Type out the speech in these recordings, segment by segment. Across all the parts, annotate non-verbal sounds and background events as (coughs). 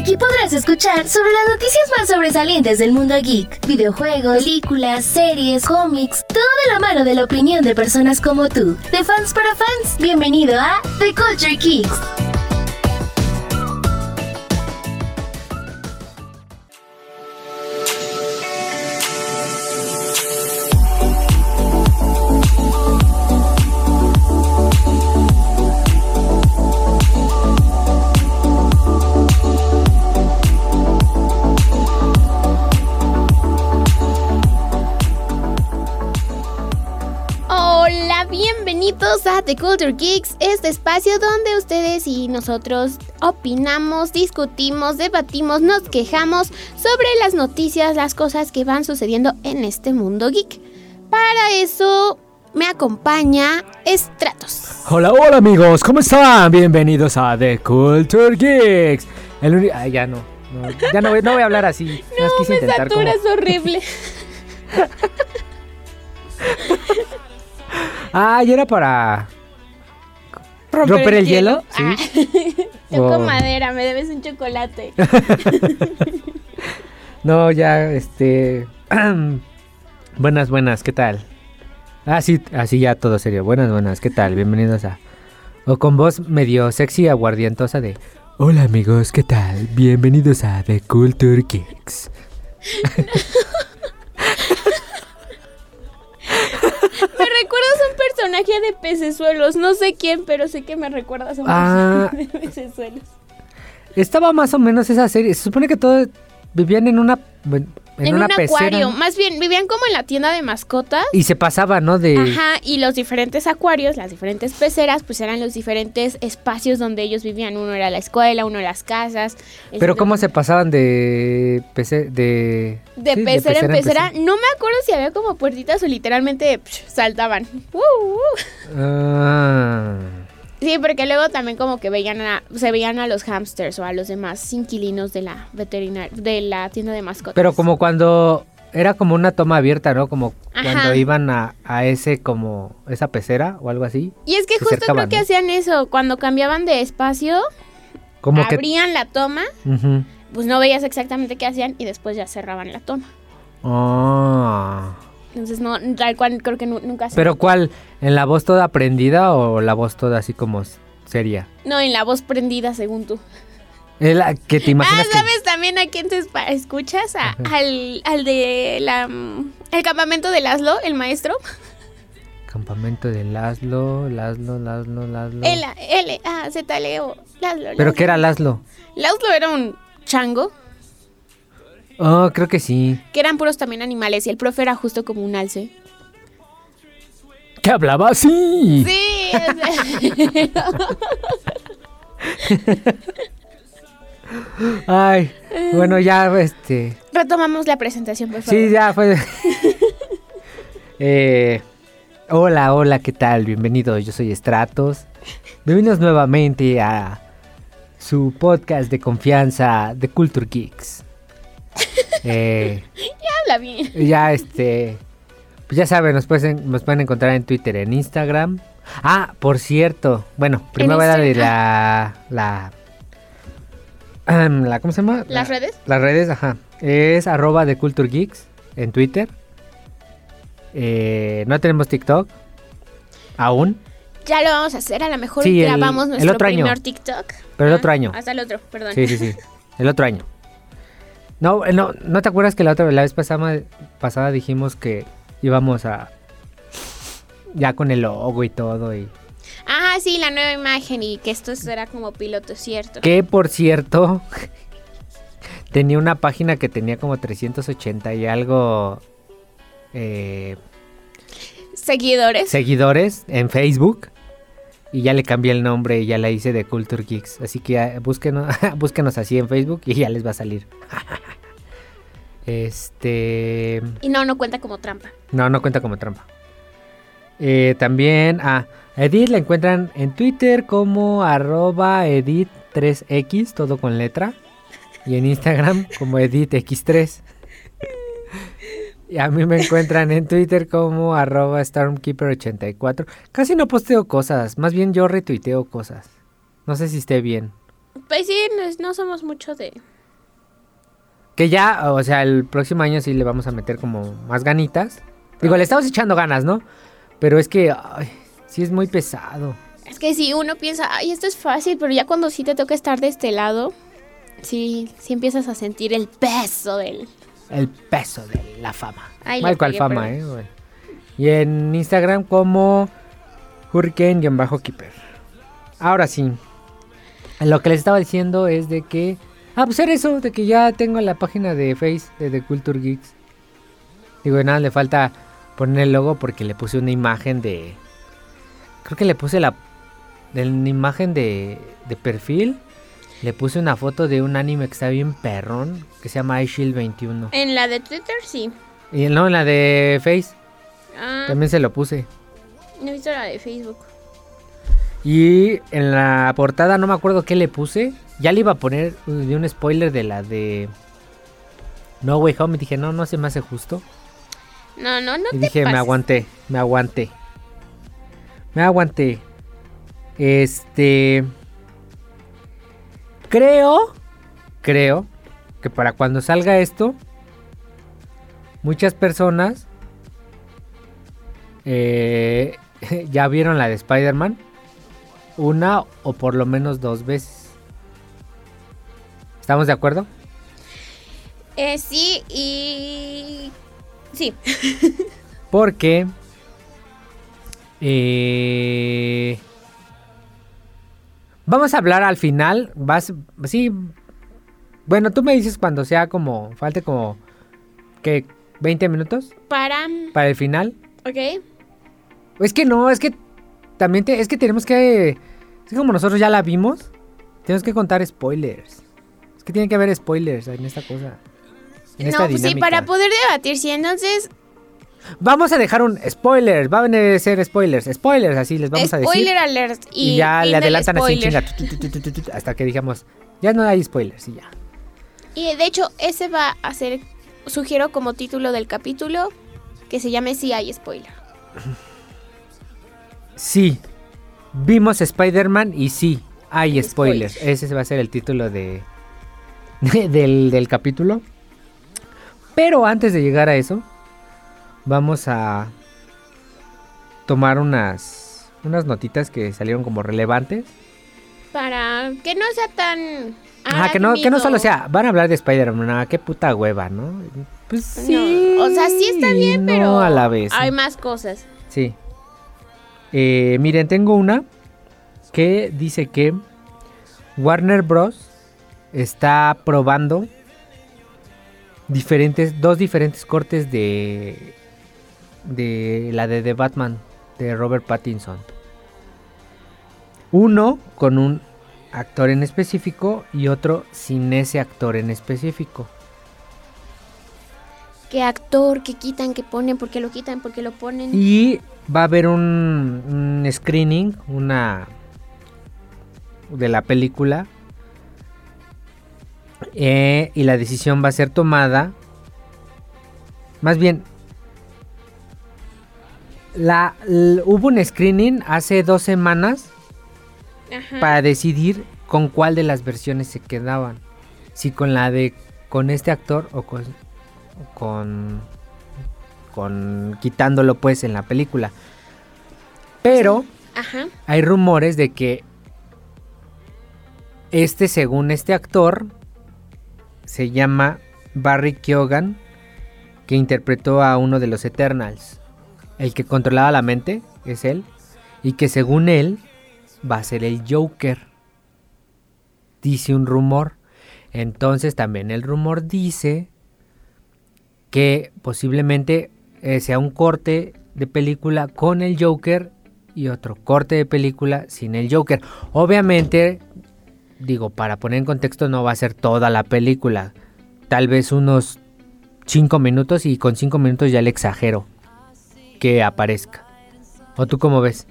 Aquí podrás escuchar sobre las noticias más sobresalientes del mundo geek, videojuegos, películas, series, cómics, todo de la mano de la opinión de personas como tú, de fans para fans. Bienvenido a The Culture Kicks. The Culture Geeks, este espacio donde ustedes y nosotros opinamos, discutimos, debatimos, nos quejamos sobre las noticias, las cosas que van sucediendo en este mundo geek. Para eso me acompaña Stratos. Hola, hola amigos, ¿cómo están? Bienvenidos a The Culture Geeks. El Ay, ya no, no, ya no voy, no voy a hablar así. (laughs) No, quise me intentar como- saturas (laughs) horrible. Ah, y era para romper, el hielo. Sí. Ah, (laughs) toco Oh. madera, me debes un chocolate. (laughs) No, ya, este. (clears throat) buenas, buenas, ¿qué tal? Ah, sí, así ya todo serio. Buenas, buenas, ¿qué tal? Bienvenidos a. O con voz medio sexy, aguardientosa de. Hola amigos, ¿qué tal? Bienvenidos a The Culture Geeks. (laughs) Me recuerdas a un personaje de pecesuelos, no sé quién, pero sé que me recuerdas a un Ah. personaje de pecesuelos. Estaba más o menos esa serie. Se supone que todos vivían en una. En, En, una un pecera. acuario, más bien vivían como en la tienda de mascotas. Y se pasaba, ¿no? De. Ajá, y los diferentes acuarios, las diferentes peceras, pues eran los diferentes espacios donde ellos vivían. Uno era la escuela, uno las casas. Pero cómo se pasaban de. pece- de. De sí, pecera en pecera. No me acuerdo si había como puertitas o literalmente psh, saltaban. (laughs) ¡Uh, uh! Ah. Sí, porque luego también como que veían a, se veían a los hamsters o a los demás inquilinos de la veterinaria, de la tienda de mascotas. Pero como cuando. Era como una toma abierta, ¿no? Como Ajá. cuando iban a, a ese, como. Esa pecera o algo así. Y es que justo acercaban, creo que ¿no? hacían eso, cuando cambiaban de espacio, Como que. abrían la toma, pues no veías exactamente qué hacían y después ya cerraban la toma. Ah. Entonces no, tal cual creo que nu- nunca se... Pero ¿cuál? ¿En la voz toda aprendida o la voz toda así como seria? No, en la voz prendida según tú. Es la que te Ah, imaginas que- ¿sabes también a quién te escuchas? A- al, al de la... mm, El campamento de Laszlo, el maestro. Campamento de Laszlo, Laszlo, Laszlo, Laszlo. L, L, A, Z, L, O, Laszlo. ¿Pero Laszlo. qué era Laszlo? Laszlo era un chango, Oh, creo que sí. que eran puros también animales, y el profe era justo como un alce. ¿Qué hablaba así? Sí, (laughs) Ay, bueno, ya, este... retomamos la presentación, por favor. Sí, ya fue... (laughs) Eh, hola, hola, ¿qué tal? Bienvenidos, yo soy Stratos. Bienvenidos nuevamente a su podcast de confianza de Culture Geeks. Eh, (laughs) Habla bien. ya, este... Pues ya saben, nos pueden, nos pueden encontrar en Twitter, en Instagram. Ah, por cierto. Bueno, primero voy a darle la... la... la ¿Cómo se llama? ¿Las La- redes? Las redes, ajá. Es arroba de Culture Geeks en Twitter. Eh, no tenemos TikTok. Aún. Ya lo vamos a hacer, a lo mejor Sí, grabamos el nuestro otro año. primer TikTok. Pero el Ah, otro año. Hasta el otro, perdón. Sí, sí, sí. (laughs) El otro año. No, eh, no, ¿no te acuerdas que la otra la vez pasada, pasada dijimos que íbamos a... Ya con el logo y todo y... Ah, sí, la nueva imagen y que esto será como piloto, ¿cierto? Que por cierto, (laughs) tenía una página que tenía como 380 y algo eh, Seguidores. seguidores en Facebook. Y ya le cambié el nombre y ya la hice de Culture Geeks. Así que búsquenos, (laughs) búsquenos así en Facebook y ya les va a salir. (laughs) Este... Y no, no cuenta como trampa. No, no cuenta como trampa. Eh, también a Edith la encuentran en Twitter como arroba Edith3X, todo con letra. Y en Instagram (laughs) como EdithX3. Y a mí me encuentran en Twitter como arroba Stormkeeper84. Casi no posteo cosas, más bien yo retuiteo cosas. No sé si esté bien. Pues sí, no, no somos mucho de, Que ya, o sea, el próximo año sí le vamos a meter como más ganitas. Digo, le estamos echando ganas, ¿no? Pero es que, ay, sí es muy pesado. Es que si uno piensa, ay, esto es fácil, pero ya cuando sí te toca estar de este lado, sí, sí empiezas a sentir el peso del... El peso de la fama. Ay, Mal cual fama. ¿eh? Bueno. Y en Instagram como Hurricane-Keeper. Ahora sí. Lo que les estaba diciendo es de que... Ah, pues era eso, de que ya tengo la página de Face de The Culture Geeks. Digo, nada, le falta poner el logo porque le puse una imagen de... Creo que le puse la, de la imagen de, de perfil. Le puse una foto de un anime que está bien perrón, que se llama iShield 21. En la de Twitter, sí. Y no, en la de Face Ah, también se lo puse. no he visto la de Facebook. Y en la portada no me acuerdo qué le puse. Ya le iba a poner uh, de un spoiler de la de No Way Home. Y dije, no, no se me hace justo. No, no, no Y te dije, me aguanté, me aguanté. Me aguanté. Este. Creo, creo que para cuando salga esto, muchas personas eh, (laughs) ya vieron la de Spider-Man una o por lo menos dos veces. ¿Estamos de acuerdo? Eh, sí, y... Sí. (laughs) Porque. eh, vamos a hablar al final. Vas. Sí. Bueno, tú me dices cuando sea como. Falte como. que 20 minutos Para... para el final. Ok. Es que no, es que. También te- es que tenemos que. Es que como nosotros ya la vimos. Tenemos que contar spoilers. Que tiene que haber spoilers en esta cosa. En esta No, pues sí, para poder debatir, sí, entonces... Vamos a dejar un spoiler. Van a ser spoilers. Spoilers, así les vamos a decir. spoiler alert. Y, Y, ya le del adelantan así chinga, hasta que digamos, ya no hay spoilers y ya. Y de hecho, ese va a ser, sugiero como título del capítulo, que se llame Si hay spoiler. Sí, vimos Spider-Man y sí, hay Hay spoilers. Ese va a ser el título de, (laughs) del, del capítulo. Pero antes de llegar a eso, vamos a tomar unas, unas notitas que salieron como relevantes. Para que no sea tan... Ajá, que no, que no solo sea, van a hablar de Spider-Man, ah, qué puta hueva, ¿no? Pues sí. No, o sea, sí está bien, y pero No a la vez. hay más cosas. Sí. Eh, miren, tengo una que dice que Warner Bros. Está probando diferentes, dos diferentes cortes de, de la de The Batman de Robert Pattinson. Uno con un actor en específico y otro sin ese actor en específico. ¿Qué actor? ¿Qué quitan? ¿Qué ponen? ¿Por qué lo quitan? ¿Por qué lo ponen? Y va a haber un, un screening, una de la película. Eh, y la decisión va a ser tomada. Más bien. La, l- hubo un screening hace dos semanas Ajá. para decidir con cuál de las versiones se quedaban. Si con la de con este actor o con con con quitándolo pues en la película. Pero Ajá. hay rumores de que este según este actor se llama Barry Keoghan que interpretó a uno de los Eternals. El que controlaba la mente es él y que según él va a ser el Joker. Dice un rumor. Entonces también el rumor dice que posiblemente eh, sea un corte de película con el Joker y otro corte de película sin el Joker. Obviamente, digo, para poner en contexto no va a ser toda la película. Tal vez unos 5 minutos y con 5 minutos ya le exagero que aparezca. ¿O tú cómo ves?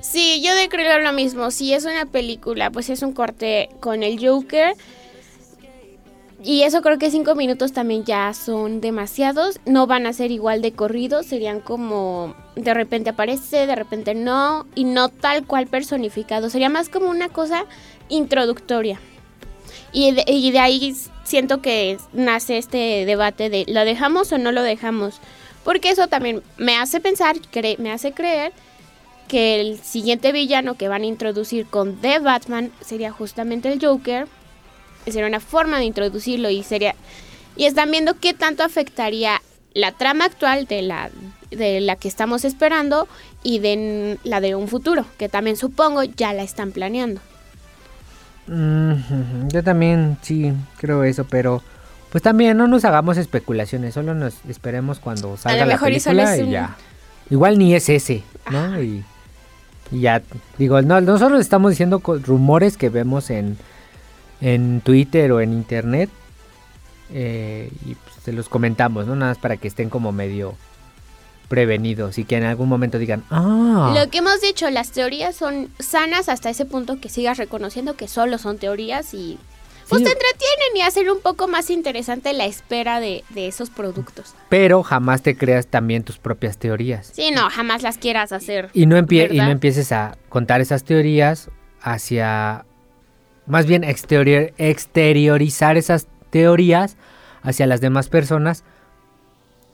Sí, yo de creo lo mismo. Si es una película, pues es un corte con el Joker. Y eso creo que cinco minutos también ya son demasiados. No van a ser igual de corridos. Serían como de repente aparece, de repente no. Y no tal cual personificado. Sería más como una cosa introductoria. Y de, ahí siento que nace este debate de ¿lo dejamos o no lo dejamos? Porque eso también me hace pensar, cre- me hace creer que el siguiente villano que van a introducir con The Batman sería justamente el Joker. Sería una forma de introducirlo y sería... Y están viendo qué tanto afectaría la trama actual de la, de la que estamos esperando y de la de un futuro, que también supongo ya la están planeando. Mm, Yo también sí creo eso, pero pues también no nos hagamos especulaciones, solo nos esperemos cuando salga la mejor película y un- ya. Igual ni es ese, ¿no? Y, y ya, digo, no, nosotros estamos diciendo rumores que vemos en, en Twitter o en internet eh, y pues, se los comentamos, ¿no? Nada más para que estén como medio prevenidos y que en algún momento digan, ah, Lo que hemos dicho, las teorías son sanas hasta ese punto que sigas reconociendo que solo son teorías y pues Sí. te entretienen y hacen un poco más interesante la espera de, de esos productos. pero jamás te creas también tus propias teorías. Sí, no, jamás las quieras hacer. Y no, empie- y no empieces a contar esas teorías hacia... Más bien exterior- exteriorizar esas teorías hacia las demás personas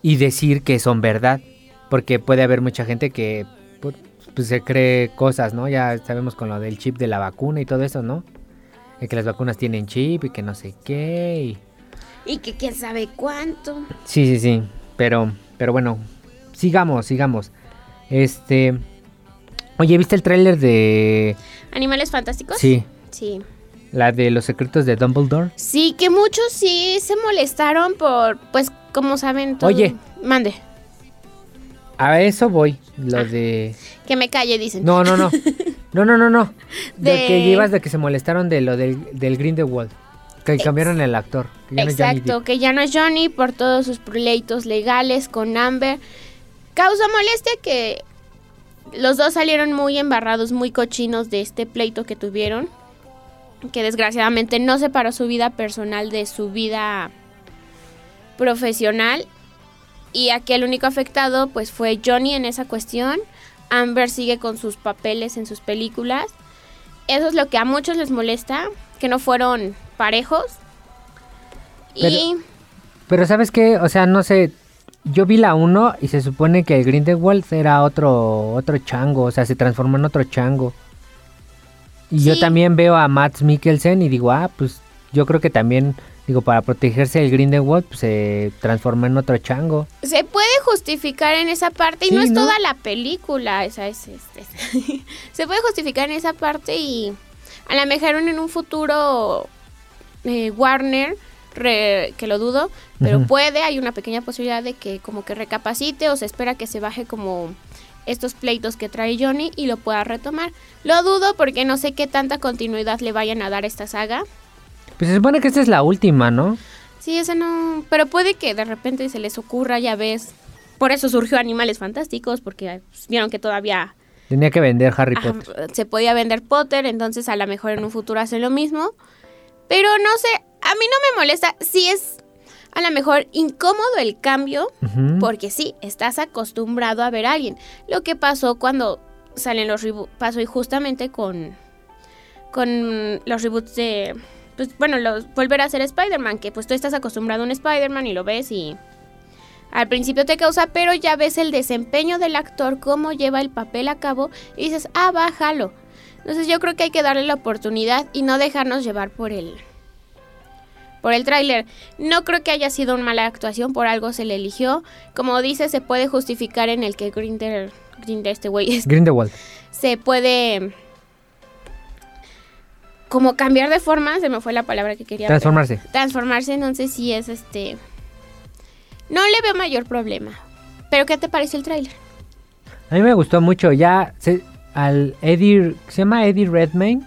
y decir que son verdad. Porque puede haber mucha gente que pu- pues, se cree cosas, ¿no? Ya sabemos con lo del chip de la vacuna y todo eso, ¿no? De que las vacunas tienen chip y que no sé qué. y- Y que quién sabe cuánto. Sí, sí, sí. Pero, pero bueno, sigamos, sigamos. Este... Oye, ¿viste el tráiler de... ¿Animales fantásticos? Sí, Sí. La de los secretos de Dumbledore. Sí, que muchos sí se molestaron por, pues, como saben todo. Oye. Mande, A eso voy, lo Ah. de... que me calle, dicen. No, no, no. (laughs) No, no, no, no. De, que llevas de que se molestaron de lo del, del Grindelwald. Que Ex- cambiaron el actor. que ya no es Johnny Exacto, que ya no es Johnny por todos sus pleitos legales con Amber. Causa molestia que los dos salieron muy embarrados, muy cochinos de este pleito que tuvieron. Que desgraciadamente no separó su vida personal de su vida profesional. Y aquí el único afectado pues fue Johnny en esa cuestión. Amber sigue con sus papeles en sus películas. Eso es lo que a muchos les molesta, que no fueron parejos. Y Pero ¿sabes qué? O sea, no sé. Yo vi la 1 y se supone que el Grindelwald era otro, otro chango. O sea, se transformó en otro chango. Y yo también veo a Matt Mikkelsen y digo, ah, pues yo creo que también, digo, para protegerse del Grindelwald, pues se transformó en otro chango. se puede justificar en esa parte y Sí, no es ¿no? toda la película, esa es, es- es- (laughs) se puede justificar en esa parte y a lo mejor en un futuro eh, Warner re- que lo dudo, pero puede, hay una pequeña posibilidad de que como que recapacite o se espera que se baje como estos pleitos que trae Johnny y lo pueda retomar. Lo dudo porque no sé qué tanta continuidad le vayan a dar a esta saga. Pues se supone que esta es la última, ¿no? Sí, ese no. Pero puede que de repente se les ocurra, ya ves. Por eso surgió Animales Fantásticos, porque pues, vieron que todavía Tenía que vender Harry Potter. se podía vender Potter, entonces a lo mejor en un futuro hacen lo mismo. Pero no sé, a mí no me molesta. Sí es a lo mejor incómodo el cambio, porque sí, estás acostumbrado a ver a alguien. Lo que pasó cuando salen los reboots, pasó y justamente con, con los reboots de, pues bueno, los, volver a ser Spider-Man, que pues tú estás acostumbrado a un Spider-Man y lo ves y al principio te causa, pero ya ves el desempeño del actor, cómo lleva el papel a cabo y dices, ah, bájalo. Entonces yo creo que hay que darle la oportunidad y no dejarnos llevar por el por el tráiler. No creo que haya sido una mala actuación, por algo se le eligió. Como dice, se puede justificar en el que Grinder, Grinder este güey, es- Grindelwald. se puede como cambiar de forma, se me fue la palabra que quería. Transformarse. Transformarse, no sé si es este... No le veo mayor problema. Pero ¿qué te pareció el tráiler? A mí me gustó mucho. Ya se- al Eddie, se llama Eddie Redmayne,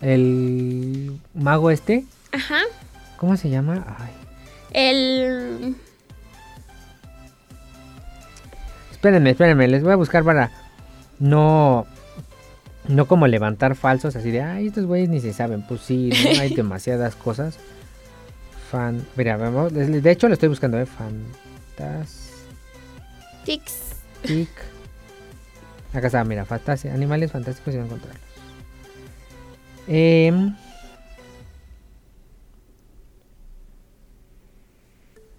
el mago este. Ajá. ¿Cómo se llama? Ay, El... espérenme, espérenme, les voy a buscar para no no como levantar falsos así de, ay, estos güeyes ni se saben. Pues sí, ¿no? (laughs) hay demasiadas cosas. Fan, mira, vamos, de hecho lo estoy buscando, eh, Fantastic. Tix. Acá está, mira, fantasía, animales fantásticos y a encontrarlos. Em,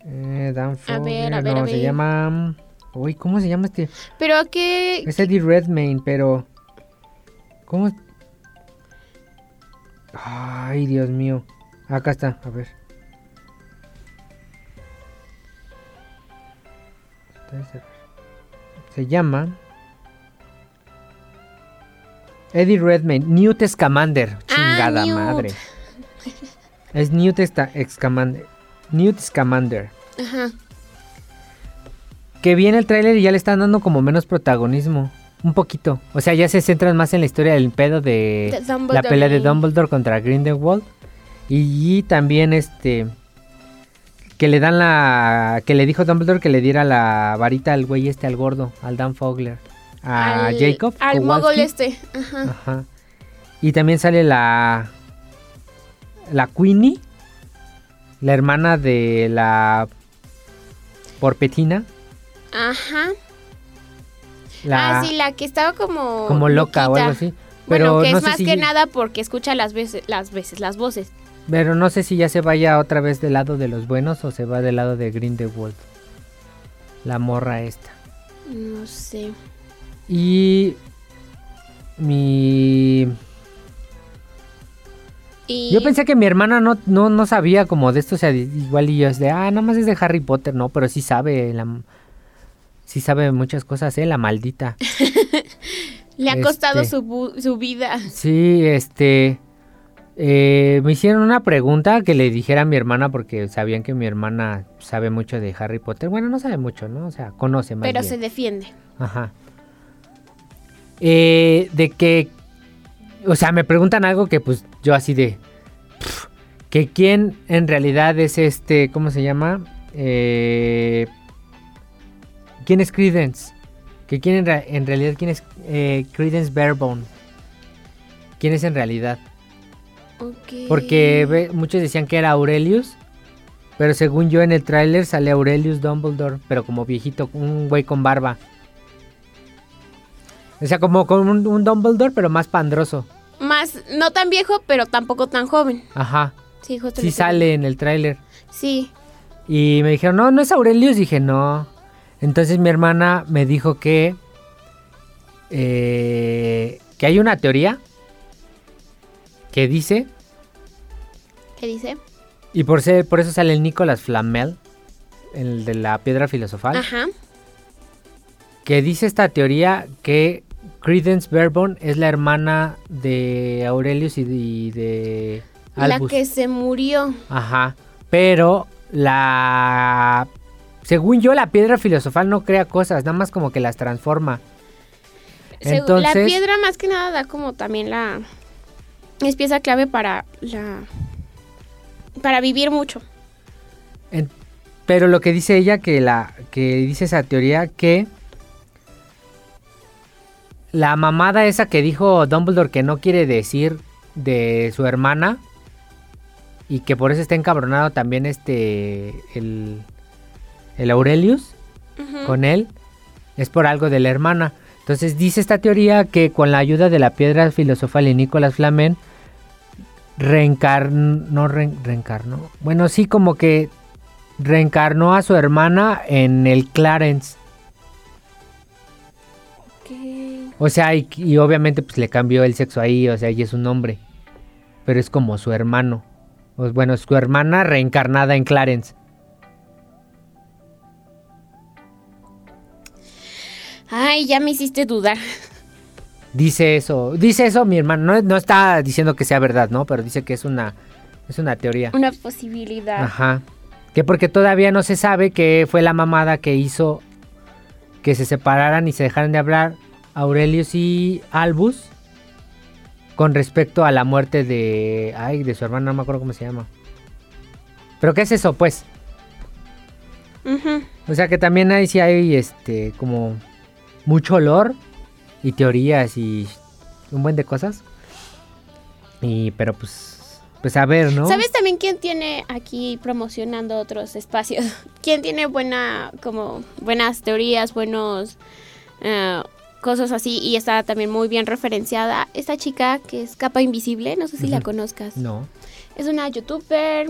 Eh, Dan A ver, a ver, a no, se llama... Uy, ¿cómo se llama este? Pero que... Es Eddie Redmayne, pero... ¿Cómo? Ay, Dios mío. Acá está, a ver. Se llama... Eddie Redmayne, Newt Scamander. Ah, Chingada Newt. madre. Es Newt Scamander. Newt Scamander. Ajá. Que viene el tráiler y ya le están dando como menos protagonismo. Un poquito. O sea, ya se centran más en la historia del pedo de De la pelea de Dumbledore contra Grindelwald. Y, y también este que le dan la que le dijo Dumbledore que le diera la varita al güey este al gordo, al Dan Fogler, a al- Jacob Al mogol este. Ajá. Ajá. Y también sale la la Queenie, la hermana de la Porpetina, Ajá. la Ah, sí, la que estaba como... como loca o loquita. algo así. Pero bueno, que no es más si- que nada porque escucha las veces, las veces, las voces. Pero no sé si ya se vaya otra vez del lado de los buenos o se va del lado de Grindelwald. La morra esta. No sé. Y mi Y... yo pensé que mi hermana no, no, no sabía como de esto, o sea, igual y yo es de, ah, nada más es de Harry Potter, no, pero sí sabe la sí sabe muchas cosas, eh, la maldita. (laughs) Le ha costado este- su, su vida. Sí, este eh, me hicieron una pregunta que le dijera a mi hermana porque sabían que mi hermana sabe mucho de Harry Potter. Bueno, no sabe mucho, ¿no? O sea, conoce más Pero bien. se defiende. Ajá. Eh, de que, o sea, me preguntan algo que pues yo así de, que quién en realidad es este, ¿cómo se llama? Eh, ¿Quién es Credence? Que quién en, en realidad, quién es eh, Credence Barebone? ¿Quién es en realidad? Porque ve- muchos decían que era Aurelius. Pero según yo en el tráiler sale Aurelius Dumbledore, pero como viejito, un güey con barba. O sea, como con un, un Dumbledore, pero más pandroso. Más, no tan viejo, pero tampoco tan joven. Ajá. Sí, justo Sí sale en el tráiler. Sí. Y me dijeron, no, no es Aurelius. Dije, no. Entonces mi hermana me dijo que... eh, que hay una teoría que dice ¿Qué dice? Y por, ser, por eso sale el Nicolas Flamel, el de la piedra filosofal, Ajá. que dice esta teoría que Credence Barebone es la hermana de Aurelius y de, y de La que se murió. Ajá, pero la... Según yo, la piedra filosofal no crea cosas, nada más como que las transforma. Entonces- La piedra más que nada da como también la... Es pieza clave para la... Para vivir mucho. En- pero lo que dice ella, que la que dice esa teoría, que la mamada esa que dijo Dumbledore que no quiere decir de su hermana y que por eso está encabronado también este el, el Aurelius con él, es por algo de la hermana. Entonces dice esta teoría que con la ayuda de la piedra filosofal y Nicolas Flamen reencarnó, no re- reencarnó, bueno sí como que reencarnó a su hermana en el Clarence. Ok. O sea, y, y obviamente pues le cambió el sexo ahí, o sea, ella es un hombre. Pero es como su hermano. O, bueno, su hermana reencarnada en Clarence. Ay, ya me hiciste dudar. Dice eso, dice eso mi hermano. No, no está diciendo que sea verdad, ¿no? Pero dice que es una, es una teoría. Una posibilidad. Ajá. Que porque todavía no se sabe que fue la mamada que hizo que se separaran y se dejaran de hablar Aurelius y Albus con respecto a la muerte de, ay, de su hermana, no me acuerdo cómo se llama. Pero qué es eso, pues. O sea que también ahí sí hay este como mucho olor y teorías y un buen de cosas. Y pero pues pues a ver, ¿no? ¿Sabes también quién tiene aquí promocionando otros espacios? (laughs) ¿Quién tiene buena, como, buenas teorías, buenos eh, cosas así? Y está también muy bien referenciada. Esta chica que es Capa Invisible, no sé si la conozcas. No. Es una youtuber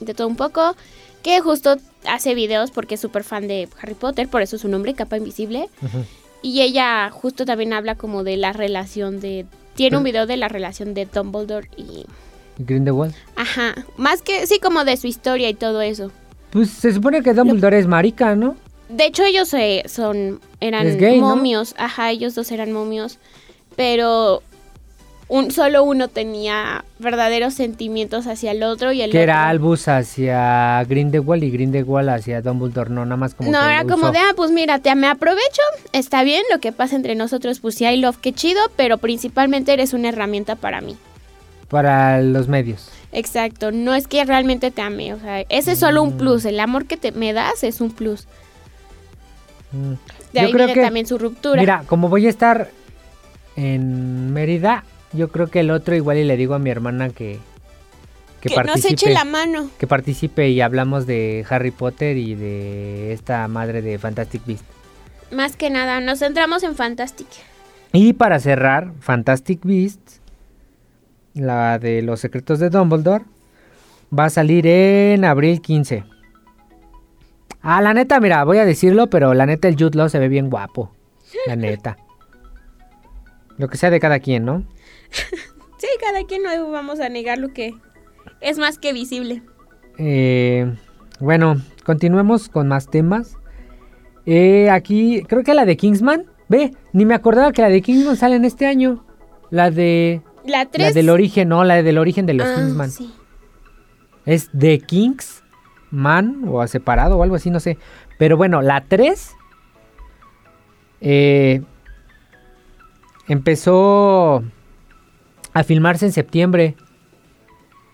de todo un poco que justo hace videos porque es súper fan de Harry Potter, por eso su nombre, Capa Invisible. Ujú. Y ella justo también habla como de la relación de... Tiene un video de la relación de Dumbledore y... Grindelwald. Ajá, más que sí como de su historia y todo eso. Pues se supone que Dumbledore es marica, ¿no? De hecho ellos eh, son eran momios, ajá, ellos dos eran momios, pero un solo uno tenía verdaderos sentimientos hacia el otro y el Que era Albus hacia Grindelwald y Grindelwald hacia Dumbledore, no nada más como no, que era como usó. de, ah, pues mira, te me aprovecho, está bien, lo que pasa entre nosotros, pues sí hay love, qué chido, pero principalmente eres una herramienta para mí. Para los medios. Exacto, no es que realmente te ame, o sea, ese es solo Mm. un plus, el amor que te me das es un plus. Mm. De Yo ahí creo viene que- también su ruptura. Mira, como voy a estar en Mérida, yo creo que el otro igual y le digo a mi hermana que que, que nos participe, eche la mano. que participe y hablamos de Harry Potter y de esta madre de Fantastic Beast. Más que nada, nos centramos en Fantastic. Y para cerrar, Fantastic Beasts, la de los secretos de Dumbledore, va a salir en abril 15. Ah, la neta, mira, voy a decirlo, pero la neta el Jude Law se ve bien guapo. La neta. Lo que sea de cada quien, ¿no? (laughs) Sí, cada quien no vamos a negar lo que es más que visible. Eh, bueno, continuemos con más temas. Eh, aquí, creo que la de Kingsman. Ve, ni me acordaba que la de Kingsman sale en este año. La de... La La 3. del origen, no, la del origen de los Kingsman. Ah, Sí. Es The Kingsman o a separado o algo así, no sé. Pero bueno, la 3 eh, empezó a filmarse en septiembre.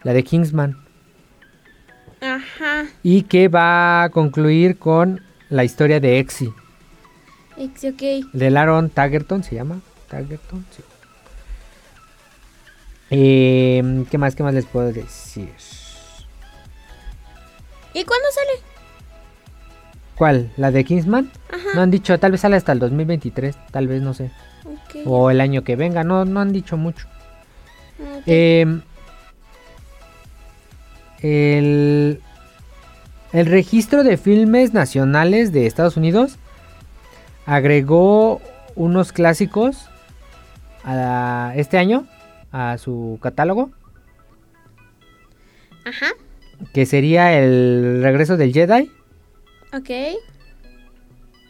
La de Kingsman. Ajá. Y que va a concluir con la historia de Exy. Ex, ok. De Laron Taggerton se llama. Taggerton, sí. Eh, ¿Qué más? ¿Qué más les puedo decir? ¿Y cuándo sale? ¿Cuál? ¿La de Kingsman? Ajá. No han dicho, tal vez sale hasta el 2023, tal vez, no sé. O el año que venga, no, no han dicho mucho. Eh, el, el registro de filmes nacionales de Estados Unidos agregó unos clásicos a este año a su catálogo, Ajá. Que sería el regreso del Jedi, Ok.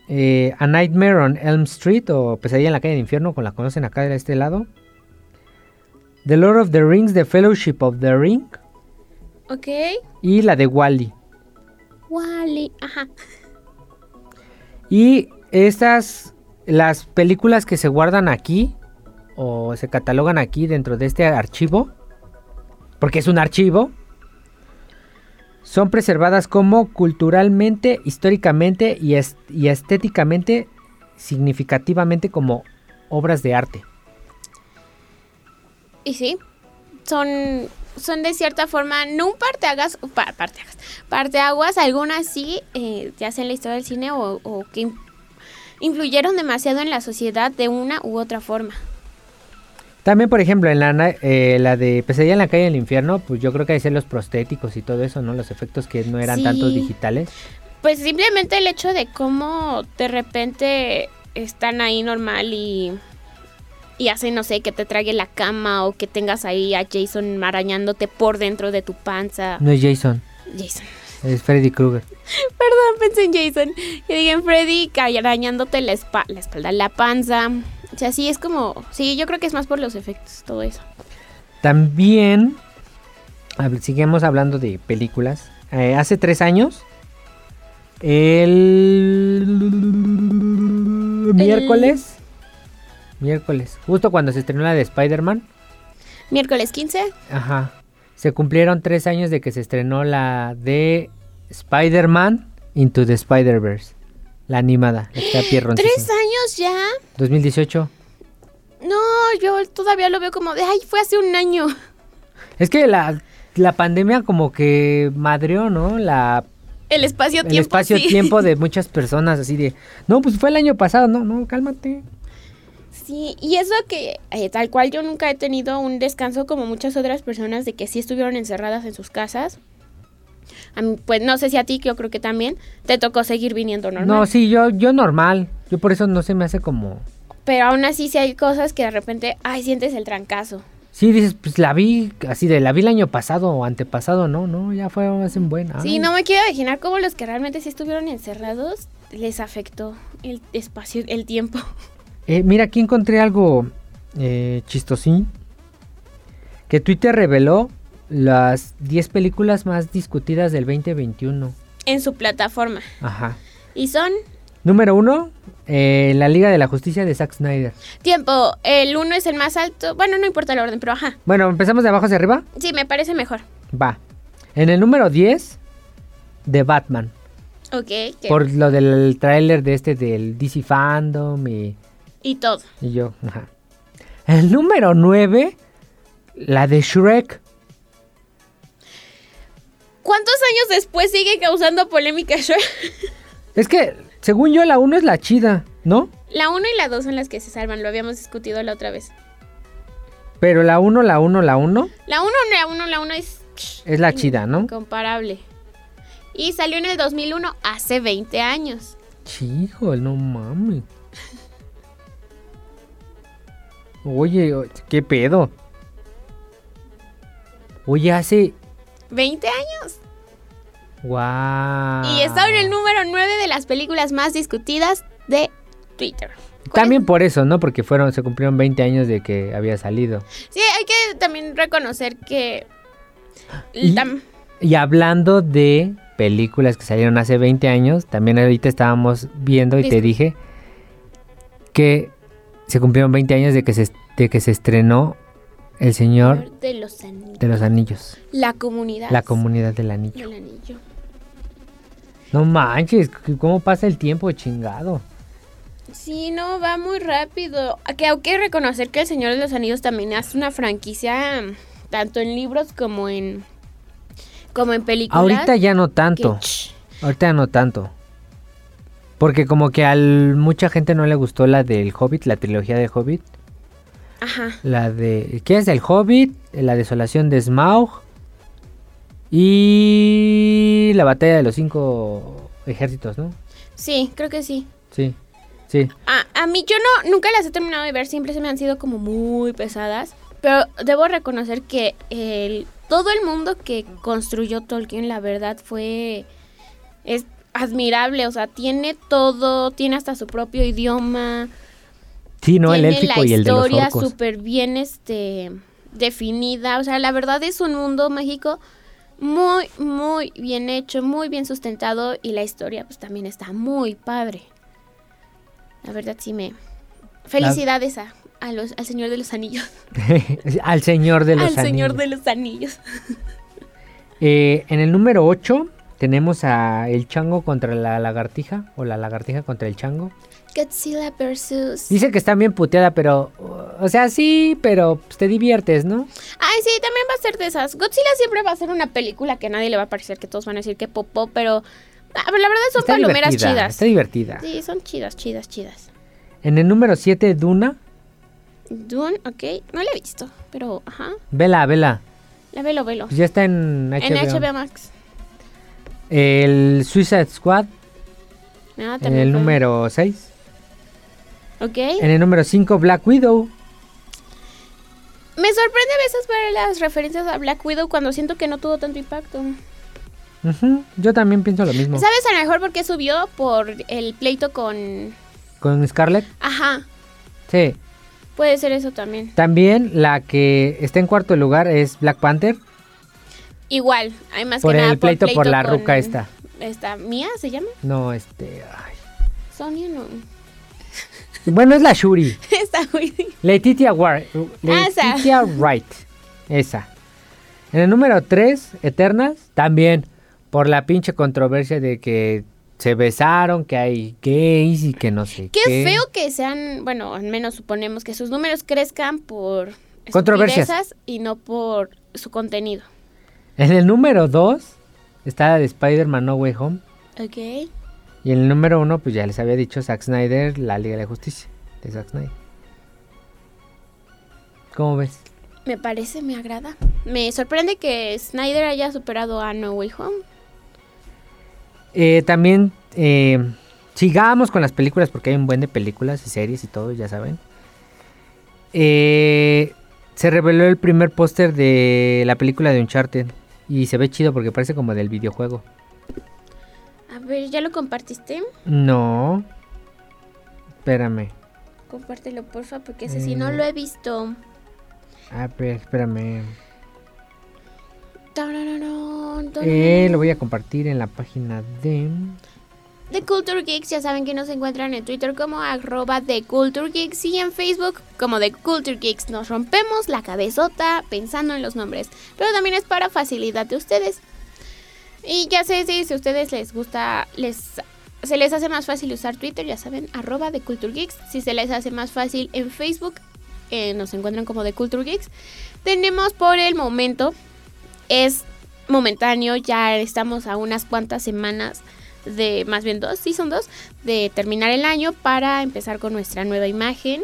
eh, A Nightmare on Elm Street o Pesadilla en la calle del infierno, como la conocen acá de este lado. The Lord of the Rings, The Fellowship of the Ring Ok. y la de Wally. Wally. Ajá. Y estas, las películas que se guardan aquí o se catalogan aquí dentro de este archivo, porque es un archivo, son preservadas como culturalmente, históricamente y, est- y estéticamente significativamente como obras de arte. Y sí. Son. Son de cierta forma, no un parteagas, pa, parteaguas, algunas sí, eh, ya sea en la historia del cine o, que in- influyeron demasiado en la sociedad de una u otra forma. También, por ejemplo, en la, eh, la de Pesadilla en la calle del infierno, pues yo creo que hay ser los prostéticos y todo eso, ¿no? Los efectos que no eran Sí. tantos digitales. Pues simplemente el hecho de cómo de repente están ahí normal y, y hacen, no sé, que te trague la cama o que tengas ahí a Jason arañándote por dentro de tu panza. No es Jason, Jason. es Freddy Krueger. (laughs) Perdón, pensé en Jason. Y dije en Freddy arañándote la, espa- la espalda, la panza. O sea, sí, es como... Sí, yo creo que es más por los efectos, todo eso. También, seguimos hablando de películas. Eh, hace tres años, el miércoles, miércoles, justo cuando se estrenó la de Spider-Man, Miércoles 15. ajá, se cumplieron tres años de que se estrenó la de Spider-Man Into the Spider-Verse, la animada, la que está ¿Tres años ya? 2018. No, yo todavía lo veo como de... Ay, fue hace un año. Es que la, la pandemia como que madreó, ¿no? La El espacio-tiempo. el espacio-tiempo de (laughs) muchas personas, así de, no, pues fue el año pasado, no, no, cálmate. Sí, y eso que eh, tal cual yo nunca he tenido un descanso como muchas otras personas de que sí estuvieron encerradas en sus casas. A mí, pues no sé si a ti, que yo creo que también, te tocó seguir viniendo normal. No, sí, yo, yo normal. Yo por eso no se me hace como... Pero aún así sí hay cosas que de repente, ay, sientes el trancazo. Sí, dices, pues la vi así de, la vi el año pasado o antepasado, no, no, ya fue hace un buen. Sí, no me quiero imaginar cómo los que realmente sí estuvieron encerrados les afectó el espacio, el tiempo. (laughs) Eh, mira, aquí encontré algo eh, chistosín. Que Twitter reveló las 10 películas más discutidas del 2021. En su plataforma. Ajá. Y son Número uno, eh, La Liga de la Justicia de Zack Snyder. tiempo. El uno es el más alto. Bueno, no importa el orden, pero ajá. Bueno, empezamos de abajo hacia arriba. Sí, me parece mejor. Va. En el número 10, de Batman. Ok. que- Por lo del tráiler de este del DC Fandom y, Y todo. y yo. Ajá. El número 9, la de Shrek. ¿Cuántos años después sigue causando polémica Shrek? (laughs) Es que, según yo, la 1 es la chida, ¿no? La 1 y la 2 son las que se salvan, lo habíamos discutido la otra vez. Pero la 1, la 1, la 1 La 1, la 1, la 1 es es la chida, ¿no? incomparable. Y salió en el 2001, hace 20 años. Chijo, no mames. Oye, ¿qué pedo? Oye, hace... 20 años. ¡Wow! Y está en el número 9 de las películas más discutidas de Twitter. También por eso, ¿no? Porque fueron, se cumplieron 20 años de que había salido. Sí, hay que también reconocer que... Y- hablando de películas que salieron hace 20 años, también ahorita estábamos viendo y te dije que se cumplieron 20 años de que se, de que se estrenó El Señor de los anillos. de los Anillos, La comunidad. la comunidad del anillo. del anillo. No manches, ¿cómo pasa el tiempo, chingado? Sí, no, va muy rápido. Que hay que reconocer que El Señor de los Anillos también es una franquicia mm, tanto en libros como en como en películas. Ahorita ya no tanto, ahorita ya no tanto. Porque como que a mucha gente no le gustó la del Hobbit, la trilogía del Hobbit. Ajá. La de. ¿Qué es? El Hobbit, La Desolación de Smaug. Y. La batalla de los cinco ejércitos, ¿no? Sí, creo que sí. Sí. Sí. A, a mí yo no nunca las he terminado de ver, siempre se me han sido como muy pesadas. Pero debo reconocer que el, todo el mundo que construyó Tolkien, la verdad, fue. Es admirable. O sea, tiene todo, tiene hasta su propio idioma. Sí, ¿no? El élfico la y el de los historia orcos. súper bien este, definida. O sea, la verdad es un mundo mágico muy, muy bien hecho, muy bien sustentado. Y la historia, pues también está muy padre. La verdad, sí me. Felicidades a, a los, al Señor de los Anillos. (laughs) Al Señor de los al Señor Anillos. de los Anillos. (laughs) Eh, en el número 8 tenemos a el chango contra la lagartija. O la lagartija contra el chango. Godzilla versus. Dice que está bien puteada, pero. O sea, sí, pero pues, te diviertes, ¿no? Ay, sí, también va a ser de esas. Godzilla siempre va a ser una película que a nadie le va a parecer que todos van a decir que popó, pero. ah, la verdad son Está palomeras chidas. Está divertida. Sí, son chidas, chidas, chidas. En el número 7, Duna. Dune, ok. No la he visto, pero ajá. Vela, vela. La velo, velo. Pues ya está en HBO. En HBO Max. El Suicide Squad. Ah, En el fue. número 6. Ok. En el número 5, Black Widow. Me sorprende a veces ver las referencias a Black Widow cuando siento que no tuvo tanto impacto. Ujú, Yo también pienso lo mismo. ¿Sabes a lo mejor por qué subió? Por el pleito con... Con Scarlett. Ajá, Sí. puede ser eso también. También la que está en cuarto lugar es Black Panther. Igual, hay más Por que el nada pleito por la con ruca esta. Esta, ¿Mía se llama? No, este. ay. Sonia no. Bueno, es la Shuri. (laughs) Está muy... Letitia Wright. Ah, esa. Letitia Wright. Esa. En el número 3, Eternas. También por la pinche controversia de que se besaron, que hay gays y que no sé Qué qué. feo que sean, bueno, al menos suponemos que sus números crezcan por Controversias. y no por su contenido. En el número 2 está la de Spider-Man No Way Home. Ok. Y en el número 1, pues ya les había dicho Zack Snyder, la Liga de la Justicia. De Zack Snyder. ¿Cómo ves? Me parece, me agrada. Me sorprende que Snyder haya superado a No Way Home. Eh, también eh, sigamos con las películas porque hay un buen de películas y series y todo, ya saben. Eh, se reveló el primer póster de la película de Uncharted y se ve chido porque parece como del videojuego. A ver, ¿ya lo compartiste? No. Espérame. Compártelo, porfa, porque ese sí no lo he visto. A ver, espérame. Eh, lo voy a compartir en la página de... The Culture Geeks, ya saben que nos encuentran en Twitter como arroba The Culture Geeks y en Facebook como The Culture Geeks. Nos rompemos la cabezota pensando en los nombres, pero también es para facilidad de ustedes. Y ya sé si, si a ustedes les gusta, les se les hace más fácil usar Twitter, ya saben, arroba The Culture Geeks. Si se les hace más fácil en Facebook, eh, nos encuentran como The Culture Geeks. Tenemos por el momento, es momentáneo, ya estamos a unas cuantas semanas de, más bien dos, sí son dos, de terminar el año para empezar con nuestra nueva imagen.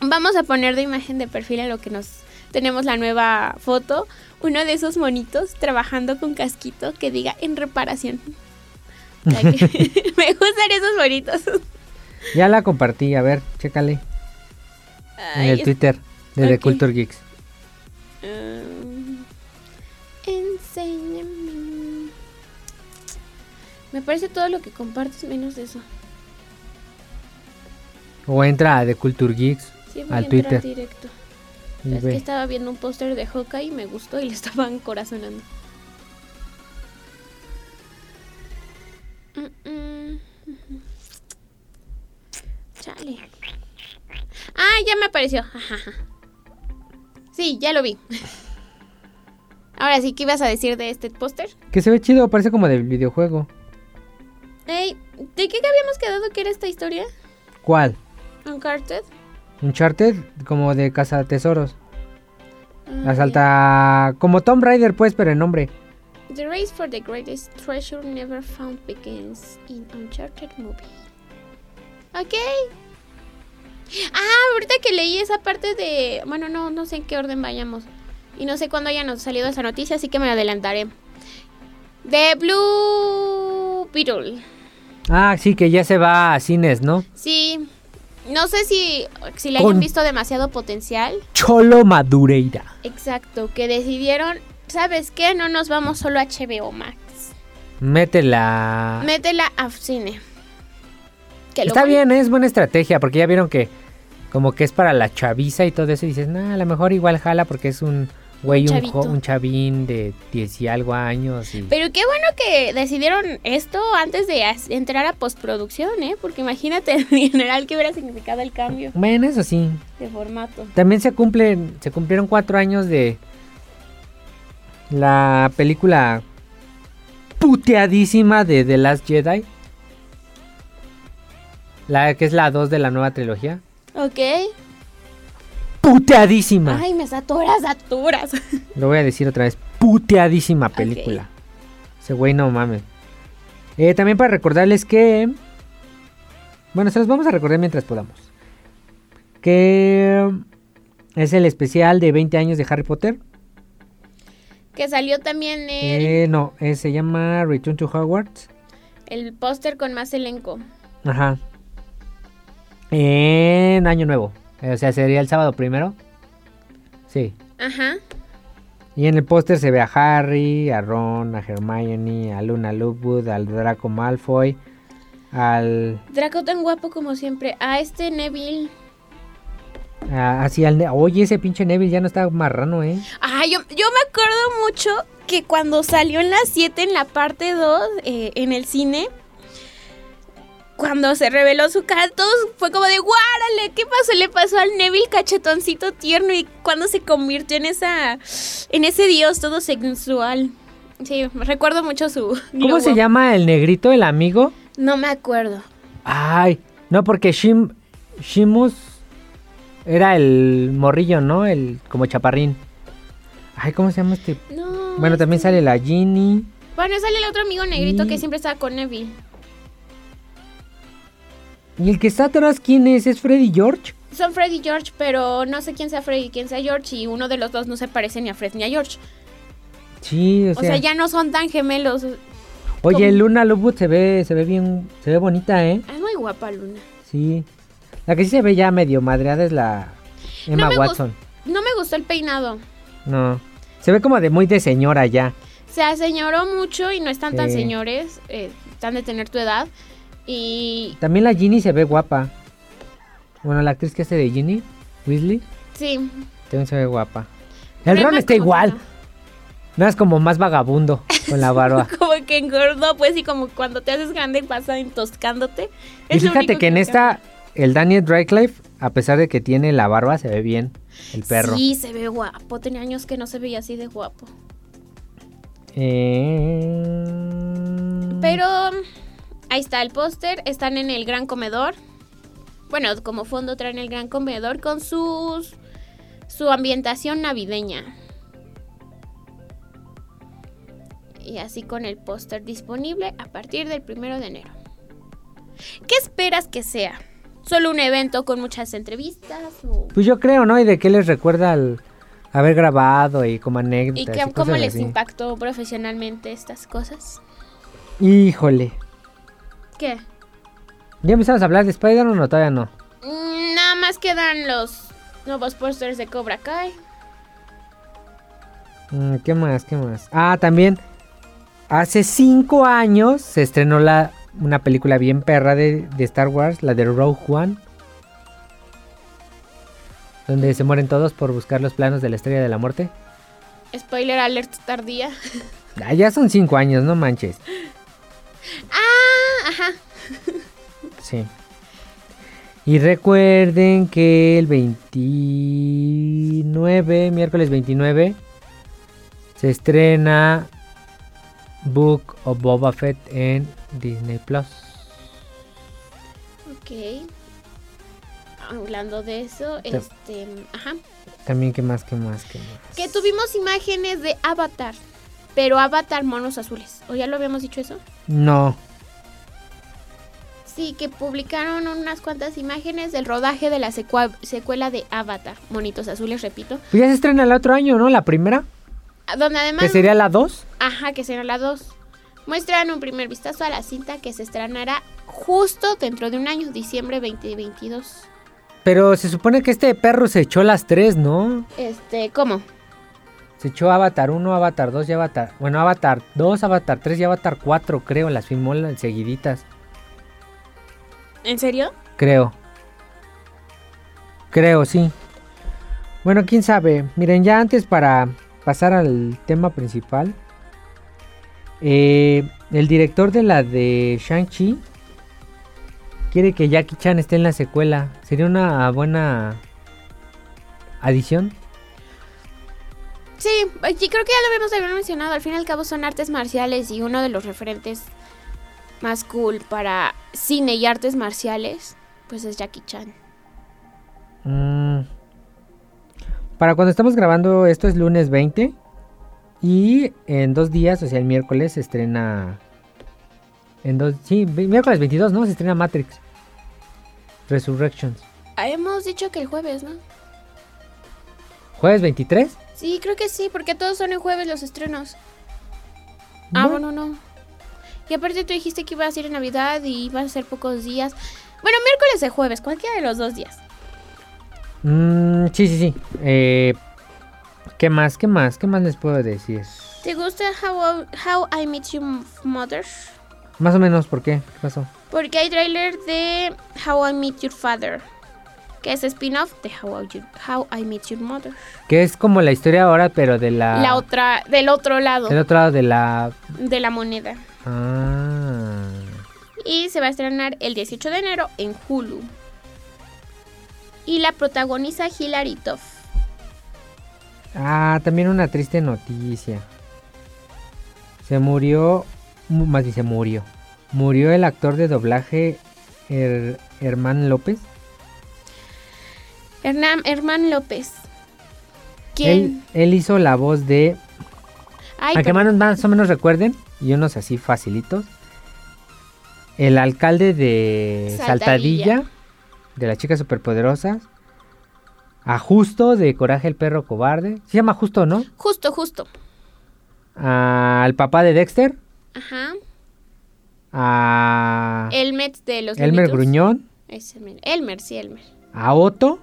Vamos a poner de imagen de perfil en lo que nos tenemos la nueva foto, uno de esos monitos trabajando con casquito que diga en reparación. (laughs) Que- (laughs) Me gustan esos monitos. Ya la compartí, a ver, chécale. en el es- Twitter de The. Culture Geeks. Mm, enséñame. Me parece todo lo que compartes menos eso. O entra a The Culture Geeks Sí, voy al a Twitter. directo. Y Es que estaba viendo un póster de Hawkeye y me gustó y le estaban corazonando. Mm, mm. Chale. Ah, ya me apareció. Sí, ya lo vi. Ahora sí, ¿qué ibas a decir de este póster? Que se ve chido, parece como del videojuego. Ey, ¿de qué habíamos quedado que era esta historia? ¿Cuál? Uncharted. Uncharted, como de Casa Tesoros. Ah, Asalta. Como Tomb Raider, pues, pero en nombre. The race for the greatest treasure never found begins in Uncharted movie. Ok. Ah, ahorita que leí esa parte de... Bueno, no, no sé en qué orden vayamos. Y no sé cuándo haya salido esa noticia, así que me adelantaré. The Blue Beetle. Ah, sí, que ya se va a cines, ¿no? Sí. No sé si, si le Con- hayan visto demasiado potencial. Cholo Madureira. Exacto, que decidieron, ¿sabes qué? No nos vamos solo a HBO Max. Métela. Métela a cine. Que Está bueno- bien, es buena estrategia, porque ya vieron que como que es para la chaviza y todo eso. Y dices, nah, a lo mejor igual jala porque es un güey, un, chavito. jo- un chavín de 10 y algo años. Y... Pero qué bueno que decidieron esto antes de entrar a postproducción, ¿eh? Porque imagínate (laughs) en general qué hubiera significado el cambio Bueno, eso sí. de formato. También se cumplen, se cumplieron cuatro años de la película puteadísima de The Last Jedi. La que es la 2 de la nueva trilogía. Ok. Puteadísima. Ay, me saturas, saturas. Lo voy a decir otra vez. Puteadísima película. Ese güey no mames. Eh, también para recordarles que... Bueno, se los vamos a recordar mientras podamos. Que es el especial de 20 años de Harry Potter. Que salió también el, Eh, no, eh, se llama Return to Hogwarts. el póster con más elenco. Ajá. En Año Nuevo. O sea, sería el sábado primero. Sí. Ajá. Y en el póster se ve a Harry, a Ron, a Hermione, a Luna Lovegood, al Draco Malfoy, al... Draco tan guapo como siempre. A este Neville. así al... Ne- Oye, ese pinche Neville ya no está marrano, ¿eh? Ah, yo, yo me acuerdo mucho que cuando salió en las 7 en la parte 2 eh, en el cine, cuando se reveló su cara, todos fue como de guárale, ¿qué pasó? Le pasó al Neville cachetoncito tierno y cuando se convirtió en esa en ese dios todo sensual. Sí, recuerdo mucho su ¿Cómo se llama el negrito, el amigo? No me acuerdo. Ay, no, porque Shim... Shimus era el morrillo, ¿no? El como chaparrín. Ay, ¿cómo se llama este? No. Bueno, también este- sale la Ginny. Bueno, sale el otro amigo negrito Y- que siempre estaba con Neville. ¿Y el que está atrás quién es? ¿Es Freddy George? Son Freddy y George, pero no sé quién sea Freddy y quién sea George. Y uno de los dos no se parece ni a Fred ni a George. Sí, o O sea... sea, ya no son tan gemelos. Oye, ¿Cómo? Luna Lovewood se ve, se ve bien, se ve bonita, ¿eh? Es muy guapa, Luna. Sí. La que sí se ve ya medio madreada es la Emma Watson. No me gustó el peinado. No. Se ve como de muy de señora ya. Se aseñoró mucho y no están tan señores. eh, están de tener tu edad. Y También la Ginny se ve guapa. Bueno, la actriz que hace de Ginny, Weasley, sí. también se ve guapa. Pero El Ron Emma está igual. Nada es como más vagabundo con la barba. no. (laughs) Como que engordó, pues, y como cuando te haces grande pasa entoscándote. y Es fíjate que en me esta, el Daniel Radcliffe, a pesar de que tiene la barba, se ve bien. El perro. Sí, se ve guapo. Tenía años que no se veía así de guapo. Eh, Pero ahí está el póster. Están en el gran comedor. Bueno, como fondo traen el gran comedor con sus su ambientación navideña. Y así con el póster disponible a partir del primero de enero. ¿Qué esperas que sea? ¿Solo un evento con muchas entrevistas? o- Pues yo creo, ¿no? Y de qué les recuerda al haber grabado y como ¿Y anécdotas. y cómo les así. impactó profesionalmente estas cosas? Híjole. ¿Qué? ¿Ya empezamos a hablar de Spider-Man o todavía no? Mm, Nada más quedan los nuevos pósters de Cobra Kai. Mm, ¿Qué más? ¿Qué más? Ah, también. Hace cinco años se estrenó la, una película bien perra de, de Star Wars, la de Rogue One. Donde se mueren todos por buscar los planos de la estrella de la muerte. Spoiler alert tardía. (laughs) Ah, ya son cinco años, no manches. Ah, ajá. Sí. Y recuerden que el 29, miércoles 29, se estrena Book of Boba Fett en Disney Plus. Ok. Hablando de eso, Te- este, ajá. También, ¿qué más? ¿Qué más? ¿Qué más? Que tuvimos imágenes de Avatar, pero Avatar monos azules. ¿O ya lo habíamos dicho eso? No. Sí, que publicaron unas cuantas imágenes del rodaje de la secuela de Avatar, monitos azules, repito. Pues ya se estrena el otro año, ¿no? La primera. Ah, Donde además... Que sería la 2. Ajá, que será la 2. Muestran un primer vistazo a la cinta que se estrenará justo dentro de un año, diciembre 2022. Pero se supone que este perro se echó las tres, ¿no? Este, ¿cómo? Se echó Avatar 1, Avatar 2 y Avatar... Bueno, Avatar 2, Avatar 3 y Avatar 4, creo. Las filmó seguiditas. ¿En serio? Creo. Creo, sí. Bueno, quién sabe. Miren, ya antes para pasar al tema principal. eh, el director de la de Shang-Chi quiere que Jackie Chan esté en la secuela. Sería una buena adición. Sí, y creo que ya lo habíamos mencionado. Al fin y al cabo son artes marciales y uno de los referentes más cool para cine y artes marciales, pues es Jackie Chan. Mm. Para cuando estamos grabando esto es lunes 20. Y en dos días, o sea, el miércoles se estrena... En dos... Sí, miércoles 22, ¿no? Se estrena Matrix. Resurrections. Ah, Hemos dicho que el jueves, ¿no? Jueves 23. Sí, creo que sí, porque todos son en jueves los estrenos. Ah, Bueno. bueno, no. Y aparte tú dijiste que iba a ser en Navidad y iban a ser pocos días. Bueno, miércoles o jueves, cualquiera de los dos días. Mm, sí, sí, sí. Eh, ¿Qué más? ¿Qué más? ¿Qué más les puedo decir? ¿Te gusta How, How I Met Your Mother? Más o menos, ¿por qué? ¿Qué pasó? Porque hay tráiler de How I Met Your Father, que es spin-off de How I, You- How I Met Your Mother. Que es como la historia ahora, pero de la... La otra, del otro lado Del otro lado de la... de la moneda. Ah. Y se va a estrenar el 18 de enero en Hulu. Y la protagoniza Hilary Duff. Ah, también una triste noticia. Se murió, mu- más bien se murió. Murió el actor de doblaje Her- Herman López. Hernán Herman López. ¿Quién? él hizo la voz de... Ay, a que más, más o menos recuerden, y unos así facilitos. El alcalde de Saltadilla. Saltadilla, de las chicas superpoderosas. A Justo de Coraje el perro cobarde. Se llama Justo, ¿no? Justo, justo. Al papá de Dexter. Ajá. a Elmer de los Elmer. Gruñón, Ese men- Elmer, sí, Elmer. a Otto.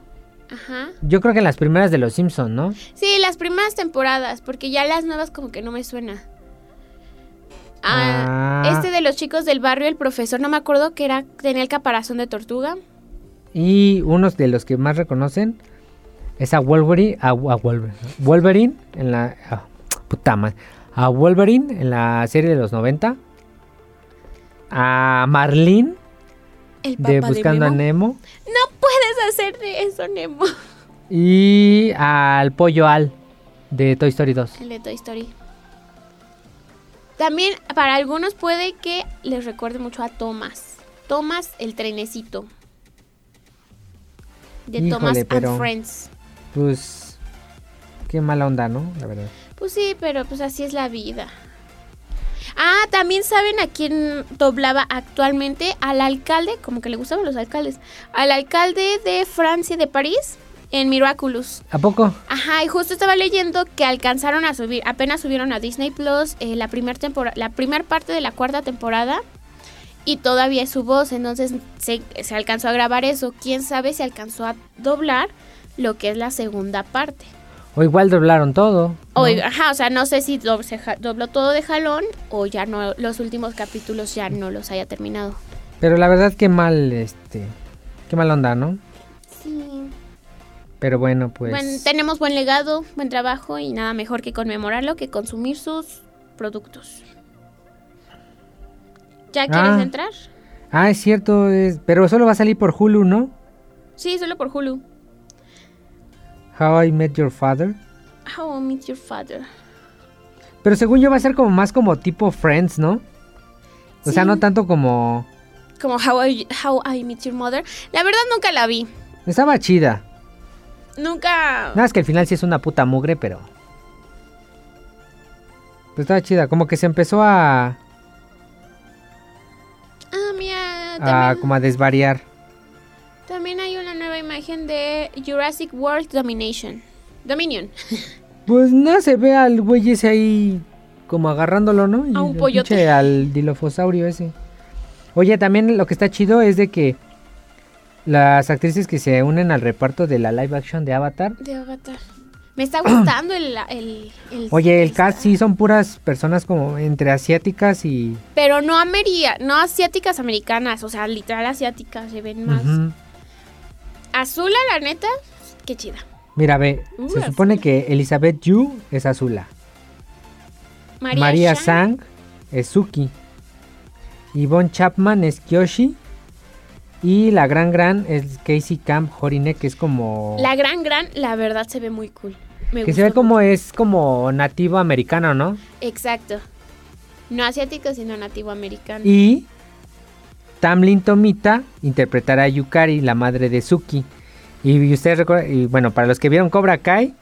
Ajá. Yo creo que en las primeras de Los Simpson, ¿no? Sí, las primeras temporadas, porque ya las nuevas como que no me suena. Ah, Ah. este de los chicos del barrio, el profesor, no me acuerdo que era, tenía el caparazón de tortuga. Y unos de los que más reconocen es a Wolverine, a, a Wolverine, Wolverine en la ah, puta madre, a Wolverine en la serie de los 90. A Marlene El papá de de, Buscando a. Nemo No puedes hacer de eso, Nemo. y al Pollo Al de Toy Story 2. El de Toy Story. También para algunos puede que les recuerde mucho a Thomas. Thomas el trenecito. De Híjole, Thomas pero- and Friends. Pues qué mala onda, ¿no? La verdad. Pues sí, pero pues así es la vida. Ah, también saben a quién doblaba actualmente al alcalde, como que le gustaban los alcaldes, al alcalde de Francia, de París, en Miraculous. ¿A poco? Ajá, y justo estaba leyendo que alcanzaron a subir, apenas subieron a Disney Plus eh, la primera temporada, la primera parte de la cuarta temporada y todavía es su voz, entonces se, se alcanzó a grabar eso. Quién sabe si alcanzó a doblar lo que es la segunda parte. O igual doblaron todo. ¿no? O, ajá, o sea, no sé si se dobló todo de jalón o ya no, los últimos capítulos ya no los haya terminado. Pero la verdad qué mal, este, qué mal onda, ¿no? Sí. Pero bueno, pues. Bueno, tenemos buen legado, buen trabajo y nada mejor que conmemorarlo que consumir sus productos. ¿Ya quieres Ah. entrar? Ah, es cierto, es... pero solo va a salir por Hulu, ¿no? Sí, solo por Hulu. How I Met Your Father. How I Meet Your Father. Pero según yo va a ser como más como tipo Friends, ¿no? O sea, no tanto como... Como How I, How I Meet Your Mother. La verdad nunca la vi. Estaba chida. Nunca... Nada más que al final sí es una puta mugre, pero... Pero estaba chida, como que se empezó a... Ah, mira, a como a desvariar. De Jurassic World Domination. Dominion. (laughs) Pues no, se ve al güey ese ahí como agarrándolo, ¿no? Y A un el pollote. pinche Al dilofosaurio ese. Oye, también lo que está chido es de que las actrices que se unen al reparto de la live action de Avatar. De Avatar. Me está gustando el... el, el- Oye, el cast sí son puras personas como entre asiáticas y... Pero no ameria, no asiáticas americanas, o sea, literal asiáticas, se ven más. Ujú. Azula, la neta, qué chida. Mira, ve, Uh, se Azula. supone que Elizabeth Yu es Azula. María, María Sang es Suki. Yvonne Chapman es Kyoshi. Y la gran gran es Casey Camp Horine, que es como... La gran gran, la verdad se ve muy cool. Me que se ve como es como nativo americano, ¿no? Exacto. No asiático, sino nativo americano. Y Tamlin Tomita interpretará a Yukari, la madre de Suki. Y ustedes recuerdan, y bueno, para los que vieron Cobra Kai,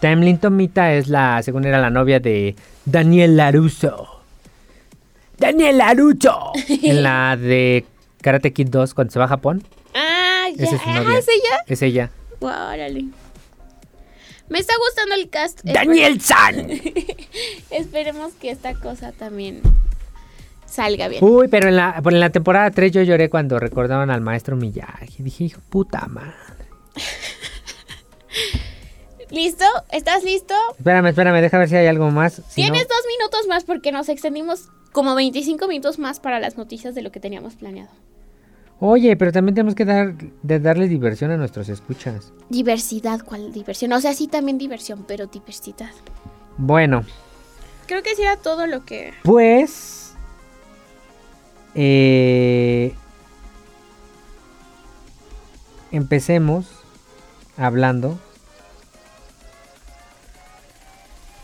Tamlin Tomita es la, según era la novia de Daniel Laruso. Daniel Laruso. (laughs) en la de Karate Kid 2 cuando se va a Japón. Ah, ya. Es novia. ¿es ella? Es ella. Órale. Me está gustando el cast. Daniel San. (laughs) Esperemos que esta cosa también salga bien. Uy, pero en la, pero en la temporada 3 yo lloré cuando recordaban al maestro Miyagi. Dije, hijo puta madre. (laughs) ¿Listo? ¿Estás listo? Espérame, espérame, deja ver si hay algo más. Si no- Tienes dos minutos más porque nos extendimos como 25 minutos más para las noticias de lo que teníamos planeado. Oye, pero también tenemos que dar, de darle diversión a nuestros escuchas. Diversidad, ¿cuál diversión? O sea, sí también diversión, pero diversidad. Bueno, Creo que sí era todo lo que... pues... eh, empecemos hablando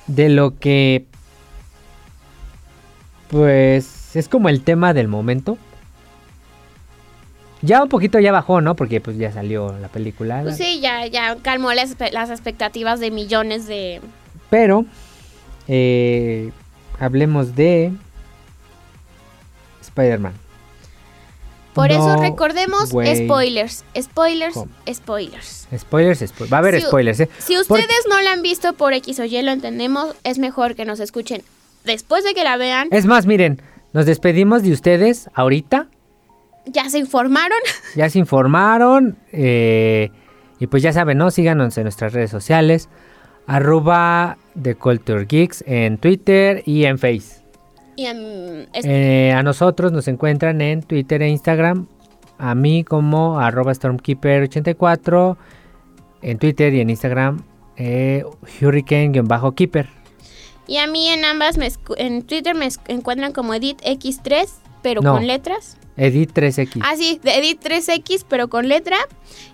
de lo que... Pues es como el tema del momento. Ya un poquito ya bajó, ¿no? Porque pues ya salió la película. Pues sí, ya, ya calmó las, las expectativas de millones de... Pero eh, hablemos de Spider-Man. Por eso recordemos güey. spoilers, spoilers, ¿Cómo? spoilers. Spoilers, spo- va a haber Si- spoilers, ¿eh? Si Por- ustedes no la han visto por X o Y, lo entendemos, es mejor que nos escuchen después de que la vean. Es más, miren, nos despedimos de ustedes ahorita. ¿Ya se informaron? (laughs) Ya se informaron. eh, y pues ya saben, ¿no? Síganos en nuestras redes sociales. Arroba The Culture Geeks en Twitter y en Face. Y, es- Eh, a nosotros nos encuentran en Twitter e Instagram. A mí como arroba Stormkeeper84. En Twitter y en Instagram eh, Hurricane-Keeper. y a mí en ambas, me en Twitter me encuentran como EditX3, pero No. con letras. Edit 3X. Ah, sí, de Edit3X, pero con letra.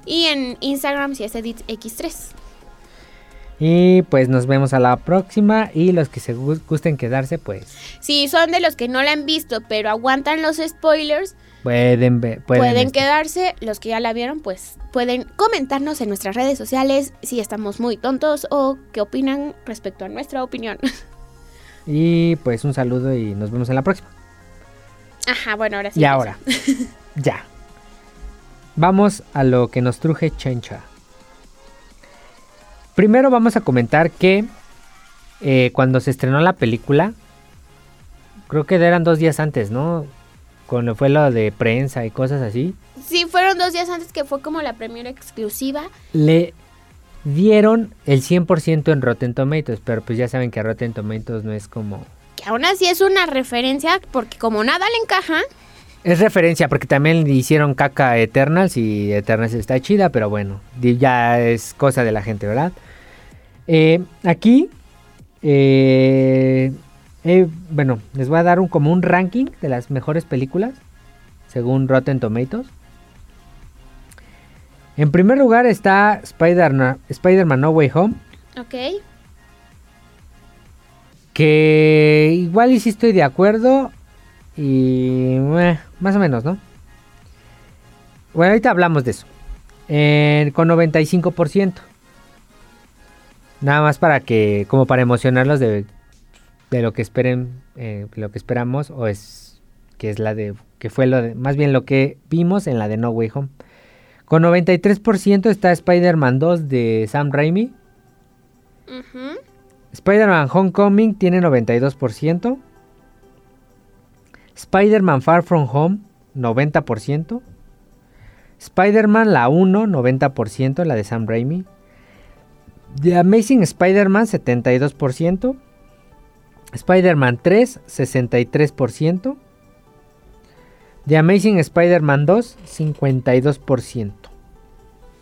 Y en Instagram sí es EditX3. Y pues nos vemos a la próxima. Y los que se gu- gusten quedarse, pues Si son de los que no la han visto, pero aguantan los spoilers, pueden ver. Pueden, pueden, este, quedarse. Los que ya la vieron, pues pueden comentarnos en nuestras redes sociales si estamos muy tontos o qué opinan respecto a nuestra opinión. (laughs) Y pues un saludo y nos vemos en la próxima. Ajá, bueno, ahora sí. y ahora, ya. Vamos a lo que nos truje Chencha. Primero vamos a comentar que eh, cuando se estrenó la película, creo que eran dos días antes, ¿no? Cuando fue lo de prensa y cosas así, Sí, fueron dos días antes que fue como la premiere exclusiva. le dieron el 100% en Rotten Tomatoes, pero pues ya saben que Rotten Tomatoes no es como... Que aún así es una referencia porque como nada le encaja. Es referencia porque también le hicieron caca a Eternals y Eternals está chida, pero bueno, ya es cosa de la gente, ¿verdad? Eh, aquí, eh, eh, bueno, les voy a dar un, como un ranking de las mejores películas según Rotten Tomatoes. En primer lugar está Spider- Spider-Man No Way Home, Ok. que igual y sí estoy de acuerdo y más o menos, ¿no? Bueno, ahorita hablamos de eso. Eh, con 95%. Nada más para que, como para emocionarlos de, de lo que esperen, eh, lo que esperamos, o es que es la de, que fue lo de, más bien lo que vimos en la de No Way Home. Con 93% está Spider-Man 2 de Sam Raimi. Spider-Man Homecoming tiene 92%. Spider-Man Far From Home, 90%. Spider-Man la 1, 90%, la de Sam Raimi. The Amazing Spider-Man, 72%. Spider-Man 3, 63%. The Amazing Spider-Man 2, 52%.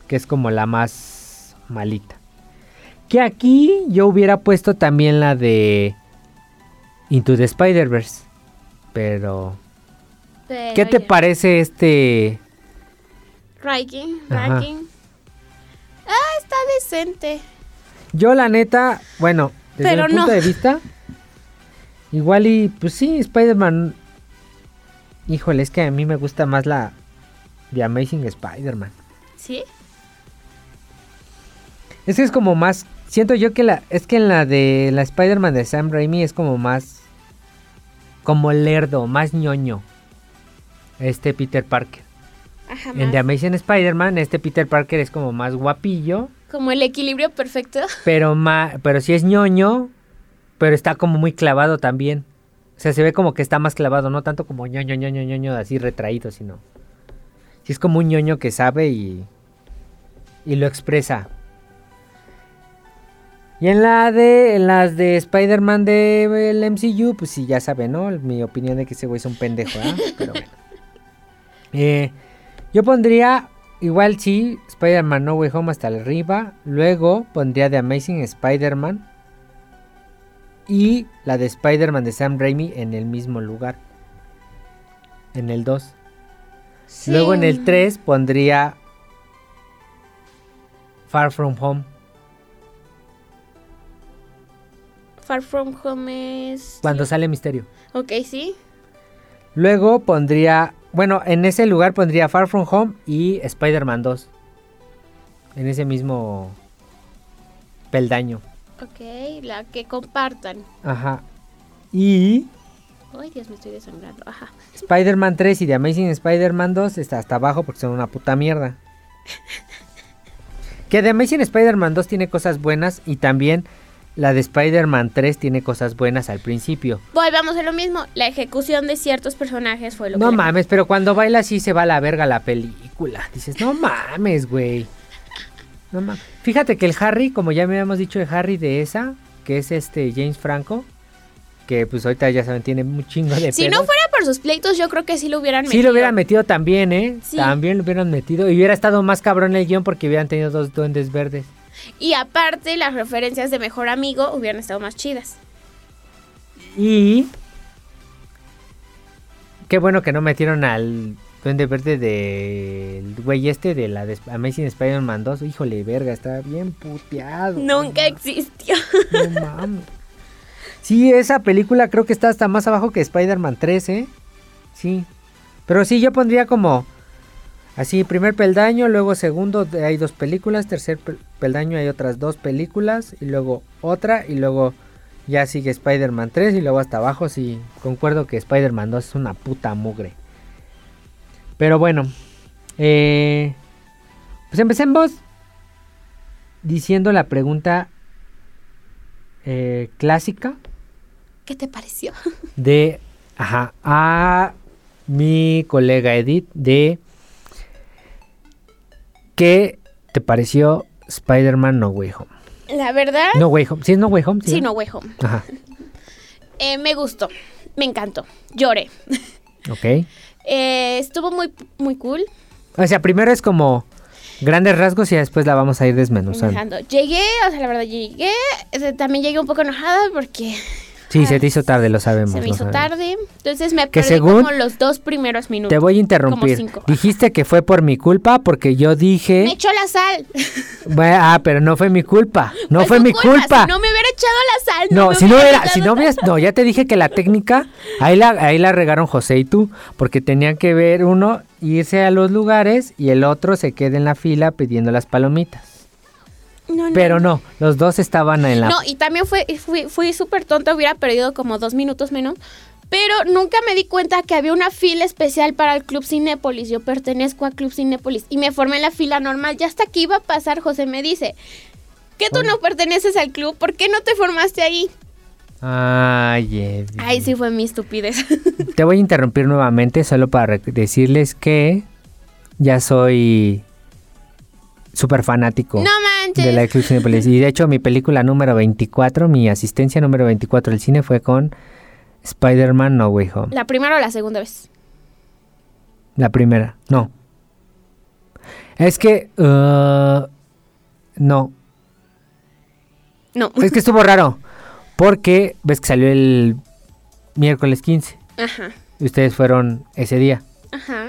Que es como la más malita. Que aquí yo hubiera puesto también la de Into the Spider-Verse. Pero, Pero ¿qué te parece este? Ranking, ranking. Ah, está decente. Yo la neta, bueno, desde Pero mi punto no. de vista, igual y pues sí, Spider-Man. Híjole, es que a mí me gusta más la de Amazing Spider-Man. ¿Sí? Es que es como más, siento yo que la, es que en la de la Spider-Man de Sam Raimi es como más, como lerdo, más ñoño. Este Peter Parker. Ajá, En. The Amazing Spider-Man, este Peter Parker es como más guapillo, Como el equilibrio perfecto. (laughs) pero ma- pero sí es ñoño, pero está como muy clavado también. O sea, se ve como que está más clavado, no tanto como ñoño, ñoño, ñoño, así retraído, sino. Sí es como un ñoño que sabe y. y lo expresa. Y en la de. en las de Spider-Man del MCU, pues sí, ya sabe, ¿no? Mi opinión de que ese güey es un pendejo, ¿ah? Pero bueno. Eh, yo pondría. Igual sí, Spider-Man No Way Home hasta arriba. Luego pondría The Amazing Spider-Man. Y la de Spider-Man de Sam Raimi en el mismo lugar. En el 2. Luego en el 3 pondría Far From Home. Far From Home es... Cuando sale Misterio. Ok, sí. Luego pondría... Bueno, en ese lugar pondría Far From Home y Spider-Man 2. En ese mismo peldaño. Ok, la que compartan. Ajá. Y Ay, Dios, me estoy desangrando. Ajá. Spider-Man 3 y The Amazing Spider-Man 2 está hasta abajo porque son una puta mierda. (laughs) que The Amazing Spider-Man 2 tiene cosas buenas y también la de Spider-Man 3 tiene cosas buenas al principio. Volvamos a lo mismo. La ejecución de ciertos personajes fue lo No que. mames, pero cuando baila sí se va a la verga la película. Dices, no mames, güey. No mames. Fíjate que el Harry, como ya me habíamos dicho de Harry de esa, que es este James Franco, que pues ahorita ya saben, tiene un chingo de Si no fuera por sus pleitos, yo creo que sí lo hubieran metido. Sí lo hubieran metido también, ¿eh? Sí. También lo hubieran metido. Y hubiera estado más cabrón el guion porque hubieran tenido dos duendes verdes. Y aparte, las referencias de mejor amigo hubieran estado más chidas. Y... Qué bueno que no metieron al duende verde del güey este de la de Amazing Spider-Man 2. Híjole, verga, está bien puteado. Nunca existió. No mames. Sí, esa película creo que está hasta más abajo que Spider-Man 3, ¿eh? Sí. Pero sí, yo pondría como... Así, primer peldaño, luego segundo hay dos películas, tercer pel- peldaño hay otras dos películas, y luego otra, y luego ya sigue Spider-Man 3, y luego hasta abajo sí, concuerdo que Spider-Man 2 es una puta mugre. Pero bueno, eh, pues empecemos diciendo la pregunta eh, clásica ¿Qué te pareció? de ajá, a mi colega Edith de ¿qué te pareció Spider-Man No Way Home? La verdad, No Way Home, ¿sí es No Way Home? sí, no, way home. Ajá, Eh, me gustó, me encantó, lloré. ok. (laughs) Eh, estuvo muy, muy cool. O sea, primero es como grandes rasgos y después la vamos a ir desmenuzando. Llegué, o sea, la verdad llegué. eh, También llegué un poco enojada porque Sí, se te hizo tarde, lo sabemos. se me hizo sabemos. tarde. Entonces me Que perdí según- como los dos primeros minutos. Te voy a interrumpir. Dijiste que fue por mi culpa porque yo dije... Me echó la sal. (laughs) Bueno, ah, pero no fue mi culpa. No Fue mi culpa. Si no me hubiera echado la sal. No, si no era, si no hubieras, no, ya te dije que la técnica, ahí la, ahí la regaron José y tú, porque tenían que ver uno irse a los lugares y el otro se quede en la fila pidiendo las palomitas. No, no, Pero no, los dos estaban en la... No, y también fue, fui, fui súper tonta, hubiera perdido como dos minutos menos. Pero nunca me di cuenta que había una fila especial para el Club Cinépolis. Yo pertenezco a Club Cinépolis y me formé en la fila normal. Ya hasta que iba a pasar, José me dice, que tú no perteneces al club, ¿por qué no te formaste ahí? Ay, Eddie. Ahí sí fue mi estupidez. Te voy a interrumpir nuevamente solo para decirles que ya soy súper fanático. no manches. de la Club Cinépolis. Y de hecho, mi película número 24, mi asistencia número 24 del cine fue con Spider-Man No Way Home. ¿La primera o la segunda vez? La primera, no. Es que, uh, no, No. es que estuvo raro. Porque ves que salió el miércoles 15 Ajá. y ustedes fueron ese día. Ajá.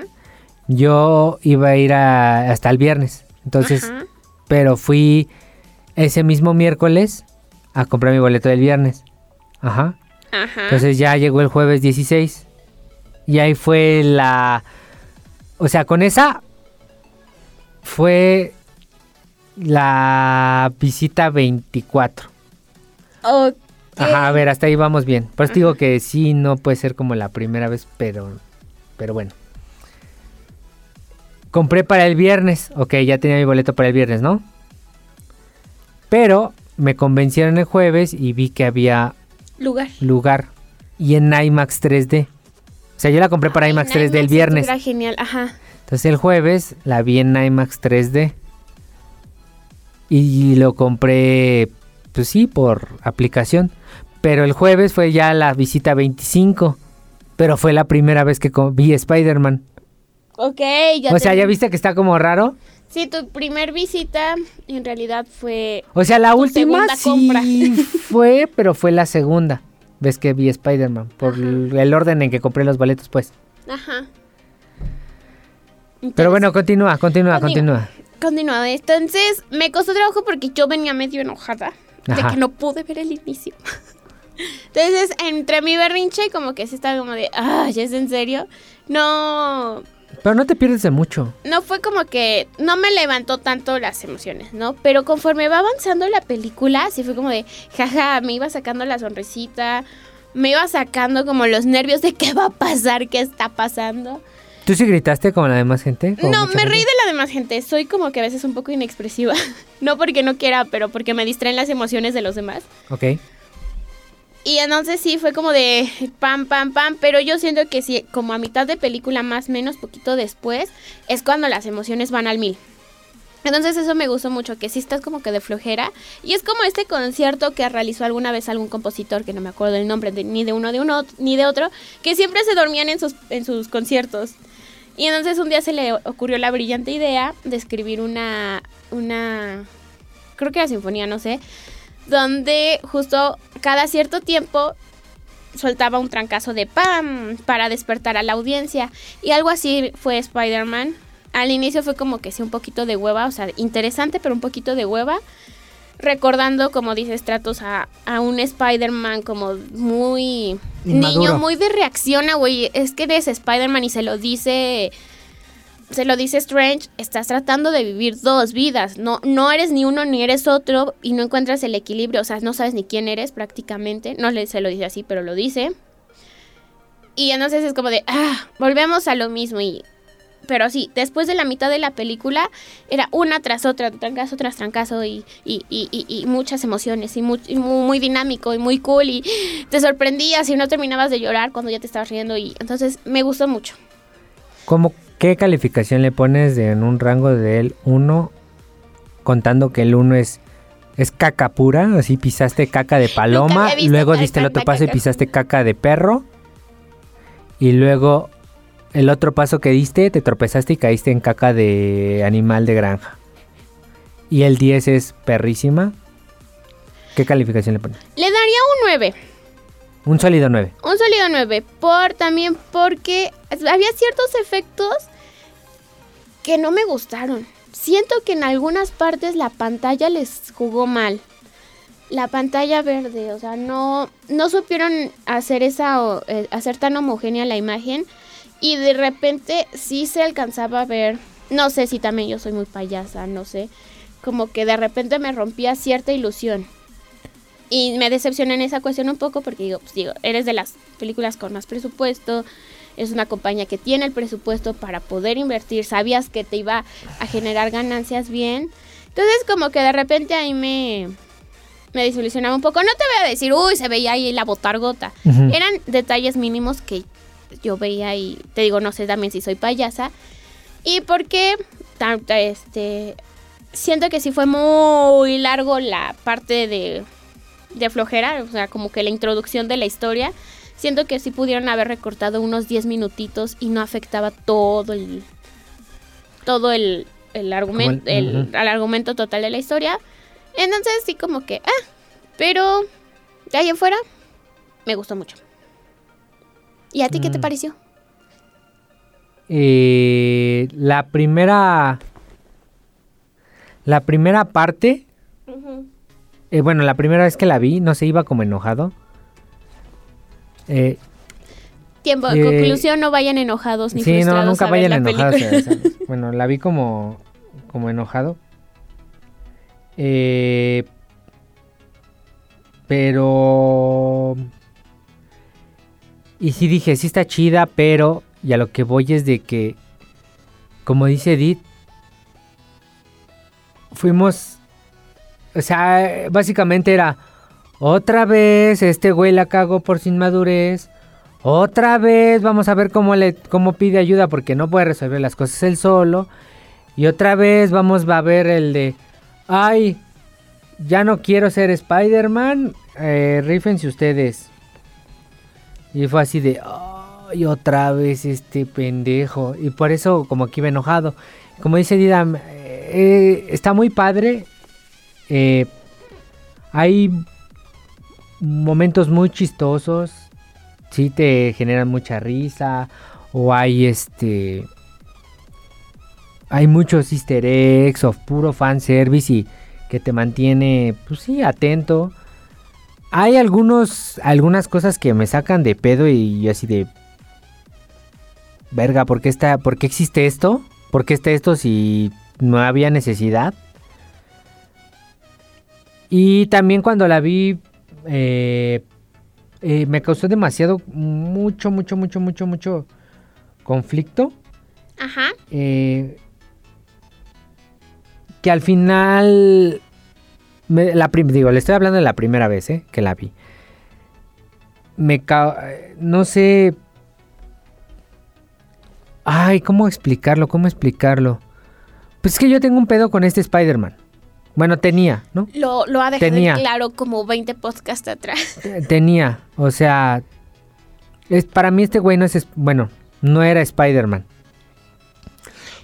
Yo iba a ir a- hasta el viernes. Entonces, Ajá. pero fui ese mismo miércoles a comprar mi boleto del viernes. Ajá. Ajá. Entonces ya llegó el jueves 16. Y ahí fue la... O sea, con esa fue la visita 24. Ok. Ajá, a ver, hasta ahí vamos bien. Por eso digo que sí, no puede ser como la primera vez, pero, pero bueno. Compré para el viernes. Ok, ya tenía mi boleto para el viernes, ¿no? Pero me convencieron el jueves y vi que había Lugar. lugar y en IMAX 3D. O sea, yo la compré para Ay, IMAX en 3D el viernes. Era genial. Ajá. Entonces el jueves la vi en IMAX 3D. Y lo compré, pues sí, por aplicación. Pero el jueves fue ya la visita 25. Pero fue la primera vez que vi Spider-Man. Ok, ya O sea, ¿ya viste que está como raro? Sí, tu primer visita en realidad fue... O sea, la Tu última segunda compra. sí (laughs) fue, pero fue la segunda vez que vi Spider-Man. Por el orden en que compré los boletos, pues. Ajá. Pero bueno, continúa, continúa, Continúa. continúa. Continuado. Entonces, me costó trabajo porque yo venía medio enojada de que no pude ver el inicio. (laughs) Entonces, entre mi berrinche, como que sí estaba como de, ah, ¿ya es en serio? No, Pero no te pierdes de mucho. no fue como que, no me levantó tanto las emociones, ¿no? Pero conforme va avanzando la película, sí fue como de, jaja, me iba sacando la sonrisita, me iba sacando como los nervios de qué va a pasar, qué está pasando. ¿Tú sí gritaste como la demás gente? ¿Como No, me reí de la demás gente. Soy como que a veces un poco inexpresiva. (laughs) no porque no quiera, pero porque me distraen las emociones de los demás. Ok. Y entonces sí, fue como de pam, pam, pam. Pero yo siento que sí, como a mitad de película, más menos, poquito después, es cuando las emociones van al mil. Entonces eso me gustó mucho, que sí estás como que de flojera. Y es como este concierto que realizó alguna vez algún compositor, que no me acuerdo el nombre ni de uno de uno ni de otro, que siempre se dormían en sus, en sus conciertos. Y entonces un día se le ocurrió la brillante idea de escribir una, una, creo que era sinfonía, no sé, donde justo cada cierto tiempo soltaba un trancazo de pam para despertar a la audiencia. Y algo así fue Spider-Man. Al inicio fue como que sí un poquito de hueva, o sea, interesante, pero un poquito de hueva. Recordando, como dice Stratos, a, a un Spider-Man como muy Inmaduro. niño, muy de reacciona, güey. Es que eres Spider-Man y se lo dice. Se lo dice Strange, estás tratando de vivir dos vidas. No, no eres ni uno ni eres otro y no encuentras el equilibrio. O sea, no sabes ni quién eres prácticamente. No le, se lo dice así, pero lo dice. Y entonces es como de, ah, volvemos a lo mismo. Y, pero sí, después de la mitad de la película era una tras otra, trancazo tras trancazo y, y, y, y- muchas emociones y muy, muy dinámico y muy cool y te sorprendías y no terminabas de llorar cuando ya te estabas riendo y entonces me gustó mucho. ¿Cómo, ¿Qué calificación le pones de- en un rango del 1 contando que el 1 es, es caca pura? Así pisaste caca de (laughs) paloma, luego diste el otro paso y pisaste caca de perro. Y luego el otro paso que diste te tropezaste y caíste en caca de animal de granja. Y el 10 es perrísima. ¿Qué calificación le pones? Le daría un 9. Un sólido 9. Un sólido 9. Por, también porque había ciertos efectos que no me gustaron. Siento que en algunas partes la pantalla les jugó mal. La pantalla verde, o sea, no, no supieron hacer esa o, eh, hacer tan homogénea la imagen y de repente sí se alcanzaba a ver, no sé si también yo soy muy payasa, no sé, como que de repente me rompía cierta ilusión. Y me decepcioné en esa cuestión un poco porque digo, pues digo, eres de las películas con más presupuesto, es una compañía que tiene el presupuesto para poder invertir, sabías que te iba a generar ganancias bien. Entonces como que de repente ahí me, me desilusionaba un poco. No te voy a decir, uy, se veía ahí la botargota. Ujú. Eran detalles mínimos que yo veía y te digo, no sé también si soy payasa. Y porque este siento que sí fue muy largo la parte de, de flojera, o sea, como que la introducción de la historia. Siento que sí pudieron haber recortado unos 10 minutitos y no afectaba todo el todo el, el argumento el- argumento total de la historia. Entonces sí como que ah, pero de ahí en fuera me gustó mucho. ¿Y a ti qué te Mm. pareció? Eh, la primera. La primera parte. Eh, bueno, la primera vez que la vi, no se iba como enojado. Eh, Tiempo, Eh, conclusión, no vayan enojados ni sí, no, frustrados nunca a ver vayan la enojados. (laughs) bueno, la vi como, como enojado. Eh, pero. Y sí dije, sí está chida, pero. Y a lo que voy es de que. Como dice Edith. Fuimos. O sea, básicamente era. Otra vez, este güey la cagó por sin madurez. Otra vez, vamos a ver cómo le cómo pide ayuda porque no puede resolver las cosas él solo. Y otra vez vamos a ver el de, ay, ya no quiero ser Spider-Man, eh, ustedes. Y fue así de, ay, otra vez este pendejo. Y por eso como que iba enojado. Como dice Didam, eh, está muy padre. Eh, hay momentos muy chistosos. Sí te generan mucha risa. O hay este. Hay muchos easter eggs o puro fanservice y que te mantiene, pues sí, atento. Hay algunos, algunas cosas que me sacan de pedo y yo así de... Verga, ¿por qué, está, ¿por qué existe esto? ¿Por qué está esto si no había necesidad? Y también cuando la vi, eh, eh, me causó demasiado, mucho, mucho, mucho, mucho, mucho conflicto. Ajá. eh, que al final, me- la prim- digo, le estoy hablando de la primera vez eh, que la vi. Me no sé. Ay, ¿cómo explicarlo? ¿Cómo explicarlo? Pues es que yo tengo un pedo con este Spider-Man. Bueno, tenía, ¿no? Lo, lo ha dejado Tenía. claro como 20 podcasts atrás. Te- Tenía, o sea, es, para mí este güey no es, es- bueno, no era Spider-Man.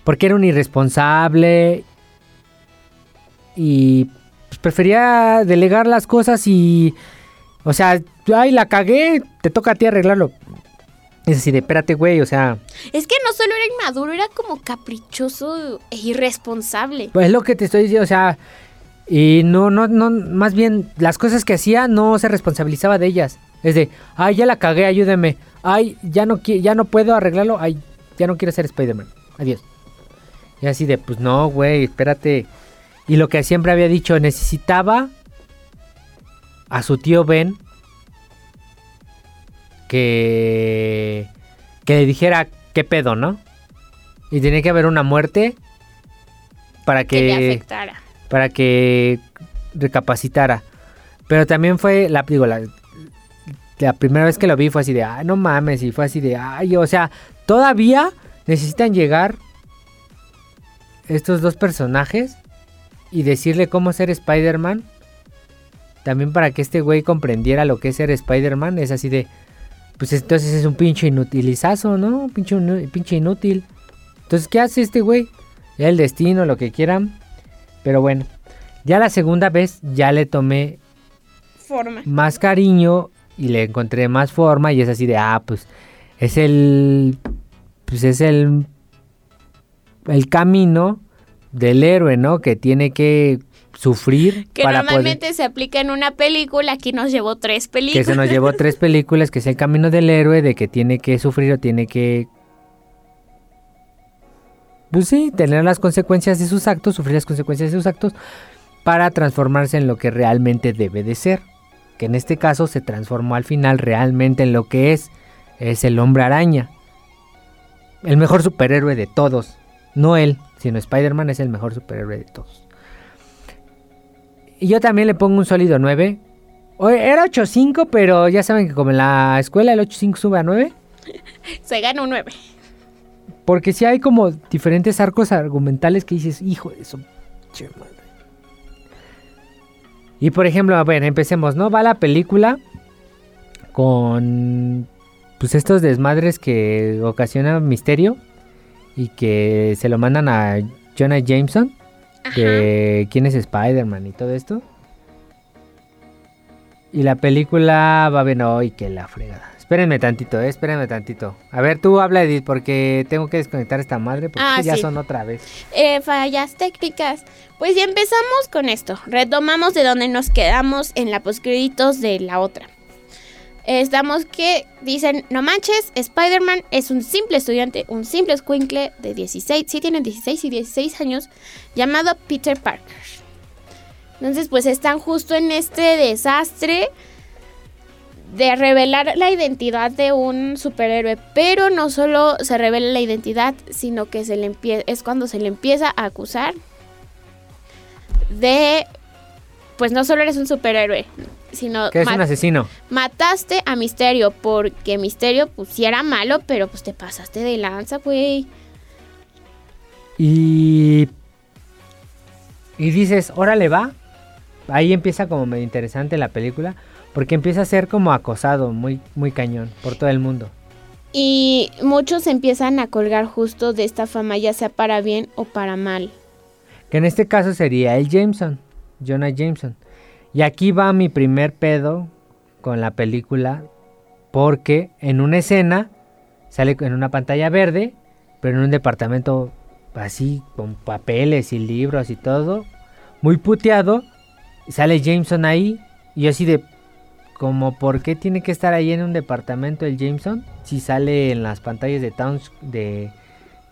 Porque era un irresponsable y pues, prefería delegar las cosas y, o sea, ay, la cagué, te toca a ti arreglarlo. Es así de, espérate, güey, o sea, Es que no solo era inmaduro, era como caprichoso e irresponsable. pues es lo que te estoy diciendo, o sea, y no, no, no, más bien las cosas que hacía no se responsabilizaba de ellas. Es de, ay, ya la cagué, ayúdeme. Ay, ya no, ya no puedo arreglarlo. Ay, ya no quiero ser Spider-Man. Adiós. Y así de, pues no, güey, espérate. Y lo que siempre había dicho, necesitaba a su tío Ben que, que le dijera qué pedo, ¿no? Y tenía que haber una muerte para Que le que afectara. para que recapacitara. Pero también fue la digo, la, la primera vez que lo vi fue así de, ay, no mames, y fue así de, ay, o sea, todavía necesitan llegar estos dos personajes y decirle cómo ser Spider-Man. También para que este güey comprendiera lo que es ser Spider-Man, es así de, pues entonces es un pinche inutilizazo, ¿no? Pinche, pinche inútil. Entonces, ¿qué hace este güey? Ya el destino, lo que quieran. Pero bueno, ya la segunda vez ya le tomé Forma. más cariño y le encontré más forma y es así de, ah, pues es el, pues es el, el camino del héroe, ¿no? Que tiene que sufrir Que para normalmente se aplica en una película, aquí nos llevó tres poder, que películas. se nos llevó tres (laughs) películas, que es el camino del héroe, de que tiene que sufrir o tiene que, pues sí, tener las consecuencias de sus actos, sufrir las consecuencias de sus actos para transformarse en lo que realmente debe de ser. Que en este caso se transformó al final realmente en lo que es, es el hombre araña. El mejor superhéroe de todos. No él, sino Spider-Man es el mejor superhéroe de todos. Y yo también le pongo un sólido 9. O- Era 8.5, pero ya saben que como en la escuela el 8.5 sube a 9. (laughs) Se gana un 9. Porque si hay como diferentes arcos argumentales que dices, hijo de su pinche madre". Y por ejemplo, a ver, empecemos, ¿no? Va la película con pues estos desmadres que ocasiona Misterio y que se lo mandan a Jonah Jameson. De quién es Spider-Man y todo esto. Y la película va bien hoy que la fregada. Espérenme tantito, eh, espérenme tantito. A ver, tú habla Edith porque tengo que desconectar esta madre porque Ah, ya sí. son otra vez. Eh, fallas técnicas. Pues ya empezamos con esto. Retomamos de donde nos quedamos en la postcréditos de la otra. Estamos que dicen, no manches, Spider-Man es un simple estudiante, un simple escuincle de 16, sí tienen 16 y 16 años, llamado Peter Parker. Entonces, pues están justo en este desastre de revelar la identidad de un superhéroe, pero no solo se revela la identidad, sino que se le es cuando se le empieza a acusar de pues no solo eres un superhéroe, sino Que es un asesino. mataste a Misterio porque Misterio pues sí era malo, pero pues te pasaste de lanza, güey. Y. Y dices, órale, va. Ahí empieza como medio interesante la película. Porque empieza a ser como acosado, muy, muy cañón, por todo el mundo. Y muchos empiezan a colgar justo de esta fama, ya sea para bien o para mal. Que en este caso sería el Jameson, Jonah Jameson. Y aquí va mi primer pedo con la película. Porque en una escena sale en una pantalla verde, pero en un departamento así, con papeles y libros y todo, muy puteado. Sale Jameson ahí y yo así de, como, ¿por qué tiene que estar ahí en un departamento el Jameson? Si sale en las pantallas de Towns, de,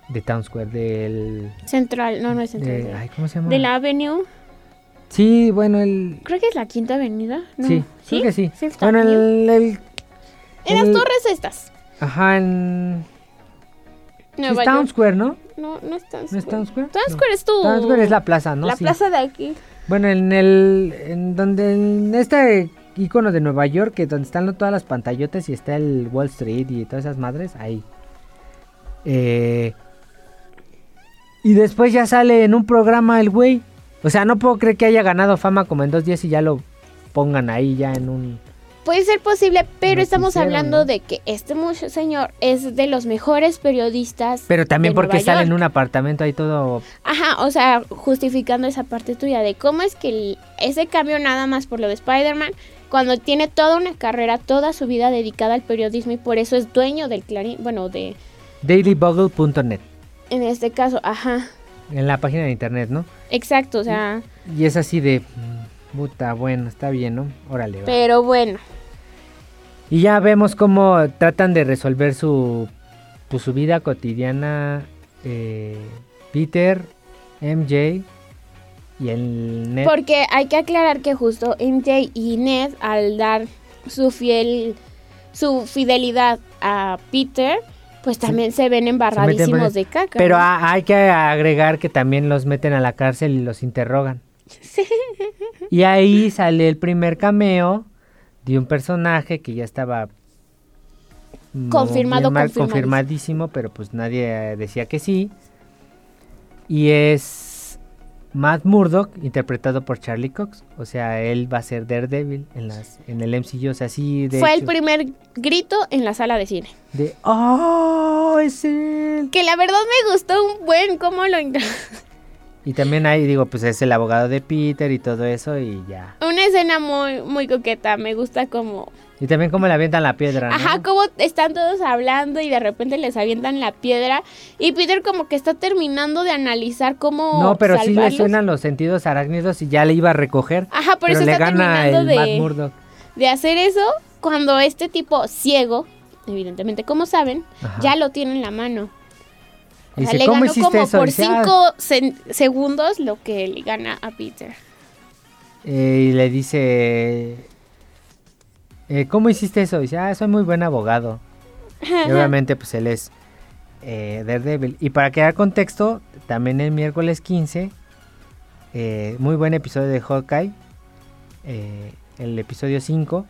de Town Square, del... Central, no, no es central. de- ay, ¿Cómo se llama? de la Avenue, Sí, bueno, el... creo que es la quinta avenida. ¿no? Sí, creo que sí. Sixth Bueno, Avenue. el, el- En las el- torres estas. Ajá, en... Sí, Nueva es Town York. Square, ¿no? No, no es Town ¿No Square. es Town Square? Town No. Square es tu... Town Square es la plaza, ¿no? La Sí. plaza de aquí. Bueno, en el. En donde. En este icono de Nueva York, que donde están todas las pantallotas y está el Wall Street y todas esas madres, ahí. Eh, y después ya sale en un programa el güey. O sea, no puedo creer que haya ganado fama como en dos días y ya lo pongan ahí ya en un. Puede ser posible, pero estamos hablando ¿no? de que este mu- señor es de los mejores periodistas. Pero también de porque Nueva sale en un apartamento ahí todo. Ajá, o sea, justificando esa parte tuya de cómo es que ese cambio nada más por lo de Spider-Man, cuando tiene toda una carrera, toda su vida dedicada al periodismo y por eso es dueño del Clarín, bueno, de, Dailybugle.net. en este caso, ajá, En la página de internet, ¿no? exacto, o sea, Y es así de. mm, Puta, bueno, está bien, ¿no? Órale, va. pero bueno, Y ya vemos cómo tratan de resolver su, pues, su vida cotidiana eh, Peter, MJ y el Ned. porque hay que aclarar que justo MJ y Ned al dar su fiel, su fidelidad a Peter, pues también se ven embarradísimos de caca. Pero hay que agregar que también los meten a la cárcel y los interrogan. Y ahí sale el primer cameo de un personaje que ya estaba mm, Confirmado, mal- confirmadísimo. confirmadísimo, pero pues nadie eh, decía que sí. Y es Matt Murdock, interpretado por Charlie Cox. O sea, él va a ser Daredevil en las en el MCU. O sea, sí, de Fue el hecho, primer grito en la sala de cine. de ¡Oh! Es él. Que la verdad me gustó un buen cómo lo... (laughs) Y también ahí digo, pues es el abogado de Peter y todo eso y ya. Una escena muy, muy coqueta, me gusta como... Y también como le avientan la piedra, ¿no? Ajá, como están todos hablando y de repente les avientan la piedra y Peter como que está terminando de analizar cómo No, pero sí le suenan los sentidos arácnidos y ya le iba a recoger. Ajá, por pero eso le está gana terminando el de, de hacer eso cuando este tipo ciego, evidentemente como saben, Ajá. ya lo tiene en la mano. Dice, le ¿cómo ganó hiciste como eso? por Dice, "Ah". 5 segundos lo que le gana a Peter. Eh, y le dice, eh, ¿cómo hiciste eso? Dice, ah, soy muy buen abogado. Y obviamente pues él es eh, Daredevil. Y para crear contexto, también el miércoles 15, eh, muy buen episodio de Hawkeye, el episodio 5,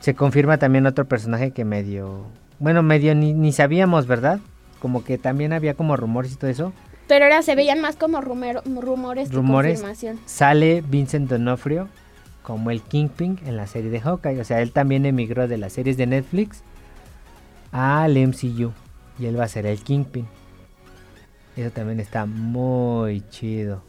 se confirma también otro personaje que medio, bueno, medio ni, ni sabíamos, ¿verdad? Como que también había como rumores y todo eso. Pero ahora se veían más como rumero- rumores Rumores. confirmación. Sale Vincent D'Onofrio como el Kingpin en la serie de Hawkeye. O sea, él también emigró de las series de Netflix al MCU. Y él va a ser el Kingpin. Eso también está muy chido.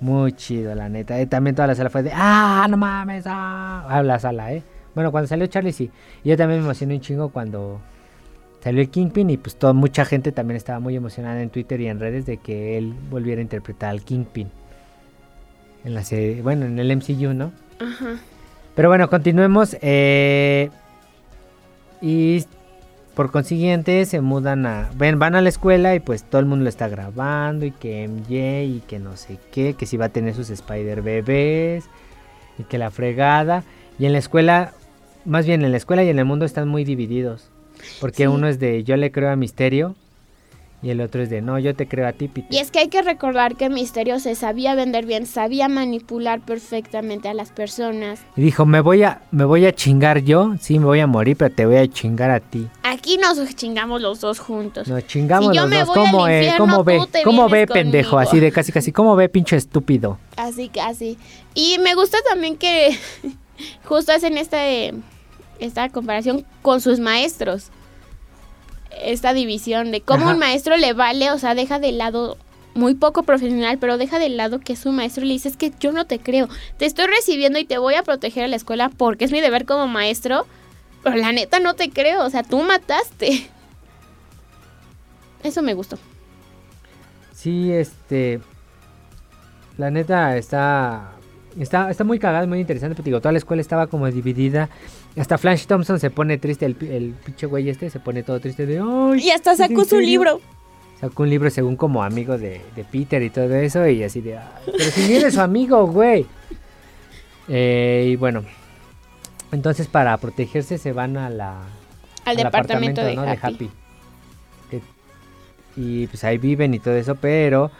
Muy chido, la neta. Eh, también toda la sala fue de, ah, no mames, ah. Ah, la sala, ¿eh? Bueno, cuando salió Charlie sí. Y yo también me emocioné un chingo cuando salió el Kingpin y pues toda, mucha gente también estaba muy emocionada en Twitter y en redes de que él volviera a interpretar al Kingpin. En la serie, bueno, en el MCU, ¿no? Ajá. Pero bueno, continuemos. eh, y por consiguiente se mudan a... Ven, van a la escuela y pues todo el mundo lo está grabando y que MJ y que no sé qué, que si va a tener sus Spider bebés y que la fregada. Y en la escuela, más bien en la escuela y en el mundo están muy divididos. Porque Sí. uno es de yo le creo a Misterio y el otro es de no, yo te creo a ti, Peter. Y es que hay que recordar que Misterio se sabía vender bien, sabía manipular perfectamente a las personas. Y dijo, me voy a, me voy a chingar yo, sí, me voy a morir, pero te voy a chingar a ti. Aquí nos chingamos los dos juntos. Nos chingamos Si los dos. ¿Cómo, eh? infierno, ¿Cómo ve? ¿Cómo ve, pendejo? conmigo. Así de casi casi. ¿Cómo ve, pinche estúpido? Así así. Y me gusta también que (laughs) justo hacen esta, eh, esta comparación con sus maestros. Esta división de cómo Ajá. un maestro le vale, o sea, deja de lado muy poco profesional, pero deja de lado que su maestro le dice, es que yo no te creo. Te estoy recibiendo y te voy a proteger a la escuela porque es mi deber como maestro, pero la neta no te creo, o sea, tú mataste. (laughs) Eso me gustó. Sí, este. La neta está. Está, está muy cagado, muy interesante. Pero digo, toda la escuela estaba como dividida. Hasta Flash Thompson se pone triste. El, el pinche güey este se pone todo triste de. ¡Ay! Y hasta ¿es en sacó su serio?". libro. Sacó un libro según como amigo de, de Peter y todo eso. Y así de. "Ay, pero si eres su amigo, güey. Eh, y bueno. Entonces, para protegerse, se van a la. Al, departamento, de, ¿no? Happy. y pues ahí viven y todo eso, pero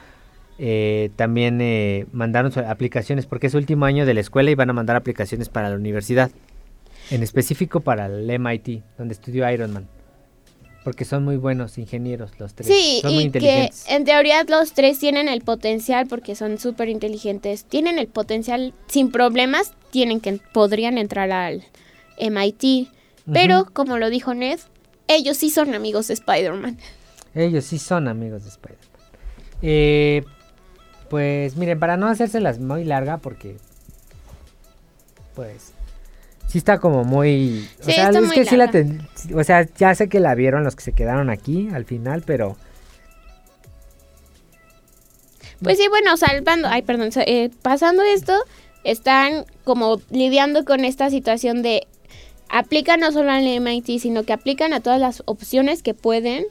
eh, también eh, mandaron aplicaciones porque es último año de la escuela y van a mandar aplicaciones para la universidad, en específico para el MIT, donde estudió Iron Man. Porque son muy buenos ingenieros los tres. Sí, son muy y que inteligentes. en teoría los tres tienen el potencial porque son súper inteligentes. Tienen el potencial sin problemas, tienen que podrían entrar al MIT. Pero, como lo dijo Ned, ellos sí son amigos de Spider-Man. Ellos sí son amigos de Spider-Man. Eh, pues miren, para no hacérselas muy larga, porque. Pues. Sí está como muy. O Sí, sea, está es muy que sí la. larga. ten- O sea, ya sé que la vieron los que se quedaron aquí al final, pero. Pues sí, bueno, salvando, ay, perdón, eh, pasando esto, están como lidiando con esta situación de aplican no solo al MIT, sino que aplican a todas las opciones que pueden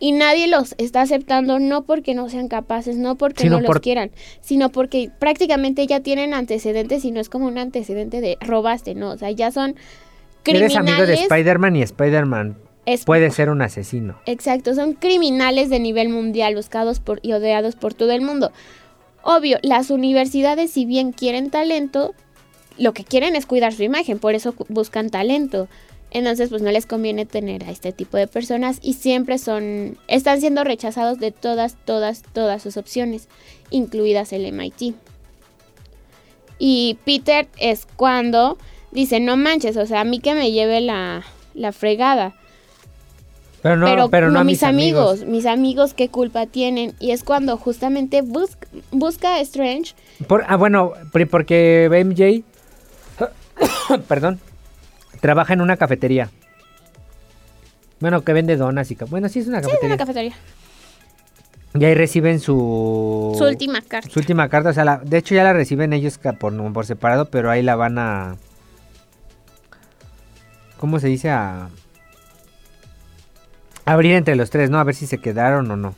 y nadie los está aceptando no porque no sean capaces, no porque Sino no los quieran, sino porque prácticamente ya tienen antecedentes y no es como un antecedente de robaste, no, o sea, ya son Eres amigo de criminales. Spider-Man y Spider-Man es- puede ser un asesino. Exacto, son criminales de nivel mundial buscados por y odiados por todo el mundo. Obvio, las universidades si bien quieren talento, lo que quieren es cuidar su imagen, por eso buscan talento. Entonces, pues no les conviene tener a este tipo de personas y siempre son están siendo rechazados de todas todas todas sus opciones, incluidas el MIT. Y Peter es cuando dice, "No manches, o sea, a mí que me lleve la la fregada." Pero no, pero, pero, no, no a mis amigos. mis amigos qué culpa tienen y es cuando justamente bus- busca a Strange Por- ah, bueno, porque MJ, (coughs) perdón, trabaja en una cafetería. Bueno, que vende donas y... Bueno, sí es una cafetería. una cafetería Y ahí reciben su... su última carta su última carta. O sea, la- de hecho ya la reciben ellos por, por separado, pero ahí la van a... ¿Cómo se dice? A... Abrir entre los tres, ¿no? A ver si se quedaron o no.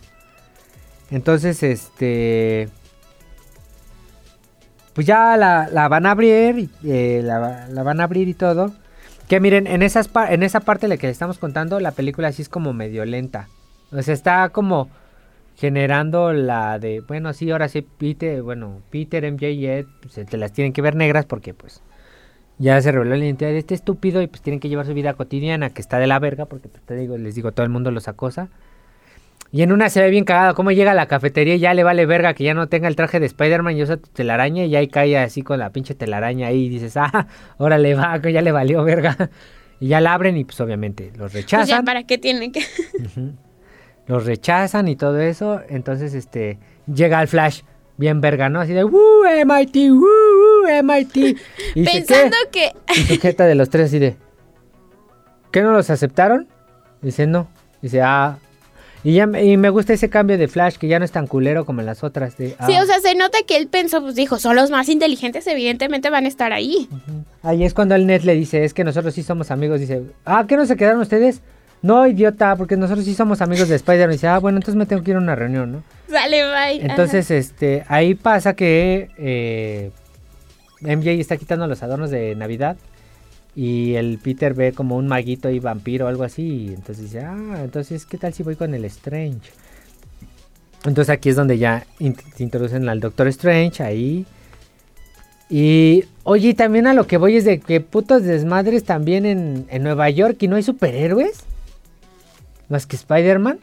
Entonces, este... Pues ya la, la van a abrir, eh, la, la van a abrir y todo. Que miren, en, esas en esa parte de la que les estamos contando, la película sí es como medio lenta. O sea, está como generando la de, bueno, sí, ahora sí, Peter, bueno, Peter, MJ y Ed, pues, se te las tienen que ver negras porque pues ya se reveló la identidad de este estúpido y pues tienen que llevar su vida cotidiana, que está de la verga, porque te digo, les digo, todo el mundo los acosa. Y en una se ve bien cagado cómo llega a la cafetería y ya le vale verga que ya no tenga el traje de Spider-Man y usa tu telaraña y ahí cae así con la pinche telaraña ahí y dices, ah, órale va, que ya le valió verga. Y ya la abren y pues obviamente los pues ya rechazan. para qué tienen que. Los rechazan y todo eso. Entonces, este, llega el Flash bien verga, ¿no? Así de, ¡Woo, MIT! ¡Woo, MIT! Y pensando que Y sujeta de los tres así de, ¿qué no los aceptaron? Dice, no. Dice, ah. Y, ya, me- y me gusta ese cambio de Flash, que ya no es tan culero como en las otras. De, sí ah. o sea se nota que él pensó pues dijo son los más inteligentes evidentemente van a estar ahí Ahí es cuando el net le dice, es que nosotros sí somos amigos. Dice, ah, ¿qué no se quedaron ustedes? No, idiota, porque nosotros sí somos amigos de Spider-Man. Dice, ah, bueno, entonces me tengo que ir a una reunión, ¿no? sale bye Entonces, este, ahí pasa que eh, MJ está quitando los adornos de Navidad y el Peter ve como un maguito y vampiro o algo así. Y entonces dice, ah, entonces, ¿qué tal si voy con el Strange? Entonces aquí es donde ya in- te introducen al Doctor Strange ahí. Y, oye, también a lo que voy es de que putos desmadres también en, en Nueva York y no hay superhéroes. Más que Spider-Man.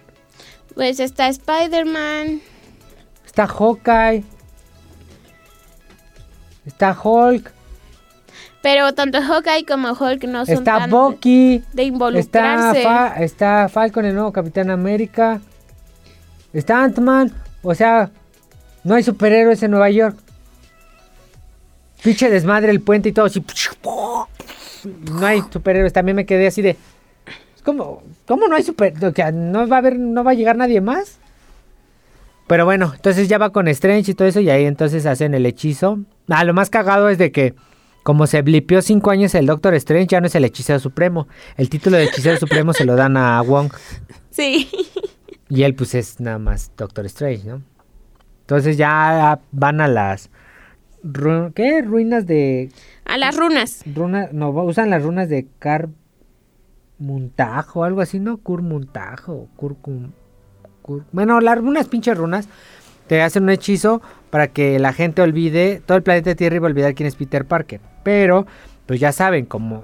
pues está Spider-Man Está Hawkeye. Está Hulk. Pero tanto Hawkeye como Hulk no son Está tan Bucky. de Está, involucrarse Fa- está Falcon, el nuevo Capitán América. Está Ant-Man. O sea, no hay superhéroes en Nueva York. Pinche desmadre el puente y todo así. No hay superhéroes. También me quedé así de. ¿Cómo, cómo no hay super.? o sea, ¿No va a haber, no va a llegar nadie más? Pero bueno, entonces ya va con Strange y todo eso. Y ahí entonces hacen el hechizo. Ah, lo más cagado es de que. Como se blipió cinco años el Doctor Strange, ya no es el hechicero supremo. El título de hechicero (laughs) supremo se lo dan a Wong. sí Y él pues es nada más Doctor Strange, ¿no? Entonces ya van a las... ru- ¿Qué? Ruinas de... a las runas Runa, no, usan las runas de Car... Muntajo, algo así, ¿no? Cur Muntajo, Curcum... cur- bueno, la- unas pinches runas, te hacen un hechizo para que la gente olvide, todo el planeta Tierra iba a olvidar quién es Peter Parker. Pero, pues ya saben, como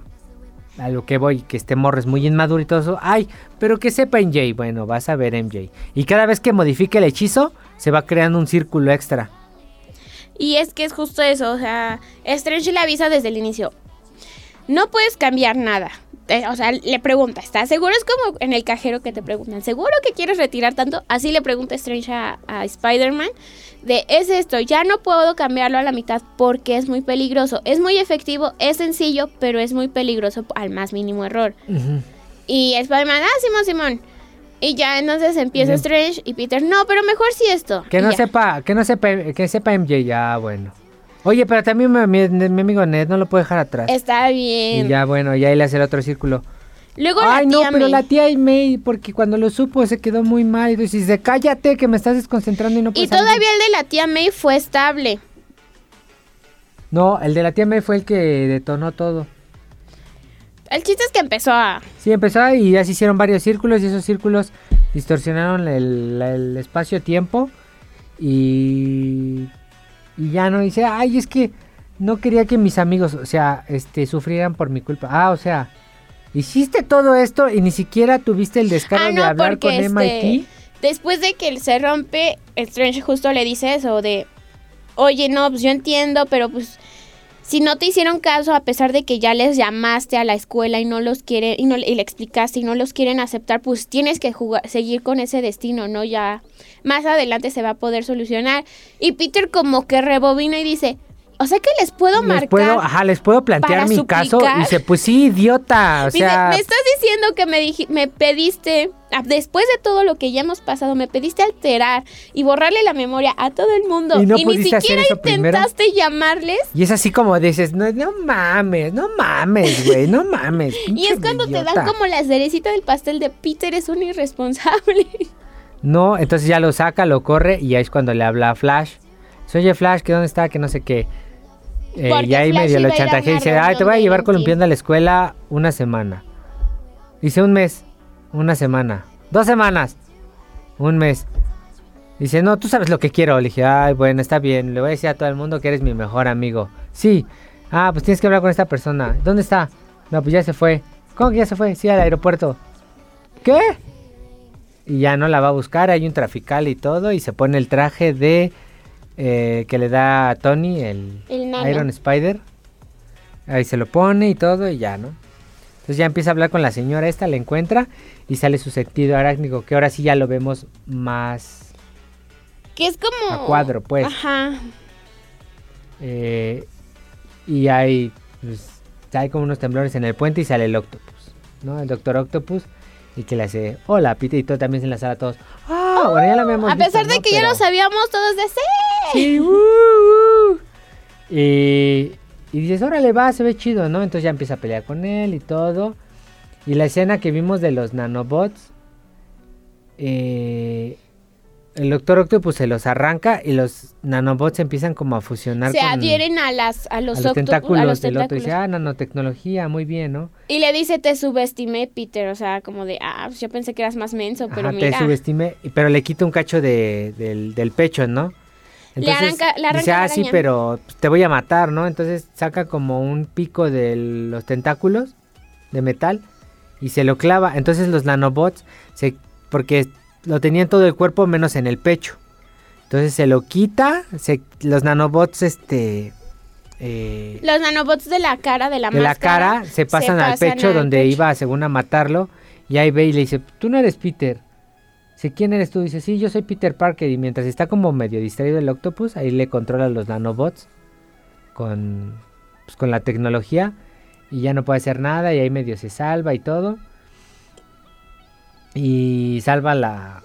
a lo que voy, que este morro es muy inmaduro y todo eso. Ay, pero que sepa MJ. Bueno, vas a ver MJ. Y cada vez que modifique el hechizo, se va creando un círculo extra. Y es que es justo eso, o sea, Strange le avisa desde el inicio. No puedes cambiar nada. Eh, o sea, le pregunta, ¿estás seguro? Es como en el cajero que te preguntan, ¿seguro que quieres retirar tanto? Así le pregunta Strange a, a Spider-Man. De, es esto, ya no puedo cambiarlo a la mitad porque es muy peligroso. Es muy efectivo, es sencillo, pero es muy peligroso al más mínimo error. Y Spider-Man, ah, Simón, Simón. Y ya entonces empieza. Strange y Peter, no, pero mejor sí esto. Que no ya. sepa, que no sepa, que sepa MJ, ya bueno. Oye, pero también mi, mi- mi amigo Ned no lo puede dejar atrás. Está Y bien. ya bueno, ya él hace el otro círculo. Luego Ay, la no, tía pero May. la tía May, porque cuando lo supo se quedó muy mal. Y dice, cállate que me estás desconcentrando y no Y puedes salir". todavía el de la tía May fue estable. No, el de la tía May fue el que detonó todo. El chiste es que empezó a... Sí, empezó y ya se hicieron varios círculos y esos círculos distorsionaron el espacio-tiempo y, y ya no dice, ay, es que no quería que mis amigos, o sea, este, sufrieran por mi culpa. Ah, o sea, hiciste todo esto y ni siquiera tuviste el descaro Ah, de hablar con porque MIT. este, después de que él se rompe, Strange justo le dice eso de, oye, no, pues yo entiendo, pero pues si no te hicieron caso a pesar de que ya les llamaste a la escuela y no los quieren y no y le explicaste y no los quieren aceptar, pues tienes que jugar, seguir con ese destino, ¿no? Ya más adelante se va a poder solucionar. Y Peter como que rebobina y dice, o sea que les puedo Les marcar. puedo, ajá, les puedo plantear mi caso y dice, pues sí, idiota, o Dice, sea, me estás diciendo que me, dij- me pediste, ah, después de todo lo que ya hemos pasado, me pediste alterar y borrarle la memoria a todo el mundo. ¿Y no ni pudiste hacer siquiera eso primero? intentaste llamarles. y es así como dices, no, no mames, no mames, güey, no mames. (laughs) Y pinche es cuando te idiota". dan como la cerecita del pastel de Peter es un irresponsable. (laughs) No, entonces ya lo saca, lo corre y ahí es cuando le habla a Flash. Dice, oye Flash, ¿que dónde está? Que no sé qué. Eh, y ahí medio lo chantajea y dice, ay, te voy a llevar Linky". columpiando a la escuela una semana. Dice un mes, una semana, dos semanas, un mes. Dice, no, tú sabes lo que quiero. Le dije, ay, bueno, está bien. Le voy a decir a todo el mundo que eres mi mejor amigo. Sí. Ah, pues tienes que hablar con esta persona. ¿Dónde está? No, pues ya se fue. ¿Cómo que ya se fue? Sí, al aeropuerto. ¿Qué? Y ya no la va a buscar. Hay un trafical y todo. Y se pone el traje de... eh, que le da a Tony, el. Iron Spider. Ahí se lo pone y todo y ya, ¿no? Entonces ya empieza a hablar con la señora esta, la encuentra y sale su sentido arácnico, que ahora sí ya lo vemos más Que es como... a cuadro, pues. Ajá. Eh, y hay, pues, hay como unos temblores en el puente y sale el Octopus, ¿no? El Doctor Octopus y que le hace, hola, Peter y todo también se enlazara a todos. Ah, bueno, ya lo habíamos A visto, pesar de ¿no? que ya lo sabíamos todos de sí. Sí, uh, uh. Y, y dices, órale, va, se ve chido, ¿no? Entonces ya empieza a pelear con él y todo. Y la escena que vimos de los nanobots, eh, el Doctor Octopus se los arranca y los nanobots empiezan como a fusionar Se con adhieren a las a a los, tentáculos a los del otro. Y tentáculos. dice, ah, nanotecnología, muy bien, ¿no? Y le dice, te subestimé, Peter. O sea, como de, ah, pues yo pensé que eras más menso, pero Ajá, te mira. subestimé, pero le quita un cacho de, del, del pecho, ¿no? Le arranca- le arranca dice, la ah, sí, araña". pero pues, te voy a matar, ¿no? Entonces saca como un pico de los tentáculos de metal y se lo clava. Entonces los nanobots, se, porque lo tenían todo el cuerpo menos en el pecho. Entonces se lo quita, se, los nanobots, este... eh, Los nanobots de la cara, de la de la cara se pasan al pasan pecho al donde pecho. iba según a matarlo y ahí ve y le dice, tú no eres Peter. Dice, ¿quién eres tú? Dice, sí, yo soy Peter Parker y mientras está como medio distraído el octopus, ahí le controla los nanobots con, pues, con la tecnología y ya no puede hacer nada y ahí medio se salva y todo. Y salva a la,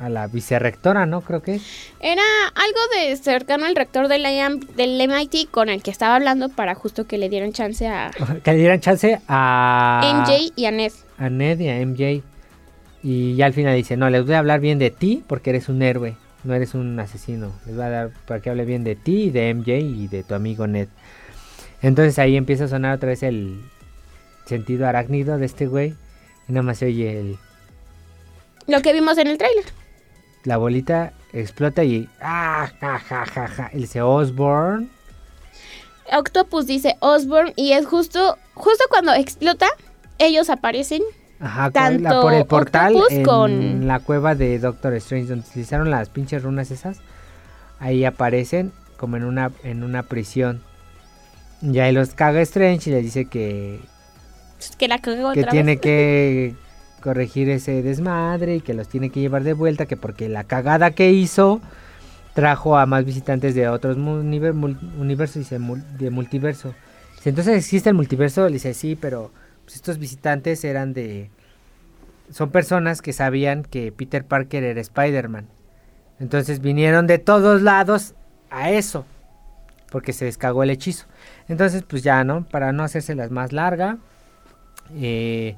a la vicerrectora, ¿no? Creo que es. Era algo de cercano al rector del, IAM del MIT con el que estaba hablando para justo que le dieran chance a (laughs) Que le dieran chance a... MJ y a Ned. a Ned y a MJ. Y ya al final dice, no, les voy a hablar bien de ti porque eres un héroe, no eres un asesino. Les voy a dar para que hable bien de ti y de MJ y de tu amigo Ned. Entonces ahí empieza a sonar otra vez el sentido arácnido de este güey. Y nada más se oye el... Lo que vimos en el tráiler. la bolita explota y ah, ja, ja, ja, ja. Él dice Osborn. Octopus dice Osborn y es justo, justo cuando explota, ellos aparecen. Ajá, Tanto la- por el portal Octopus en con- la cueva de Doctor Strange donde utilizaron las pinches runas esas. Ahí aparecen como en una en una prisión. Y ahí los caga Strange y les dice que, Que la cagó que otra tiene vez. que corregir ese desmadre y que los tiene que llevar de vuelta, que porque la cagada que hizo trajo a más visitantes de otros universos, de multiverso. Dice, entonces existe el multiverso, le dice, sí, pero pues, estos visitantes eran de... Son personas que sabían que Peter Parker era Spider-Man. Entonces vinieron de todos lados a eso, porque se descagó el hechizo. Entonces, pues ya, ¿no? Para no hacérselas más larga, eh,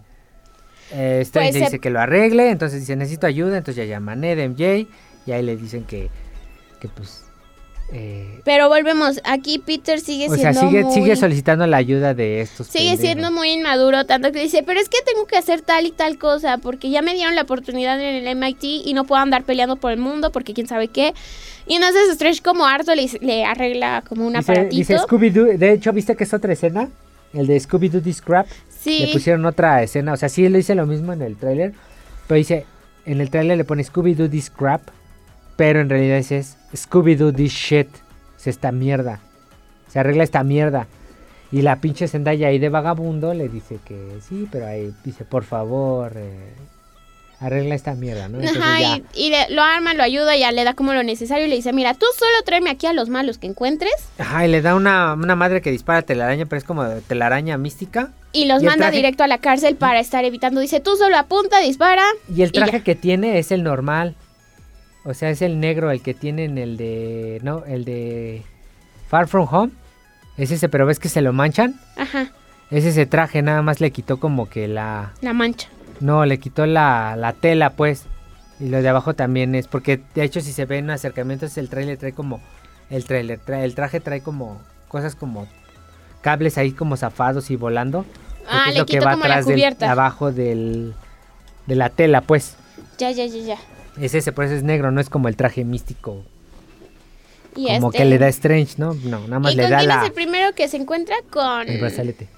eh, Strange Pues le dice que lo arregle, entonces dice necesito ayuda, entonces ya llama a Ned, MJ, y ahí le dicen que, que pues... eh, Pero volvemos, aquí Peter sigue o sea, siendo sigue, muy... sigue solicitando la ayuda de estos. Sigue siendo muy inmaduro, tanto que dice, pero es que tengo que hacer tal y tal cosa, porque ya me dieron la oportunidad en el MIT y no puedo andar peleando por el mundo, porque quién sabe qué. Y entonces Stretch como harto le, le arregla como un Dice, aparatito. dice Scooby-Doo, de hecho, ¿viste que es otra escena? El de Scooby-Doo Scrap. Sí, Le pusieron otra escena, o sea, sí le dice lo mismo en el tráiler, pero dice, en el tráiler le pone Scooby-Doo This Crap, pero en realidad es Scooby-Doo This Shit, es esta mierda, se arregla esta mierda. Y la pinche Zendaya ahí de vagabundo le dice que sí, pero ahí dice, por favor, eh, arregla esta mierda, ¿no? Entonces Ajá, ya- y, y le- lo arma, lo ayuda, ya le da como lo necesario y le dice, mira, tú solo tráeme aquí a los malos que encuentres Ajá, y le da una, una madre que dispara telaraña, pero es como telaraña mística. y los ¿Y el manda traje? directo a la cárcel para estar evitando. Dice, tú solo apunta, dispara. Y el Y traje que tiene es el normal. O sea, es el negro, el que tiene en el de. No, el de. Far From Home. Es ese, pero ves que se lo manchan. Ajá, Es ese traje, nada más le quitó como que la. la mancha. No, le quitó la, la tela, pues. Y lo de abajo también es. Porque de hecho, si se ve en acercamientos, el trailer trae como. El trailer, trae, el traje trae como. Cosas como. Cables ahí como zafados y volando. Ah, es le lo que va como la atrás del- cubierta. abajo del. De la tela, pues. Ya, ya, ya, ya. Es ese, por eso es negro, no es como el traje místico. Y como este- que le da Strange, ¿no? No, nada más ¿Y le da la, es el primero que se encuentra? Con... el brazalete.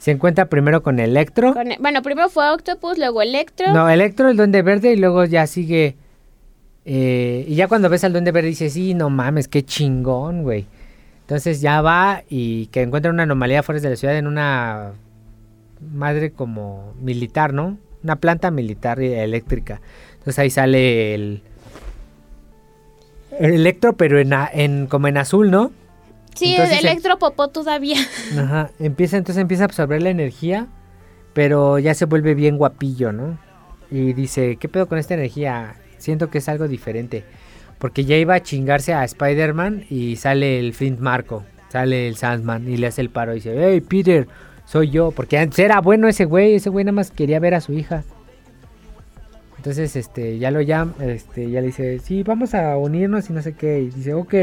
Se encuentra primero con Electro. con- Bueno, primero fue Octopus, luego Electro. No, Electro, el Duende Verde, y luego ya sigue. eh, y ya cuando ves al Duende Verde dices, sí, no mames, qué chingón, güey. Entonces ya va y que encuentra una anomalía fuera de la ciudad en una madre como militar, ¿no? Una planta militar y eléctrica. Entonces ahí sale el, el Electro, pero en, a- en como en azul, ¿no? Sí, entonces es el- Electro Popó todavía. Ajá, empieza, entonces empieza a absorber la energía, pero ya se vuelve bien guapillo, ¿no? Y dice, ¿qué pedo con esta energía? Siento que es algo diferente. Porque ya iba a chingarse a Spider-Man y sale el Flint Marco, sale el Sandman y le hace el paro y dice, hey Peter, soy yo. Porque antes era bueno ese güey, ese güey nada más quería ver a su hija. Entonces, este, ya lo llama, este, ya le dice, sí, vamos a unirnos y no sé qué. Y dice, ok.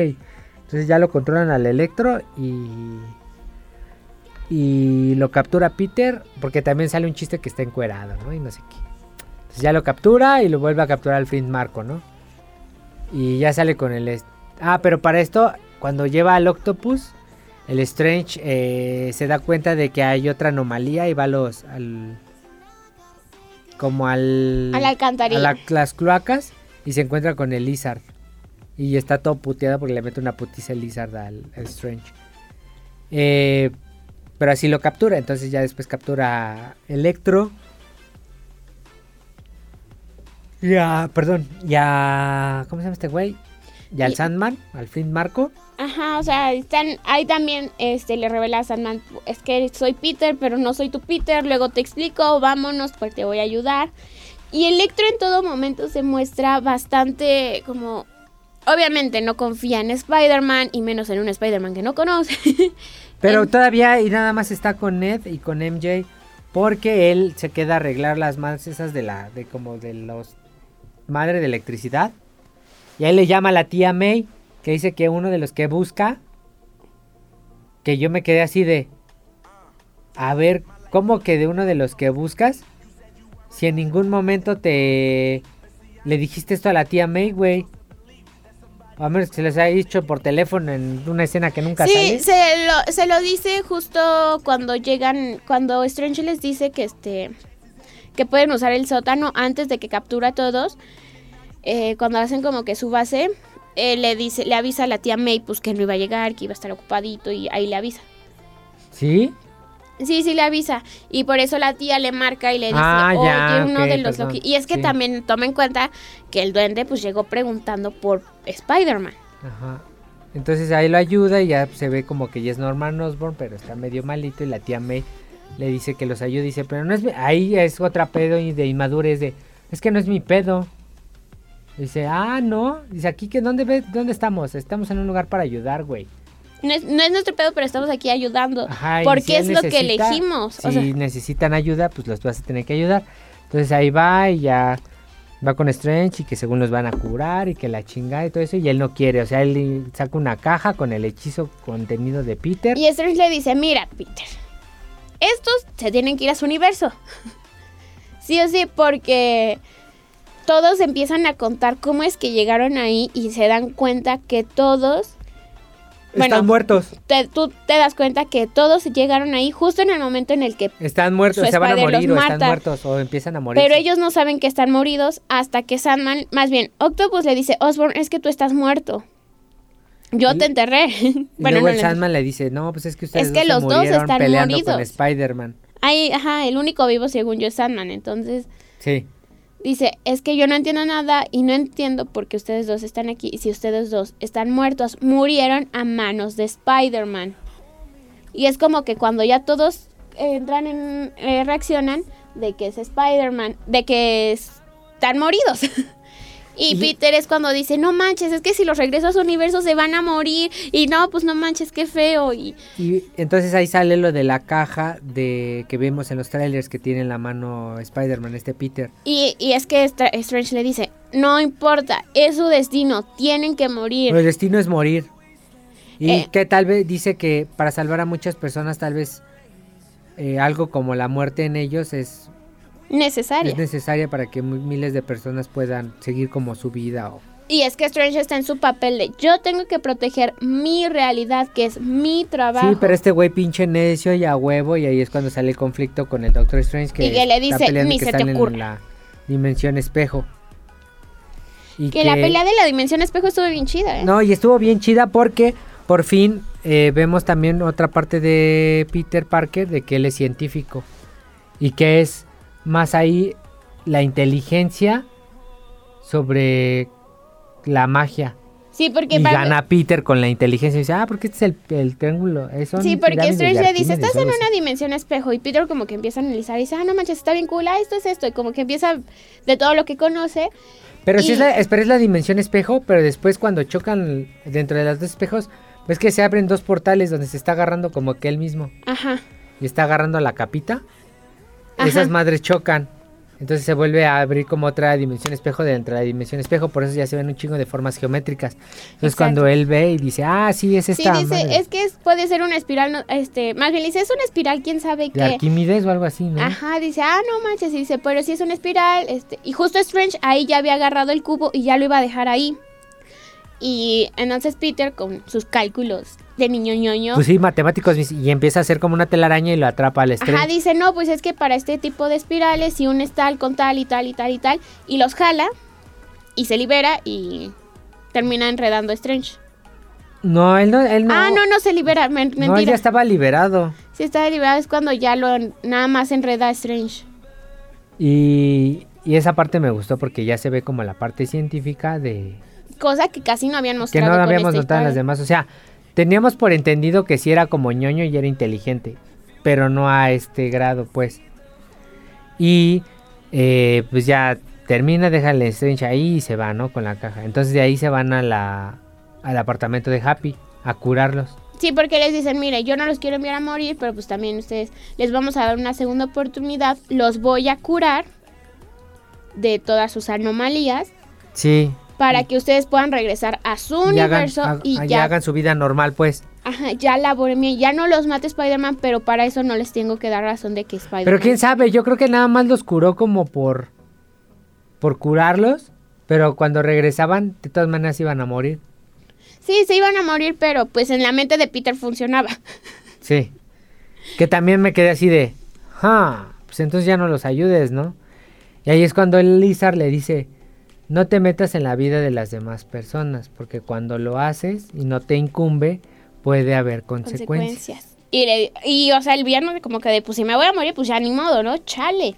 Entonces ya lo controlan al Electro y y lo captura Peter porque también sale un chiste que está encuerado, ¿no? Y no sé qué. Entonces ya lo captura y lo vuelve a capturar al Flint Marco, ¿no? Y ya sale con el... Ah, pero para esto, cuando lleva al Octopus, el Strange eh, se da cuenta de que hay otra anomalía y va a los... Al, como al... A la alcantarilla. a la- las cloacas y se encuentra con el Lizard. Y está todo puteado porque le mete una putiza Lizard al, al Strange. Eh, pero así lo captura. Entonces ya después captura a Electro. Ya, perdón. Ya. ¿Cómo se llama este güey? Y al Sandman, al Flint Marco. Ajá, o sea, están ahí también este le revela a Sandman, es que soy Peter, pero no soy tu Peter, luego te explico, vámonos, pues te voy a ayudar. Y Electro en todo momento se muestra bastante como obviamente no confía en Spider-Man y menos en un Spider-Man que no conoce. (laughs) Pero En- todavía y nada más está con Ned y con MJ. Porque él se queda a arreglar las más esas de la. de como de los. madre de electricidad. Y ahí le llama a la tía May. Que dice que uno de los que busca. Que yo me quedé así de. A ver, ¿cómo que de uno de los que buscas? Si en ningún momento te le dijiste esto a la tía May, güey. A menos que se les haya dicho por teléfono en una escena que nunca Sí, sale. se lo, se lo dice justo cuando llegan, cuando Strange les dice que este que pueden usar el sótano antes de que captura a todos. Eh, cuando hacen como que su base, eh, le dice, le avisa a la tía May pues que no iba a llegar, que iba a estar ocupadito y ahí le avisa. ¿Sí? Sí, sí le avisa. Y por eso la tía le marca y le dice, Ah, oye, ya, uno de los. Loki. Y es que Sí. también toma en cuenta que el duende pues llegó preguntando por Spider-Man. Ajá. Entonces ahí lo ayuda y ya se ve como que ya es Norman Osborn, pero está medio malito y la tía May le dice que los ayude. Dice, pero no es... mi-". Ahí es otra pedo y de inmadurez de... Es que no es mi pedo. Dice, ah, no. Dice, aquí que dónde, ve- dónde estamos? Estamos en un lugar para ayudar, güey. No es, no es nuestro pedo, pero estamos aquí ayudando. Ajá, porque si es lo que elegimos. Si o sea, necesitan ayuda, pues los vas a tener que ayudar. Entonces ahí va y ya va con Strange y que según los van a curar y que la chingada y todo eso. Y él no quiere, o sea, él saca una caja con el hechizo contenido de Peter. y Strange le dice, mira, Peter, estos se tienen que ir a su universo. (laughs) sí o sí, porque todos empiezan a contar cómo es que llegaron ahí y se dan cuenta que todos, bueno, Están muertos. te- tú te das cuenta que todos llegaron ahí justo en el momento en el que... Están muertos, Su se van a morir o están muertos o empiezan a morir. Pero ellos no saben que están moridos hasta que Sandman, más bien, Octopus le dice, Osborn, es que tú estás muerto. Yo Y- te enterré. (laughs) Y bueno, luego no el Sandman le dice, no, pues es que ustedes Es que dos los dos están peleando con moridos. Spider-Man. Ay, ajá, el único vivo según yo es Sandman. Entonces Sí. Dice, es que yo no entiendo nada y no entiendo por qué ustedes dos están aquí. Y si ustedes dos están muertos, murieron a manos de Spider-Man. Y es como que cuando ya todos entran en, eh, reaccionan de que es Spider-Man, de que es- están moridos. (laughs) Y, Y- Peter es cuando dice, no manches, es que si los regreso a su universo se van a morir. Y no, pues no manches, qué feo. Y Y entonces ahí sale lo de la caja de que vemos en los trailers que tiene en la mano Spider-Man, este Peter. Y, y es que Stra- Strange le dice, no importa, es su destino, tienen que morir. Pero el destino es morir. Y Eh. que tal vez dice que para salvar a muchas personas tal vez eh, algo como la muerte en ellos es, Necesaria. es necesaria para que miles de personas puedan seguir como su vida. O... y es que Strange está en su papel de, yo tengo que proteger mi realidad, que es mi trabajo. Sí, pero este güey pinche necio y a huevo y ahí es cuando sale el conflicto con el Doctor Strange que, Y que le dice, "Ni que se te ocurra". en la dimensión espejo. Y que, la pelea de la dimensión espejo estuvo bien chida, ¿eh? No, y estuvo bien chida porque por fin eh, vemos también otra parte de Peter Parker de que él es científico y que es más ahí la inteligencia sobre la magia. Sí, porque Y para- gana Peter con la inteligencia y dice, ah, porque este es el, el triángulo. son Sí, porque Strange le dice, estás en una así". dimensión espejo. Y Peter como que empieza a analizar y dice, ah, no manches, está bien cool, ah, esto es esto. Y como que empieza de todo lo que conoce. Pero sí y- es la, espera, es la dimensión espejo, pero después cuando chocan dentro de los dos espejos, ves que se abren dos portales donde se está agarrando como que él mismo. Ajá. y está agarrando la capita, Ajá. esas madres chocan. Entonces se vuelve a abrir como otra dimensión espejo dentro de la dimensión espejo, por eso ya se ven un chingo de formas geométricas. Entonces Exacto. cuando él ve y dice, ah, sí, es Sí, esta dice, madre es que es- puede ser una espiral, no- este, más bien dice, es una espiral, quién sabe qué. Arquímedes o algo así, ¿no? Ajá, dice, ah, no manches, y dice, pero si es una espiral, este, y justo Strange ahí ya había agarrado el cubo y ya lo iba a dejar ahí. Y entonces Peter, con sus cálculos de niño ñoño, Pues sí, matemáticos, y empieza a hacer como una telaraña y lo atrapa al ajá, estrella. dice, no, pues es que para este tipo de espirales, si un es tal con tal y tal y tal y tal, y los jala, y se libera, y termina enredando a Strange. No, él no, él no. Ah, no, no se libera, men- No, él mentira. ya estaba liberado. Si está liberado es cuando ya lo nada más enreda a Strange. Y, y esa parte me gustó porque ya se ve como la parte científica de, Cosa que casi no habían que mostrado. no con habíamos notado en las demás. O sea, teníamos por entendido que sí era como ñoño y era inteligente, pero no a este grado, pues. Y eh, pues ya termina, deja el Strange ahí y se va, ¿no? Con la caja. Entonces de ahí se van a la, al apartamento de Happy a curarlos. Sí, porque les dicen, mire, yo no los quiero enviar a morir, pero pues también ustedes les vamos a dar una segunda oportunidad, los voy a curar de todas sus anomalías Sí. Para que ustedes puedan regresar a su y universo y y ya, hagan su vida normal, pues. ajá, ya laboren bien, ya no los mate Spider-Man, pero para eso no les tengo que dar razón de que Spider-Man... Pero quién sabe, yo creo que nada más los curó como por por curarlos Pero cuando regresaban, de todas maneras iban a morir. Sí, se iban a morir, pero pues en la mente de Peter funcionaba. (laughs) Sí. Que también me quedé así de, ah, pues entonces ya no los ayudes, ¿no? Y ahí es cuando el Lizard le dice, no te metas en la vida de las demás personas, porque cuando lo haces y no te incumbe, puede haber consecuencias. Y, le- y, o sea, el viernes como que de, pues si me voy a morir, pues ya ni modo, ¿no? Chale.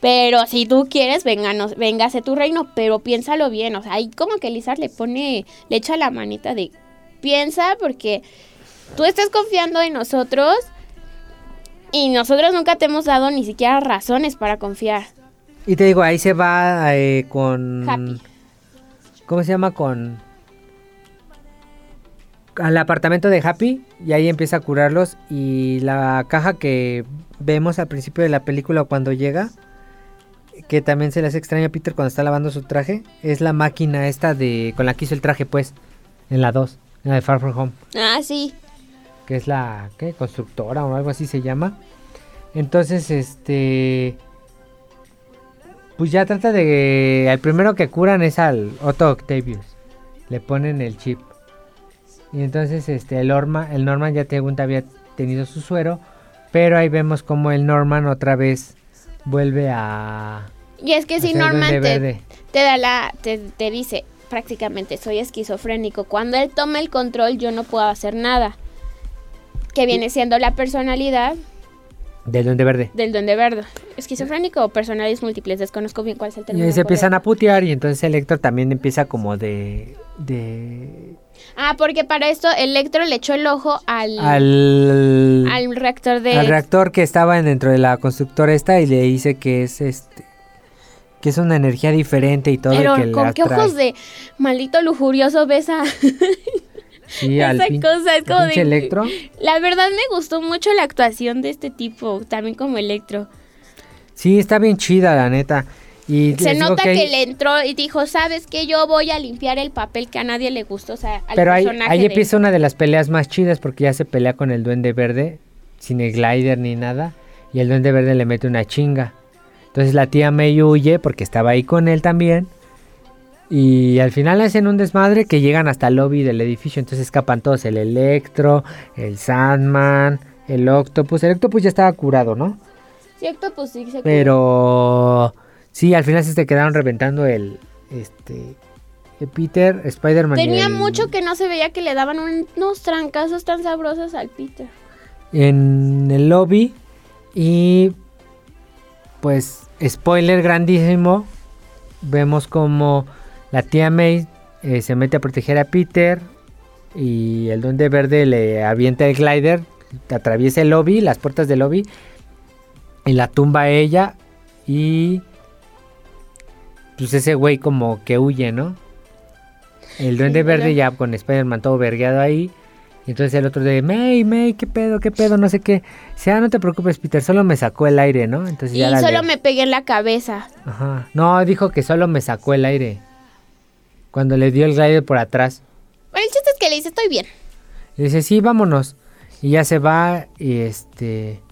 Pero si tú quieres, vénganos, véngase tu reino, pero piénsalo bien. O sea, ahí como que Lizard le pone, le echa la manita de, piensa porque tú estás confiando en nosotros y nosotros nunca te hemos dado ni siquiera razones para confiar. Y te digo, ahí se va eh, con... Happy. ¿Cómo se llama? Con... Al apartamento de Happy y ahí empieza a curarlos y la caja que vemos al principio de la película cuando llega, que también se le hace extraño a Peter cuando está lavando su traje, es la máquina esta de con la que hizo el traje pues, en la 2, en la de Far From Home. Ah, sí. que es la ¿qué? constructora o algo así se llama. Entonces, este pues ya trata de al primero que curan es al Otto Octavius. Le ponen el chip. Y entonces este el Norman, el Norman ya según había tenido su suero, pero ahí vemos como el Norman otra vez vuelve a Y es que si Norman te, te da la, te, te dice prácticamente soy esquizofrénico. Cuando él toma el control yo no puedo hacer nada. Que viene siendo la personalidad del Duende Verde. del duende verde. Esquizofrénico o personalidades múltiples, desconozco bien cuál es el Y término. ahí se empiezan a putear y entonces Electro también empieza como de de Ah, porque para esto Electro le echó el ojo al, al al reactor de... al reactor que estaba dentro de la constructora esta y le dice que es este que es una energía diferente y todo y Pero que con qué atrae. ojos de maldito lujurioso ves a Sí, (laughs) esa cosa, es como de... Electro. La verdad me gustó mucho la actuación de este tipo, también como Electro. Sí, está bien chida la neta. Y Se nota que, hay- le entró y dijo, ¿sabes qué? Yo voy a limpiar el papel que a nadie le gustó, o sea, al Pero ahí, personaje ahí de- empieza una de las peleas más chidas porque ya se pelea con el Duende Verde sin el glider ni nada y el Duende Verde le mete una chinga. Entonces la tía May huye porque estaba ahí con él también. Y al final hacen un desmadre que llegan hasta el lobby del edificio. Entonces escapan todos: el Electro, el Sandman, el Octopus. El Octopus ya estaba curado, ¿no? Cierto, pues sí, se Pero sí, al final se te quedaron reventando el. Este. el Peter, Spider-Man. Tenía el- mucho que no se veía que le daban un- unos trancazos tan sabrosos al Peter. en el lobby y pues spoiler grandísimo vemos como la tía May eh, se mete a proteger a Peter y el duende verde le avienta el glider atraviesa el lobby las puertas del lobby y la tumba a ella y pues ese güey como que huye no el duende Sí, verde ya con Spider-Man todo vergueado ahí y entonces el otro de, May, May, qué pedo, qué pedo, no sé qué. Dice, ah, no te preocupes, Peter, solo me sacó el aire, ¿no? Entonces Y ya la solo le- me pegué en la cabeza. Ajá. No, dijo que solo me sacó el aire. Cuando le dio el glider por atrás. Bueno, el chiste es que le dice, estoy bien. Y dice, sí, vámonos. Y ya se va y este...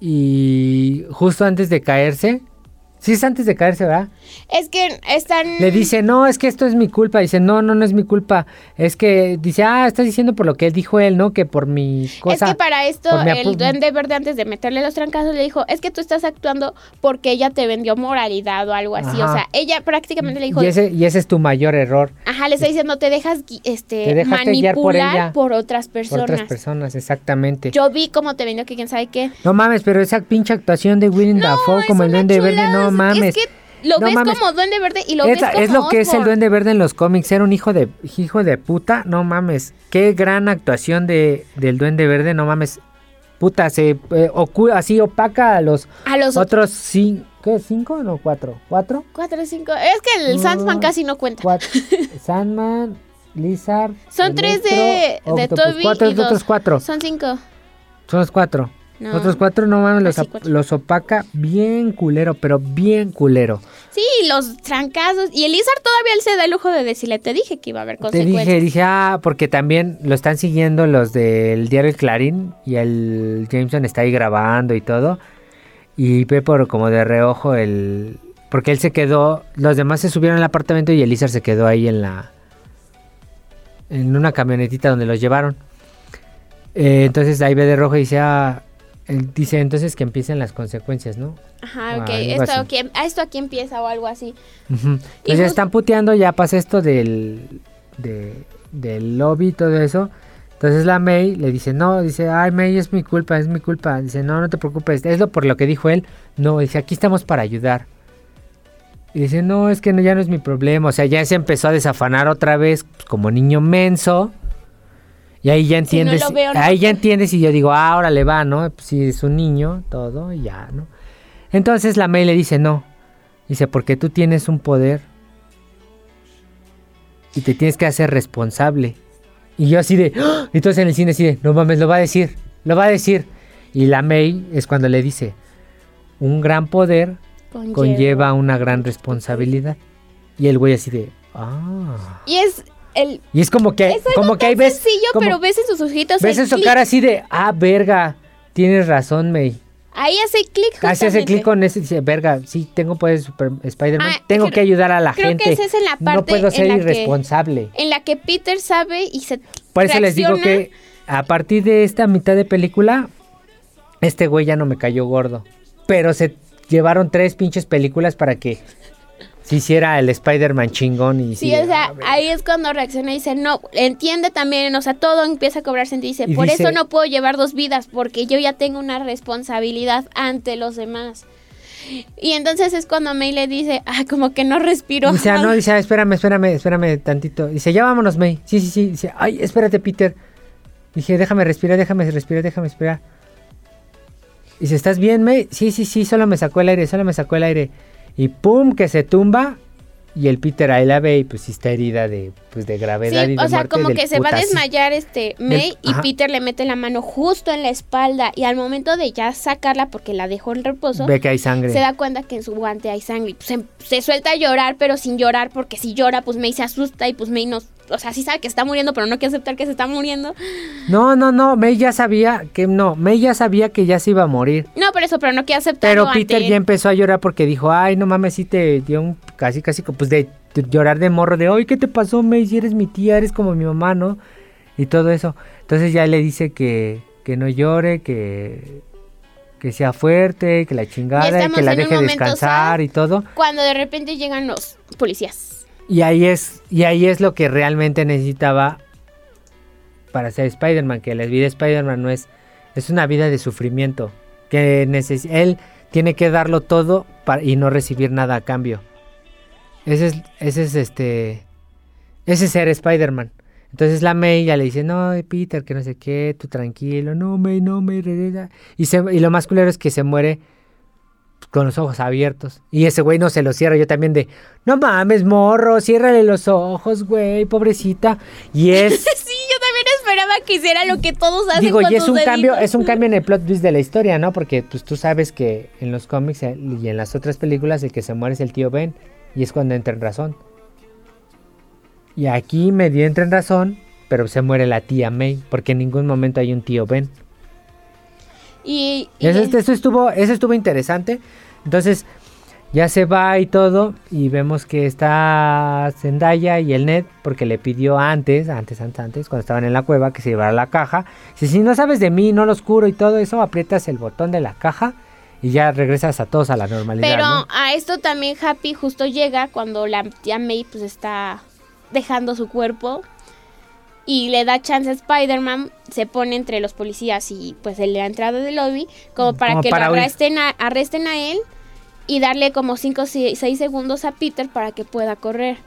Y justo antes de caerse... Sí, es antes de caerse, ¿verdad? Es que están... Le dice, no, es que esto es mi culpa. Dice, no, no, no es mi culpa. Es que, dice, ah, estás diciendo por lo que él dijo él, ¿no? Que por mi cosa. es que para esto por el duende verde antes de meterle los trancazos le dijo, es que tú estás actuando porque ella te vendió moralidad o algo así. O sea, ella prácticamente le dijo, y, ese, y ese es tu mayor error. ajá, le está diciendo, te dejas este, Te por manipular ella, por, otras Por personas. otras personas, exactamente. Yo vi cómo te vendió que quién sabe qué. No mames, pero esa pinche actuación de Willem Dafoe es como el Duende Verde, no mames. Es que lo No ves mames. como duende verde y lo es, ves como es lo que es el. Duende Verde en los cómics, era un hijo de hijo de puta, no mames. Qué gran actuación de, del Duende Verde, no mames. Puta, se eh, ocu- así opaca a los A los otros cinco, ¿qué? ¿Cinco no cuatro? ¿Cuatro? cuatro o cinco. Es que el. Sandman casi no cuenta. Cuatro. (laughs) Sandman, Lizard. Son tres de- de Octopus. Toby Cuatro y de otros dos. cuatro. Son cinco. Son los cuatro. No. Otros cuatro, no mames, los, cuatro. los opaca bien culero, pero bien culero. Sí, los trancazos. Y el Lizard todavía él se da el lujo de decirle, te dije que iba a haber Te consecuencias. dije, dije, ah, porque también lo están siguiendo los del diario El Clarín y el Jameson está ahí grabando y todo. Y ve por como de reojo el, Porque él se quedó, los demás se subieron al apartamento y Elizar se quedó ahí en la... En una camionetita donde los llevaron. Eh, entonces ahí ve de rojo y dice, ah, él dice entonces que empiecen las consecuencias, ¿no? Ajá, ok. Esto aquí, a esto aquí empieza o algo así. Ujú. Y Entonces ya justo- están puteando, ya pasa esto del, de- del lobby y todo eso. Entonces la May le dice, no, dice, ay May, es mi culpa, es mi culpa. Dice, no, no te preocupes, es lo por lo que dijo él. No, dice, aquí estamos para ayudar. Y dice, no, es que no, ya no es mi problema. O sea, ya se empezó a desafanar otra vez pues, como niño menso. Y ahí ya Si no entiendes, veo, no. ahí ya entiendes y yo digo, ah, ahora le va, ¿no? Pues, si es un niño, todo, y ya, ¿no? Entonces la May le dice, no. Dice, porque tú tienes un poder y te tienes que hacer responsable. Y yo así de, ¡Ah! entonces en el cine así de, no mames, lo va a decir, lo va a decir. Y la May es cuando le dice, un gran poder conlleva una gran responsabilidad. Y el güey así de, ah. Y es el... Y es como que, Es algo como que ahí ves, sencillo, como- pero ves en sus ojitos ves en su cara así de, ah, verga, tienes razón, May. Ahí hace clic Hace ese justamente. clic con ese y dice, verga, sí, tengo poderes de super Spider-Man, Ah, tengo creo- que ayudar a la creo que gente. esa es en la no parte puedo en ser que- irresponsable. En la que Peter sabe y se Por eso les digo que a partir de esta mitad de película, este güey ya no me cayó gordo. Pero se llevaron tres pinches películas para que se hiciera el Spider-Man chingón y Sí, sí, o sea, a ver. ahí es cuando reacciona y dice, no, entiende también, o sea, todo empieza a cobrar sentido. Dice, Y por dice- eso no puedo llevar dos vidas, porque yo ya tengo una responsabilidad ante los demás. Y entonces es cuando May le dice, ah, como que no respiro. Dice, ah, no, (laughs) dice, ah, espérame, espérame, espérame tantito. Dice, ya vámonos, May. Sí, sí, sí. Dice, ay, espérate, Peter. Dije, déjame respirar, déjame respirar, déjame respirar. Dice, ¿estás bien, May? Sí, sí, sí, solo me sacó el aire, solo me sacó el aire. Y pum, que se tumba. Y el Peter ahí la ve y pues está herida de, pues, de gravedad y Sí, de o sea, como que se va a desmayar este May y ajá. Peter le mete la mano justo en la espalda y al momento de ya sacarla porque la dejó en reposo, Ve que hay sangre. se da cuenta que en su guante hay sangre y pues, se, se suelta a llorar, pero sin llorar porque si llora pues May se asusta y pues May no, o sea, sí sabe que está muriendo, pero no quiere aceptar que se está muriendo. No, no, no, May ya sabía que no, May ya sabía que ya se iba a morir. No, por eso, pero no quiere aceptarlo Pero Peter ya empezó a llorar porque dijo, ay, no mames, sí te dio un casi, casi, pues de llorar de morro, de, ay, ¿qué te pasó? Si eres mi tía, eres como mi mamá, ¿no? Y todo eso. Entonces ya le dice que, que no llore, que, que sea fuerte, que la chingada, que la deje momento descansar y todo. Cuando de repente llegan los policías. Y ahí es, y ahí es lo que realmente necesitaba para ser Spider-Man, que la vida de Spider-Man no es, es una vida de sufrimiento, que él tiene que darlo todo para, y no recibir nada a cambio. Ese es, ese es este, ese es ser Spider-Man. Entonces la May ya le dice, no, Peter, que no sé qué, tú tranquilo, no, May, no, May, regresa. Y, se, y lo más culero es que se muere con los ojos abiertos. Y ese güey no se lo cierra. Yo también de, no mames, morro, ciérrale los ojos, güey, pobrecita. Y es, (laughs) sí, yo también esperaba que hiciera lo que todos hacen digo, con y es un cambio, es un cambio en el (laughs) plot twist de la historia, ¿no? Porque pues tú sabes que en los cómics eh, y en las otras películas el que se muere es el tío Ben. Y es cuando entra en razón. Y aquí medio entra en razón, pero se muere la tía May, porque en ningún momento hay un tío Ben. Y, y- Eso, eso estuvo, eso estuvo interesante. Entonces, ya se va y todo. Y vemos que está Zendaya y el Ned. Porque le pidió antes, antes, antes, antes, cuando estaban en la cueva, que se llevara la caja. Dice, si no sabes de mí, no lo oscuro y todo eso, aprietas el botón de la caja. Y ya regresas a todos a la normalidad. Pero ¿no? a esto también Happy justo llega cuando la tía May pues está dejando su cuerpo y le da chance a Spider-Man, se pone entre los policías y pues en la entrada del lobby como para Como que para lo arresten a, arresten a él y darle como 5 o 6 segundos a Peter para que pueda correr.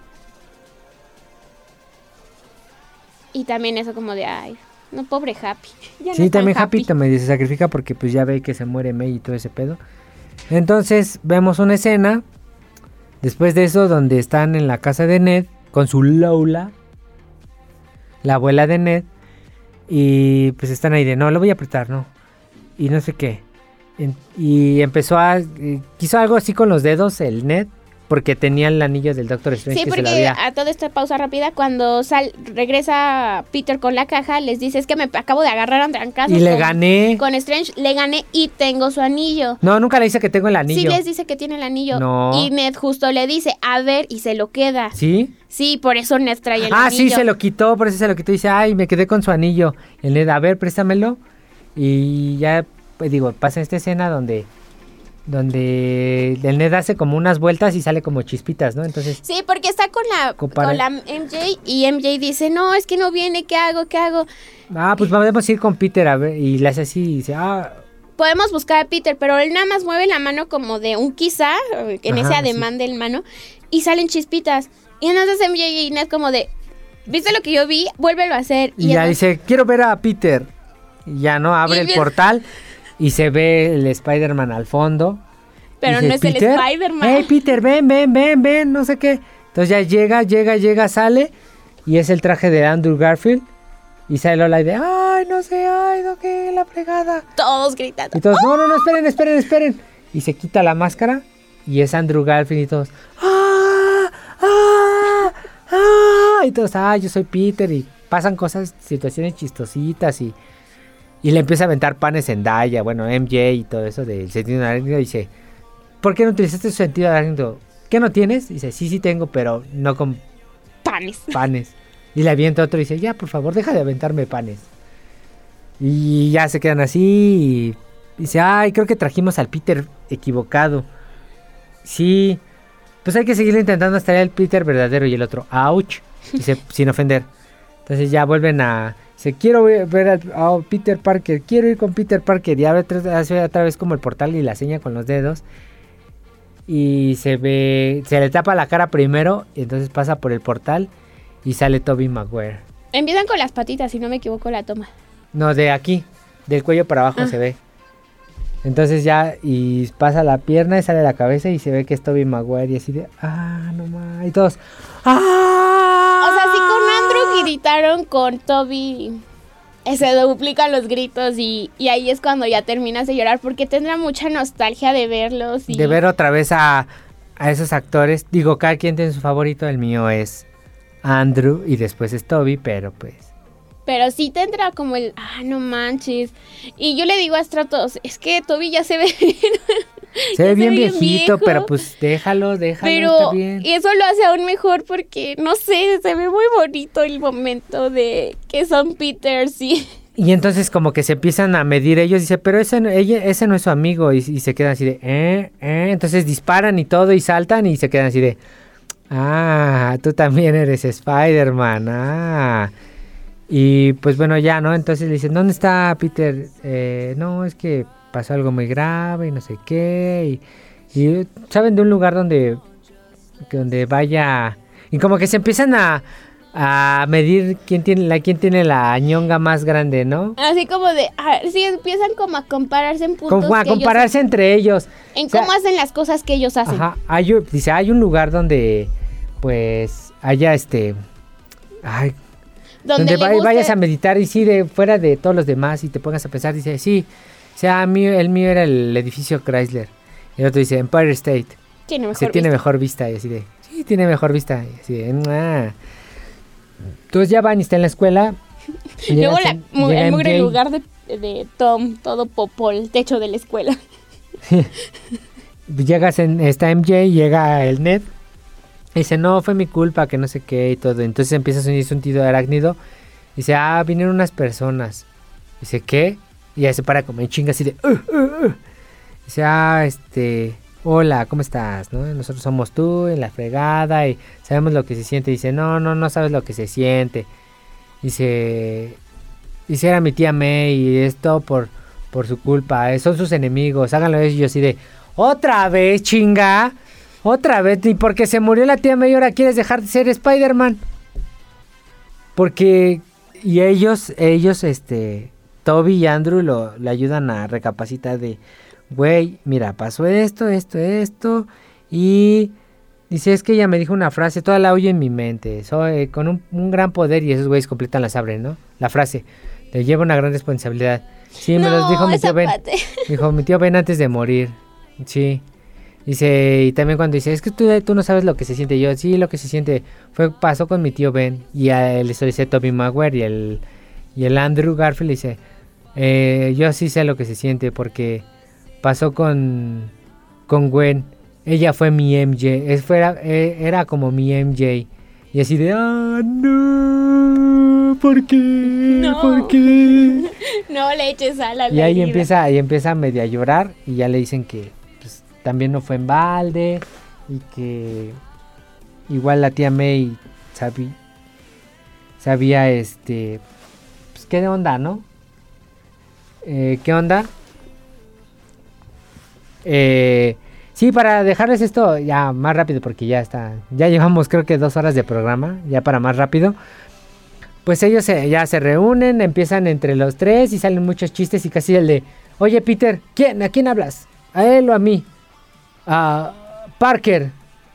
Y también eso como de, ay, no, pobre Happy. Ya Sí, también Happy también se sacrifica porque pues ya ve que se muere May y todo ese pedo. Entonces vemos una escena después de eso donde están en la casa de Ned con su Lola, la abuela de Ned, y pues están ahí de no, lo voy a apretar, no, y no sé qué. En- y empezó a, eh, quiso algo así con los dedos el Ned porque tenía el anillo del Doctor Strange Sí, que se lo porque había... a toda esta pausa rápida, cuando sal, regresa Peter con la caja, les dice, es que me acabo de agarrar a trancazos Y le con- gané. Con Strange, le gané y tengo su anillo. No, nunca le dice que tengo el anillo. Sí les dice que tiene el anillo. No. Y Ned justo le dice, a ver, y se lo queda. Sí, ¿Sí? por eso Ned trae el Ah, anillo. sí, se lo quitó, por eso se lo quitó. Y dice, ay, me quedé con su anillo. El Ned, a ver, préstamelo. Y ya, pues digo, pasa esta escena donde donde el Ned hace como unas vueltas y sale como chispitas, ¿no? Entonces, Sí, porque está con la, con la MJ y MJ dice, no, es que no viene, ¿qué hago? ¿Qué hago? ah, pues podemos ir con Peter a ver. Y le hace así y dice, ah, Podemos buscar a Peter, pero él nada más mueve la mano como de un quizá, en ese ademán del mano, y salen chispitas. Y entonces MJ y Ned como de, ¿viste lo que yo vi? Vuélvelo a hacer. Y ya entonces- dice, quiero ver a Peter. Y ya no, abre Y el bien- portal y se ve el Spider-Man al fondo. Pero Dice, no es el "Peter, Spider-Man. Hey, Peter, ven, ven, ven, ven, no sé qué. Entonces ya llega, llega, llega, sale. Y es el traje de Andrew Garfield. Y sale Lola y de, ay, no sé, ay, no, qué, la fregada. Todos gritando. Y todos, no, no, no, esperen, esperen, esperen. Y se quita la máscara. Y es Andrew Garfield y todos, ¡ah! ¡ah! ¡ah! Y todos, ah, yo soy Peter. Y pasan cosas, situaciones chistositas. Y, y le empieza a aventar panes en Daya, bueno, MJ y todo eso del sentido arácnido. Y dice, ¿por qué no utilizaste tu sentido arácnido? ¿Qué no tienes? Dice, sí, sí tengo, pero no con Panes. (laughs) panes. Y le avienta otro y dice, ya, por favor, deja de aventarme panes. Y ya se quedan así y dice, ay, creo que trajimos al Peter equivocado. Sí, pues hay que seguir intentando hasta el Peter verdadero y el otro, ouch, dice, (laughs) sin ofender. Entonces ya vuelven a... Dice, quiero ver al a Peter Parker, quiero ir con Peter Parker. Y abre hace otra vez como el portal y la seña con los dedos. Y se ve, se le tapa la cara primero, y entonces pasa por el portal y sale Toby Maguire. Empiezan con las patitas, si no me equivoco la toma. No, de aquí, del cuello para abajo Ah. se ve. Entonces ya, y pasa la pierna y sale la cabeza y se ve que es Toby Maguire y así de, ah, no más, y todos, ah. O sea, si con Andrew gritaron con Toby, se duplican los gritos y, y ahí es cuando ya terminas de llorar porque tendrá mucha nostalgia de verlos. Y... De ver otra vez a, a esos actores. Digo, cada quien tiene su favorito, el mío es Andrew y después es Toby, pero pues... Pero sí tendrá como el, ah, no manches. Y yo le digo a Stratos, es que Toby ya se ve bien. (laughs) (laughs) Se ve bien viejito, viejo. pero pues déjalo, déjalo, está Pero bien. y eso lo hace aún mejor porque, no sé, se ve muy bonito el momento de que son Peters y... Y entonces como que se empiezan a medir ellos, dice, pero ese, no- ella, ese no es su amigo, y, y se quedan así de, eh, eh, entonces disparan y todo y saltan y se quedan así de, ah, tú también eres Spider-Man, ah. Y pues bueno, ya, ¿no? Entonces le dicen, ¿dónde está Peter? Eh, no, es que pasó algo muy grave y no sé qué, y, y saben de un lugar donde, donde vaya, y como que se empiezan a... A medir quién tiene la quién tiene la ñonga más grande, ¿no? Así como de, sí, empiezan como a compararse en puntos. Como a que ellos- compararse entre ellos. en O sea, cómo hacen las cosas que ellos hacen. Ajá, hay, dice, hay un lugar donde, pues, haya este, ay, donde donde le va- guste- vayas a meditar y sí, de fuera de todos los demás y te pongas a pensar, dice, sí, sea, mí, el mío era el edificio Chrysler. Y el otro dice, Empire State. tiene mejor Se tiene vista. mejor vista y así de, sí, tiene mejor vista. Y así de, "Mua". Entonces ya van y está en la escuela. (laughs) y Luego la, el mugre lugar de, de Tom, todo popol, el techo de la escuela. (laughs) Llegas en, está MJ, llega el Ned. y Dice, no, fue mi culpa, que no sé qué y todo. Entonces empieza a sonar un sentido arácnido. Dice, ah, vinieron unas personas. Dice, ¿qué? Y ya se para como en chinga así de, "Uh, uh, uh". Dice, ah, este, hola, ¿cómo estás? ¿No? Nosotros somos tú en la fregada y sabemos lo que se siente. Dice, no, no, no sabes lo que se siente. Dice, dice, era mi tía May y esto por, por su culpa. eh, Son sus enemigos, háganlo ellos. Y yo así de, otra vez, chinga. Otra vez, y porque se murió la tía May, ahora quieres dejar de ser Spider-Man. Porque, y ellos, ellos, este, Toby y Andrew lo, le ayudan a recapacitar de, güey, mira, pasó esto, esto, esto, y dice, es que ella me dijo una frase, toda la oye en mi mente, soy con un, un gran poder, y esos güeyes completan la sabre, ¿no? La frase, te lleva una gran responsabilidad. Sí, me los dijo mi tío Ben. parte. (laughs) Dijo mi tío Ben antes de morir. Sí. Dice, y también cuando dice, es que tú, tú no sabes lo que se siente. Yo, sí, lo que se siente fue pasó con mi tío Ben. Y a él le dice Toby Maguire y el, y el Andrew Garfield dice, eh, yo sí sé lo que se siente porque pasó con, con Gwen. Ella fue mi MJ, es, fuera, eh, era como mi MJ. Y así de, ah, no, ¿por qué? No. ¿Por qué? (laughs) No le eches a la Y ahí empieza, ahí empieza medio a llorar y ya le dicen que pues, también no fue en balde y que igual la tía May sabía, sabía este, pues qué onda, ¿no? Eh, ¿Qué onda? Eh, sí, para dejarles esto ya más rápido porque ya está, ya llevamos creo que dos horas de programa, ya para más rápido. Pues ellos se- ya se reúnen, empiezan entre los tres y salen muchos chistes y casi el de, oye Peter, ¿quién? ¿A quién hablas? ¿A él o a mí? A Parker.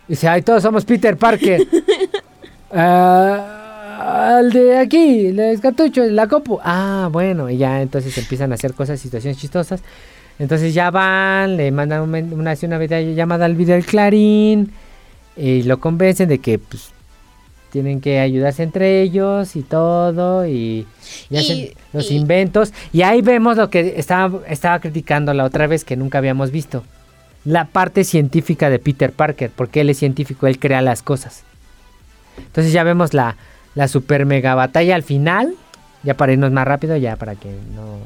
Dice, ay, todos somos Peter Parker. (laughs) Ah, al de aquí, el cartucho, la copu. Ah, bueno, y ya entonces empiezan a hacer cosas, situaciones chistosas. Entonces ya van, le mandan un una, una llamada al video del Clarín y lo convencen de que pues tienen que ayudarse entre ellos y todo y, y Y- hacen los y- inventos y ahí vemos lo que estaba, estaba criticando la otra vez que nunca habíamos visto la parte científica de Peter Parker porque él es científico él crea las cosas entonces ya vemos la, la super mega batalla al final ya para irnos más rápido ya para que no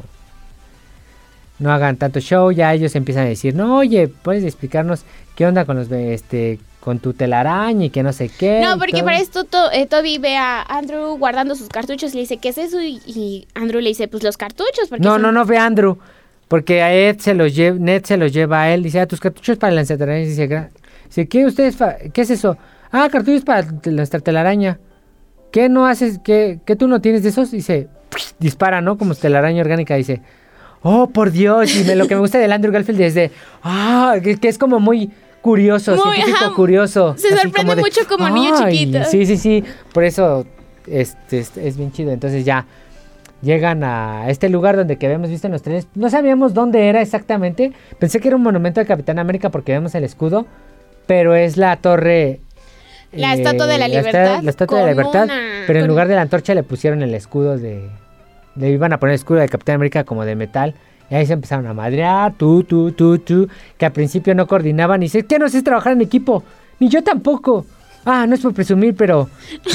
no hagan tanto show, ya ellos empiezan a decir, no, oye, puedes explicarnos qué onda con los este con tu telaraña y que no sé qué. No, porque todo?". para esto to- eh, Toby ve a Andrew guardando sus cartuchos y le dice, ¿qué es eso? Y, y Andrew le dice, pues los cartuchos. Porque No, son- no, no ve a Andrew, porque a Ed se los lleva, Ned se los lleva a él, dice, ah, tus cartuchos para la telaraña, dice, "Gra- dice, ¿qué ustedes, fa- qué es eso? Ah, cartuchos para nuestra telaraña. ¿Qué no haces, qué, qué tú no tienes de esos? Dice, dispara, ¿no? Como telaraña orgánica, dice, oh, por Dios, y me- lo que me gusta del Andrew Garfield es de, ah, que, que es como muy curioso, Muy, científico ajá, curioso. se sorprende de, mucho como niño chiquito. Sí, sí, sí, por eso este, es, es bien chido. Entonces ya llegan a este lugar donde que habíamos visto en los trenes. No sabíamos dónde era exactamente. Pensé que era un monumento de Capitán América porque vemos el escudo, pero es la torre. La Estatua de la esta- Libertad La Estatua de la Libertad. una- pero en lugar de la antorcha le pusieron el escudo de. Le iban a poner el escudo de Capitán América como de metal. Y ahí se empezaron a madrear, tú, tú, tú, tú. Que al principio no coordinaban. Y dice, ¿qué no sé trabajar en equipo? Ni yo tampoco. Ah, no es por presumir, pero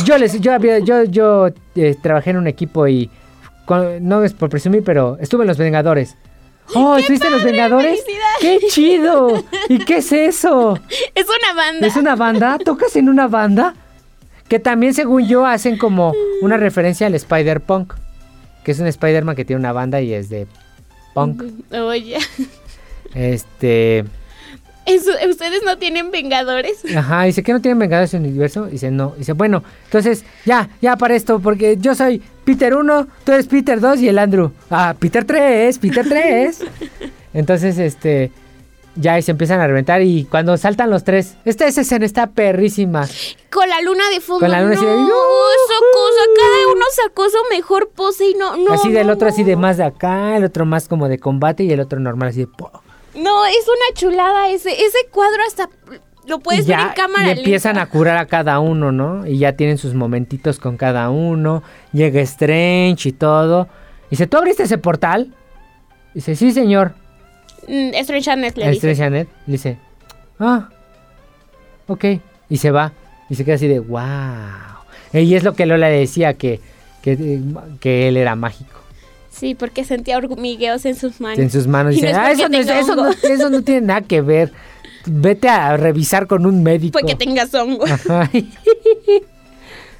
yo les, yo había, yo, yo eh, trabajé en un equipo y con- no es por presumir, pero estuve en los Vengadores. Oh, ¿estuviste los Vengadores? ¡Qué chido! ¿Y qué es eso? (laughs) Es una banda. ¿Es una banda? ¿Tocas en una banda? Que también, según yo, hacen como una referencia al Spider-Punk. Que es un Spider-Man que tiene una banda y es de punk. Oye, Este. eso- ¿ustedes no tienen vengadores? Ajá, dice que no tienen vengadores en el universo. Dice no. Dice, bueno, entonces ya, ya para esto, porque yo soy Peter 1, tú eres Peter 2 y el Andrew. Ah, Peter 3, Peter 3. (laughs) entonces, este. Ya se empiezan a reventar y cuando saltan los tres, esta escena está perrísima. Con la luna de fondo. Con la luna no, así de- cosa, cada uno sacó su mejor pose y no, no. así del no, otro no. así de más de acá, el otro más como de combate y el otro normal así de po. No, es una chulada ese, ese cuadro hasta lo puedes ya ver en cámara y empiezan lenta. a curar a cada uno, ¿no? Y ya tienen sus momentitos con cada uno. Llega Strange y todo. Dice, ¿tú abriste ese portal? Dice, sí, señor. Mm, Strange Janet le dice. Strange Janet le dice, ah, ok. Y se va. Y se queda así de, wow. Y es lo que Lola decía, que, que, que él era mágico. Sí, porque sentía hormigueos en sus manos. En sus manos. (laughs) Y Dice, no es ah, eso no, eso, no, hongo". eso no tiene nada que ver. Vete a revisar con un médico. Fue que tengas hongo. (laughs)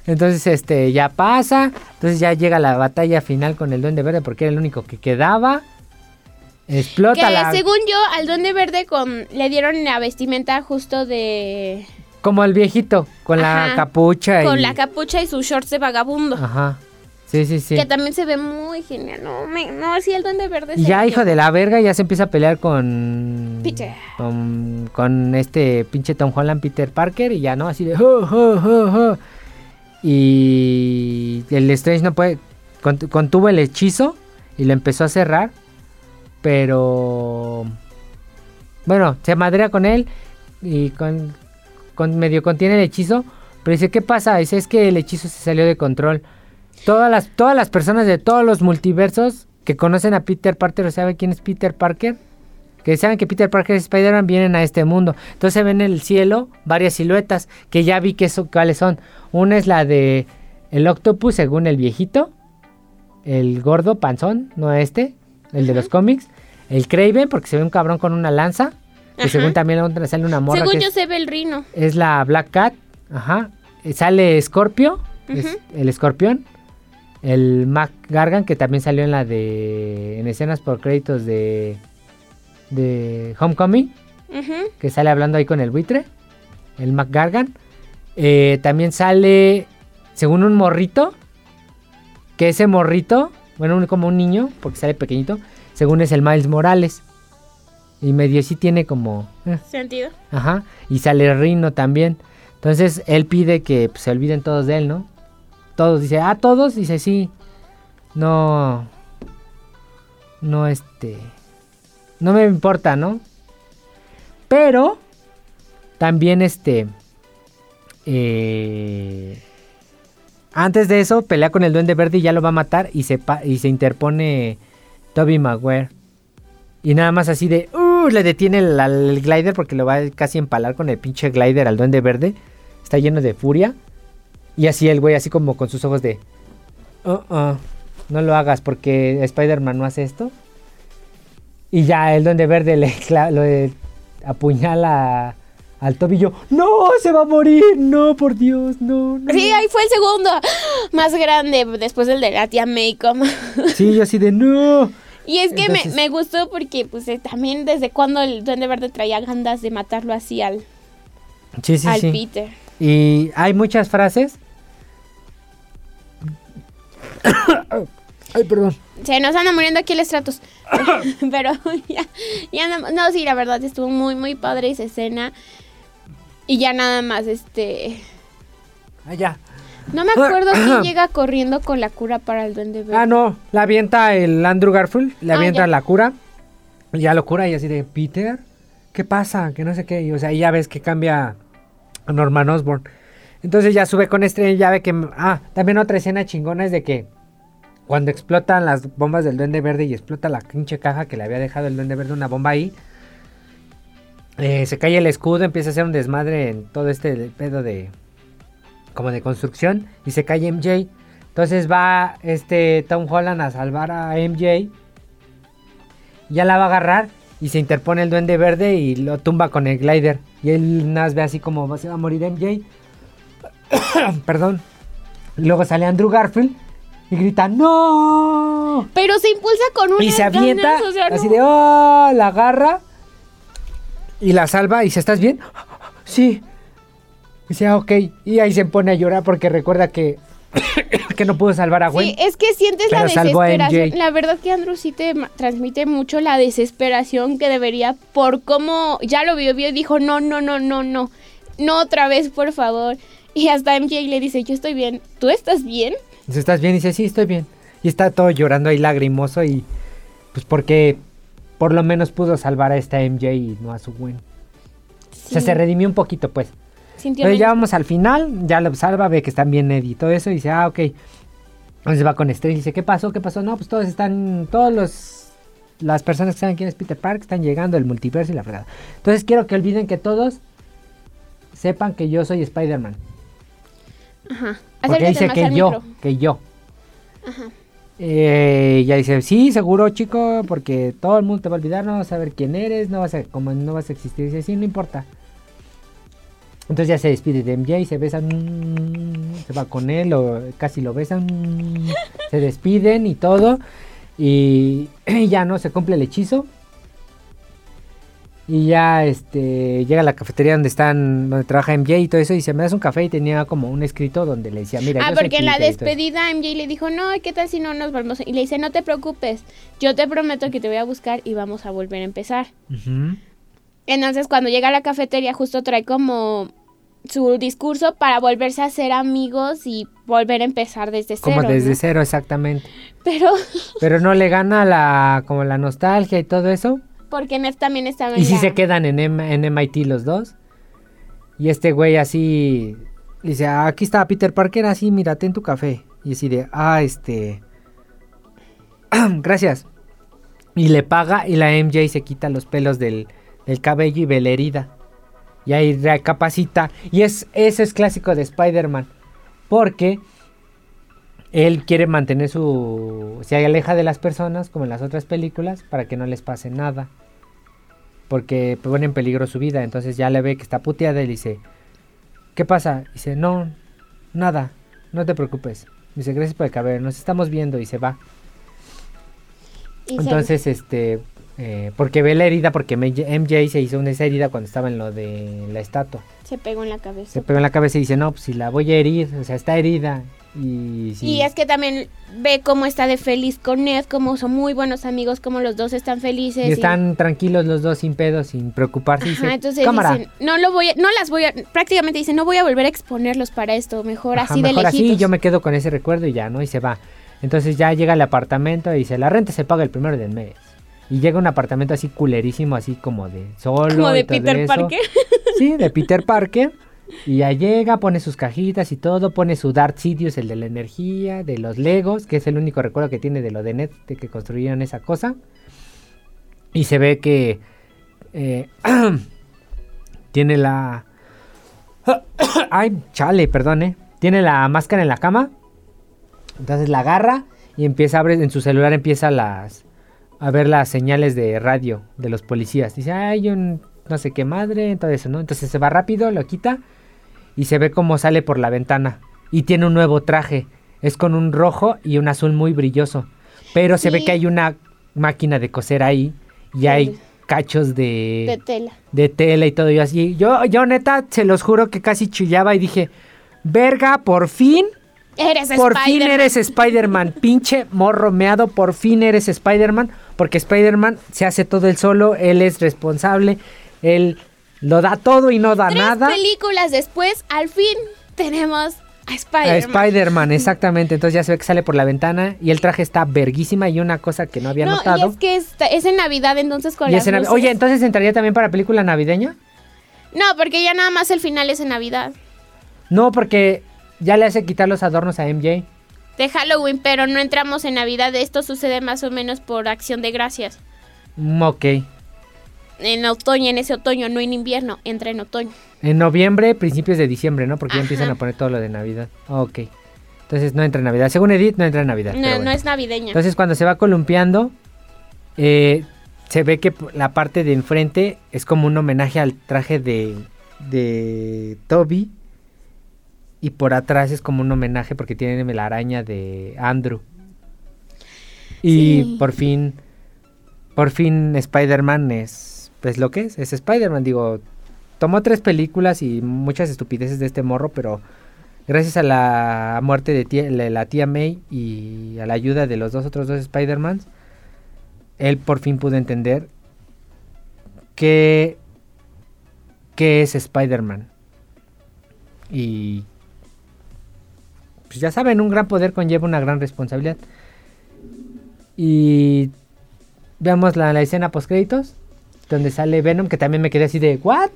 Entonces, este, ya pasa. Entonces ya llega la batalla final con el Duende Verde porque era el único que quedaba. Explota Que la... según yo, al Duende Verde con, le dieron la vestimenta justo de... Como el viejito, con la capucha y... Con la capucha y sus shorts de vagabundo. Ajá. Sí, sí, sí. Que también se ve muy genial. No, me, no sí, el Duende Verde. Se ya, hijo bien. de la verga, ya se empieza a pelear con... Con, con este pinche Tom Holland, Peter Parker, y ya, ¿no? Así de... "Oh, oh, oh, oh". Y el Strange no puede... cont- Contuvo el hechizo y lo empezó a cerrar. Pero... Bueno, se madrea con él y con, con medio contiene el hechizo. Pero dice, ¿qué pasa? Dice, es que el hechizo se salió de control. Todas las, todas las personas de todos los multiversos que conocen a Peter Parker o saben quién es Peter Parker, que saben que Peter Parker es Spider-Man, vienen a este mundo. Entonces ven en el cielo varias siluetas que ya vi que son, cuáles son. Una es la de el Octopus, según el viejito. El gordo, panzón, no este, el de los cómics. El Craven, porque se ve un cabrón con una lanza. Que Ajá. según también sale una morra. Según que yo es, se ve el rino. es la Black Cat. Ajá. Eh, Sale Scorpio, es el escorpión. El Mac Gargan, que también salió en la de. en escenas por créditos de. de Homecoming, que sale hablando ahí con el buitre. El Mac Gargan. Eh, también sale, según un morrito, que ese morrito, bueno, un- como un niño, porque sale pequeñito, según es el Miles Morales. Y medio sí tiene como. eh, ¿Sentido? Ajá. Y sale Rino también. Entonces él pide que pues, se olviden todos de él, ¿no? Todos. Dice, ah, todos. Dice, sí. No. No, este. No me importa, ¿no? Pero. También, este. eh, antes de eso, pelea con el Duende Verde y ya lo va a matar. Y se, y se interpone Toby Maguire. Y nada más así de, uh, le detiene el, el glider porque lo va a casi empalar con el pinche glider al duende verde. Está lleno de furia. Y así el güey, así como con sus ojos de, "Uh, uh, no lo hagas porque Spider-Man no hace esto. Y ya el duende verde le, (laughs) de- apuñala al tobillo. No, se va a morir. No, por Dios, no, no. Sí, ahí fue el segundo (gasps) más grande después del de la tía May. como- (laughs) Sí, yo así de, no. Y es que me- me, gustó porque pues eh, también desde cuando el Duende Verde traía gandas de matarlo así al, Sí, sí, al sí. Peter. Y hay muchas frases. (coughs) Ay, perdón. Se nos anda muriendo aquí el estratos. (coughs) (coughs) Pero (laughs) ya, ya más- no, sí, la verdad estuvo muy, muy padre esa escena. Y ya nada más, este... Allá. No me acuerdo quién llega corriendo con la cura para el Duende Verde. Ah, no. La avienta el Andrew Garfield. Le Ah, avienta la cura. Y ya lo cura y así de, Peter, ¿qué pasa? Que no sé qué. Y, o sea, y ya ves que cambia a Norman Osborn. Entonces ya sube con estrella y ya ve que... Ah, también otra escena chingona es de que cuando explotan las bombas del Duende Verde y explota la pinche caja que le había dejado el Duende Verde una bomba ahí. eh, se cae el escudo, empieza a hacer un desmadre en todo este pedo de... Como de construcción. Y se cae MJ. Entonces va este Tom Holland a salvar a MJ. Ya la va a agarrar. Y se interpone el duende verde y lo tumba con el glider. Y él nas ve así como "Va- se va a morir MJ. (coughs) Perdón. Y luego sale Andrew Garfield y grita ¡No! Pero se impulsa con una Y se avienta o sea, así no. de ¡Oh! La agarra y la salva. Y dice ¿Estás bien? (gasps) Sí. Y dice "Ah, ok. Y ahí se pone a llorar porque recuerda que, (coughs) que no pudo salvar a Gwen. Sí, es que sientes la desesperación. La verdad que Andrew sí te transmite mucho la desesperación que debería por cómo ya lo vio, vio y dijo, no, no, no, no, no, no otra vez, por favor. Y hasta MJ le dice, yo estoy bien, ¿tú estás bien? Dice, ¿estás bien? Y dice, sí, estoy bien. Y está todo llorando ahí lagrimoso y pues porque por lo menos pudo salvar a esta MJ y no a su Gwen. O sea, Sí, se redimió un poquito, pues. sintió Entonces ya vamos al final, ya lo salva, ve que están bien Eddie y todo eso y dice, ah, ok. Entonces va con Estrella y dice, ¿qué pasó? ¿Qué pasó? No, pues todos están, todos los, las personas que saben quién es Peter Park están llegando del multiverso y la fregada. Entonces quiero que olviden que todos sepan que yo soy Spider-Man. Ajá. Porque dice más que al yo, micro. que yo. Ajá. Eh, ya dice, sí, seguro, chico, porque todo el mundo te va a olvidar, no vas a saber quién eres, no vas a, como no vas a existir. Dice, sí, no importa. Entonces ya se despide de MJ, se besan, mm, se va con él, o casi lo besan, se despiden y todo. Y (clears throat) ya no se cumple el hechizo. Y ya este llega a la cafetería donde están, donde trabaja MJ y todo eso, y se me das un café y tenía como un escrito donde le decía, mira, Ah, yo porque en la Peter", y todo eso. despedida MJ le dijo, no, ¿qué tal si no nos volvemos? Y le dice, no te preocupes, yo te prometo que te voy a buscar y vamos a volver a empezar. Entonces cuando llega a la cafetería justo trae como su discurso para volverse a ser amigos y volver a empezar desde cero. Como desde ¿no? cero, exactamente. Pero Pero no le gana la como la nostalgia y todo eso. Porque Ned también estaba Y en si la- se quedan en, M- en MIT los dos. Y este güey así dice, "Ah, aquí está Peter Parker, así, mírate en tu café. Y así de, ah, este... (clears throat) Gracias. Y le paga y la MJ se quita los pelos del, del cabello y ve la herida. Y ahí recapacita. Y es, eso es clásico de Spider-Man. Porque él quiere mantener su... Se aleja de las personas, como en las otras películas, para que no les pase nada. Porque pone en peligro su vida. Entonces ya le ve que está puteada y le dice... ¿Qué pasa? Dice, no, nada, no te preocupes. Dice, gracias por el cabello, nos estamos viendo y se va. Y se- Entonces, este, eh, porque ve la herida, porque MJ se hizo una esa herida cuando estaba en lo de la estatua. se pegó en la cabeza. Se pegó en la cabeza y dice, no, pues si la voy a herir, o sea, está herida. Y, si Y es que también ve cómo está de feliz con Ned, cómo son muy buenos amigos, cómo los dos están felices. y están tranquilos los dos sin pedos, sin preocuparse. y Ajá, dice, entonces dicen, no lo voy a, no las voy a, prácticamente dicen, no voy a volver a exponerlos para esto, mejor Ajá, así de mejor así, lejitos. yo me quedo con ese recuerdo y ya, ¿no? Y se va. Entonces ya llega al apartamento y dice, la renta se paga el primero del mes. Y llega un apartamento así culerísimo, así como de solo. Como y de todo Peter eso. Parker. (laughs) Sí, de Peter Parker. Y ya llega, pone sus cajitas y todo, pone su Darth Sidious, el de la energía, de los Legos, que es el único recuerdo que tiene de lo de Net, de que construyeron esa cosa. Y se ve que eh, (clears throat) tiene la... (clears throat) Ay, chale, perdón, eh. Tiene la máscara en la cama. Entonces la agarra y empieza a abrir, en su celular empieza las a ver las señales de radio de los policías. Dice, ay, un no sé qué madre, todo eso, ¿no? Entonces se va rápido, lo quita y se ve cómo sale por la ventana. Y tiene un nuevo traje. Es con un rojo y un azul muy brilloso. Pero se ve que hay una máquina de coser ahí y Sí. hay cachos de, De tela. de tela y todo. Y así, yo, yo neta, se los juro que casi chillaba y dije, verga, por fin, Eres por fin eres Spider-Man, pinche morro meado, por fin eres Spider-Man, porque Spider-Man se hace todo él solo, él es responsable, él lo da todo y no da Tres nada. películas después, al fin tenemos a A Spider-Man. Spider-Man, (laughs) exactamente. Entonces ya se ve que sale por la ventana y el traje está verguísima y una cosa que no había no, notado. y es que es en Navidad, entonces con y las es en Navi- luces. Oye, entonces entraría también para película navideña? No, porque ya nada más el final es en Navidad. No, porque ya le hace quitar los adornos a MJ. De Halloween, pero no entramos en Navidad. Esto sucede más o menos por acción de gracias. Mm, ok. En otoño, en ese otoño, no en invierno, entra en otoño. En noviembre, principios de diciembre, ¿no? Porque ya empiezan a poner todo lo de Navidad. Ok. Entonces no entra en Navidad. Según Edith, no entra en Navidad. No, no es navideña. Entonces cuando se va columpiando, eh, se ve que la parte de enfrente es como un homenaje al traje de, de Toby. Y por atrás es como un homenaje porque tiene la araña de Andrew. Y Sí. por fin, por fin Spider-Man es, pues lo que es, es Spider-Man. Digo, tomó tres películas y muchas estupideces de este morro, pero gracias a la muerte de tía- la, la tía May y a la ayuda de los dos otros dos Spider-Mans, él por fin pudo entender que, que es Spider-Man. Y pues ya saben, un gran poder conlleva una gran responsabilidad. Y veamos la, escena post créditos donde sale Venom, que también me quedé así de ¿what?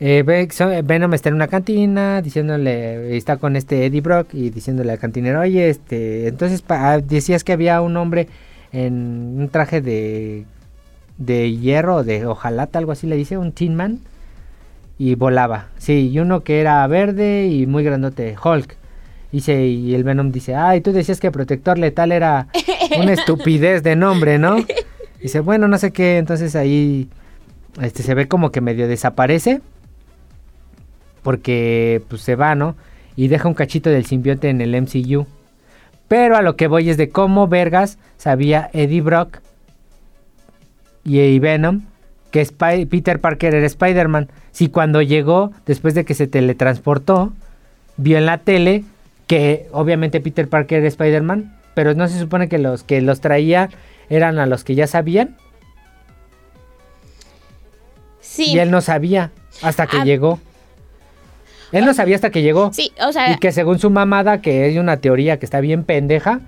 Eh, Venom está en una cantina diciéndole, está con este Eddie Brock y diciéndole al cantinero, oye, este, entonces pa- ah, decías que había un hombre en un traje de, de hierro, de hojalata, algo así le dice, un Tin Man, y volaba, sí, y uno que era verde y muy grandote, Hulk. Dice, y el Venom dice, ay, tú decías que protector letal era (laughs) una estupidez de nombre, ¿no? Dice, bueno, no sé qué, entonces ahí este se ve como que medio desaparece porque pues se va, ¿no? Y deja un cachito del simbionte en el MCU. Pero a lo que voy es de cómo vergas sabía Eddie Brock y, y Venom que Spy- Peter Parker era Spider-Man. Si cuando llegó, después de que se teletransportó, vio en la tele que obviamente Peter Parker era Spider-Man, pero no se supone que los que los traía eran a los que ya sabían Sí. y él no sabía hasta que Ah. llegó. Él no sabía hasta que llegó. Sí, o sea, Y que según su mamada, que es una teoría que está bien pendeja,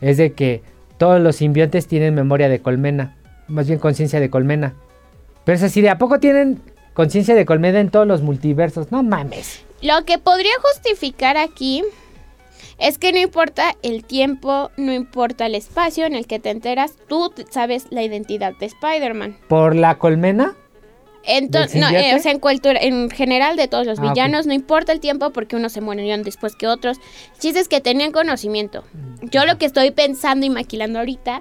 es de que todos los simbiontes tienen memoria de colmena. Más bien conciencia de colmena. Pero es así, ¿de a poco tienen conciencia de Colmena en todos los multiversos. No mames. Lo que podría justificar aquí es que no importa el tiempo, no importa el espacio en el que te enteras, tú sabes la identidad de Spider-Man. ¿Por la colmena? Entonces, ¿Del no, eh, o sea, en, cultura, en general de todos los Ah, villanos, no importa el tiempo porque unos se murieron después que otros. Chistes que tenían conocimiento. Yo lo que estoy pensando y maquilando ahorita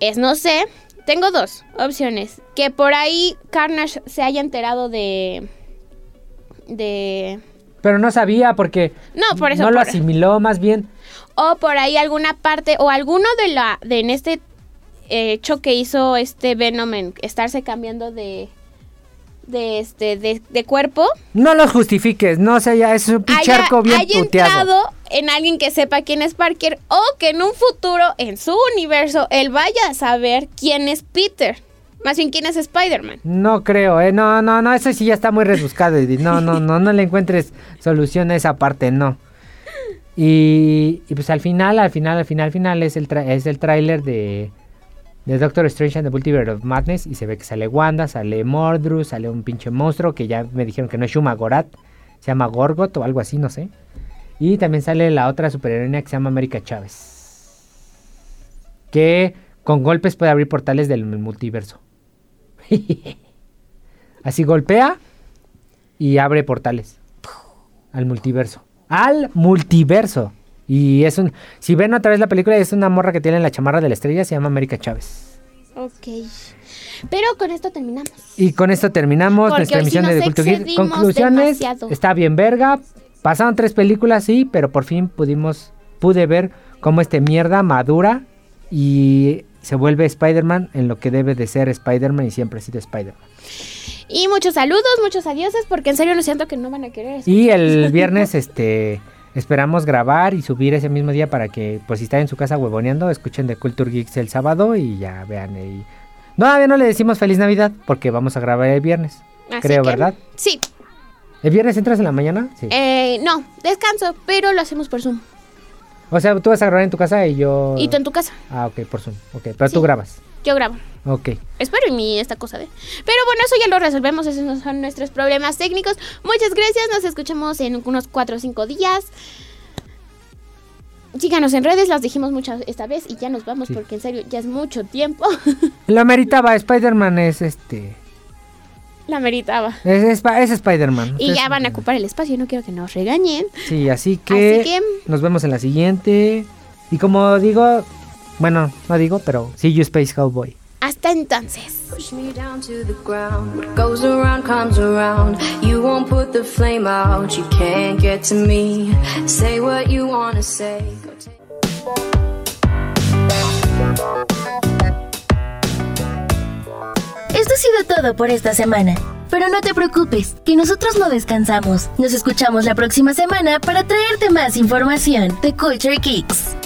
es, no sé, tengo dos opciones. Que por ahí Carnage se haya enterado de... de... Pero no sabía porque No, por eso. no lo asimiló más bien. o por ahí alguna parte o alguno de la de en este eh, hecho que hizo este Venom en estarse cambiando de de este de, de cuerpo No los justifiques, no sé, ya es un haya, picharco bien haya puteado. entrado en alguien que sepa quién es Parker o que en un futuro en su universo él vaya a saber quién es Peter más bien quién es Spider-Man No creo, eh. No, no, no, eso sí ya está muy rebuscado, Edith. No, no, no, no le encuentres solución a esa parte, no. Y, y pues al final, al final, al final, al final es el, tra- es el tráiler de, de Doctor Strange and the Multiverse of Madness y se ve que sale Wanda, sale Mordru, sale un pinche monstruo que ya me dijeron que no es Shuma Gorat, se llama Gorgot o algo así, no sé. Y también sale la otra superheroína que se llama América Chávez. Que con golpes puede abrir portales del multiverso. (laughs) Así golpea y abre portales al multiverso. Al multiverso. Y es un. Si ven otra vez la película, es una morra que tiene la chamarra de la estrella, se llama América Chávez. Ok. Pero con esto terminamos. Y con esto terminamos Porque nuestra sí emisión de excedimos Conclusiones: demasiado. está bien verga. Pasaron tres películas, sí, pero por fin pudimos. Pude ver cómo este mierda madura y se vuelve Spider-Man en lo que debe de ser Spider-Man y siempre ha sido Spider-Man. Y muchos saludos, muchos adioses, porque en serio no siento que no van a querer. Y el viernes, (laughs) este, esperamos grabar y subir ese mismo día para que, pues si están en su casa huevoneando, escuchen de Culture Geeks el sábado y ya vean ahí. No, todavía no le decimos feliz Navidad porque vamos a grabar el viernes. Así creo, que, ¿verdad? Sí. ¿El viernes entras en la mañana? Sí. Eh, no, descanso, pero lo hacemos por Zoom. O sea, tú vas a grabar en tu casa y yo... Y tú en tu casa. Ah, ok, por Zoom. Ok, pero Sí. tú grabas. Yo grabo. Ok. Espero en mí esta cosa de. Pero bueno, eso ya lo resolvemos. Esos no son nuestros problemas técnicos. Muchas gracias. Nos escuchamos en unos 4 o 5 días. Síganos en redes, las dijimos muchas esta vez y ya nos vamos Sí. porque en serio ya es mucho tiempo. (laughs) Lo meritaba, (laughs) Spider-Man es este... La meritaba. Es, es, es Spider-Man. Y ya van a ocupar el espacio, no quiero que nos regañen. Sí, así que, Así que- nos vemos en la siguiente. Y como digo, bueno, no digo, pero see you Space Cowboy. Hasta entonces. Push me down to the ground. What goes around comes around. You won't put the flame out. You can't get to me. Say what you wanna say. Go Esto ha sido todo por esta semana. Pero no te preocupes, que nosotros no descansamos. Nos escuchamos la próxima semana para traerte más información de Culture Kicks.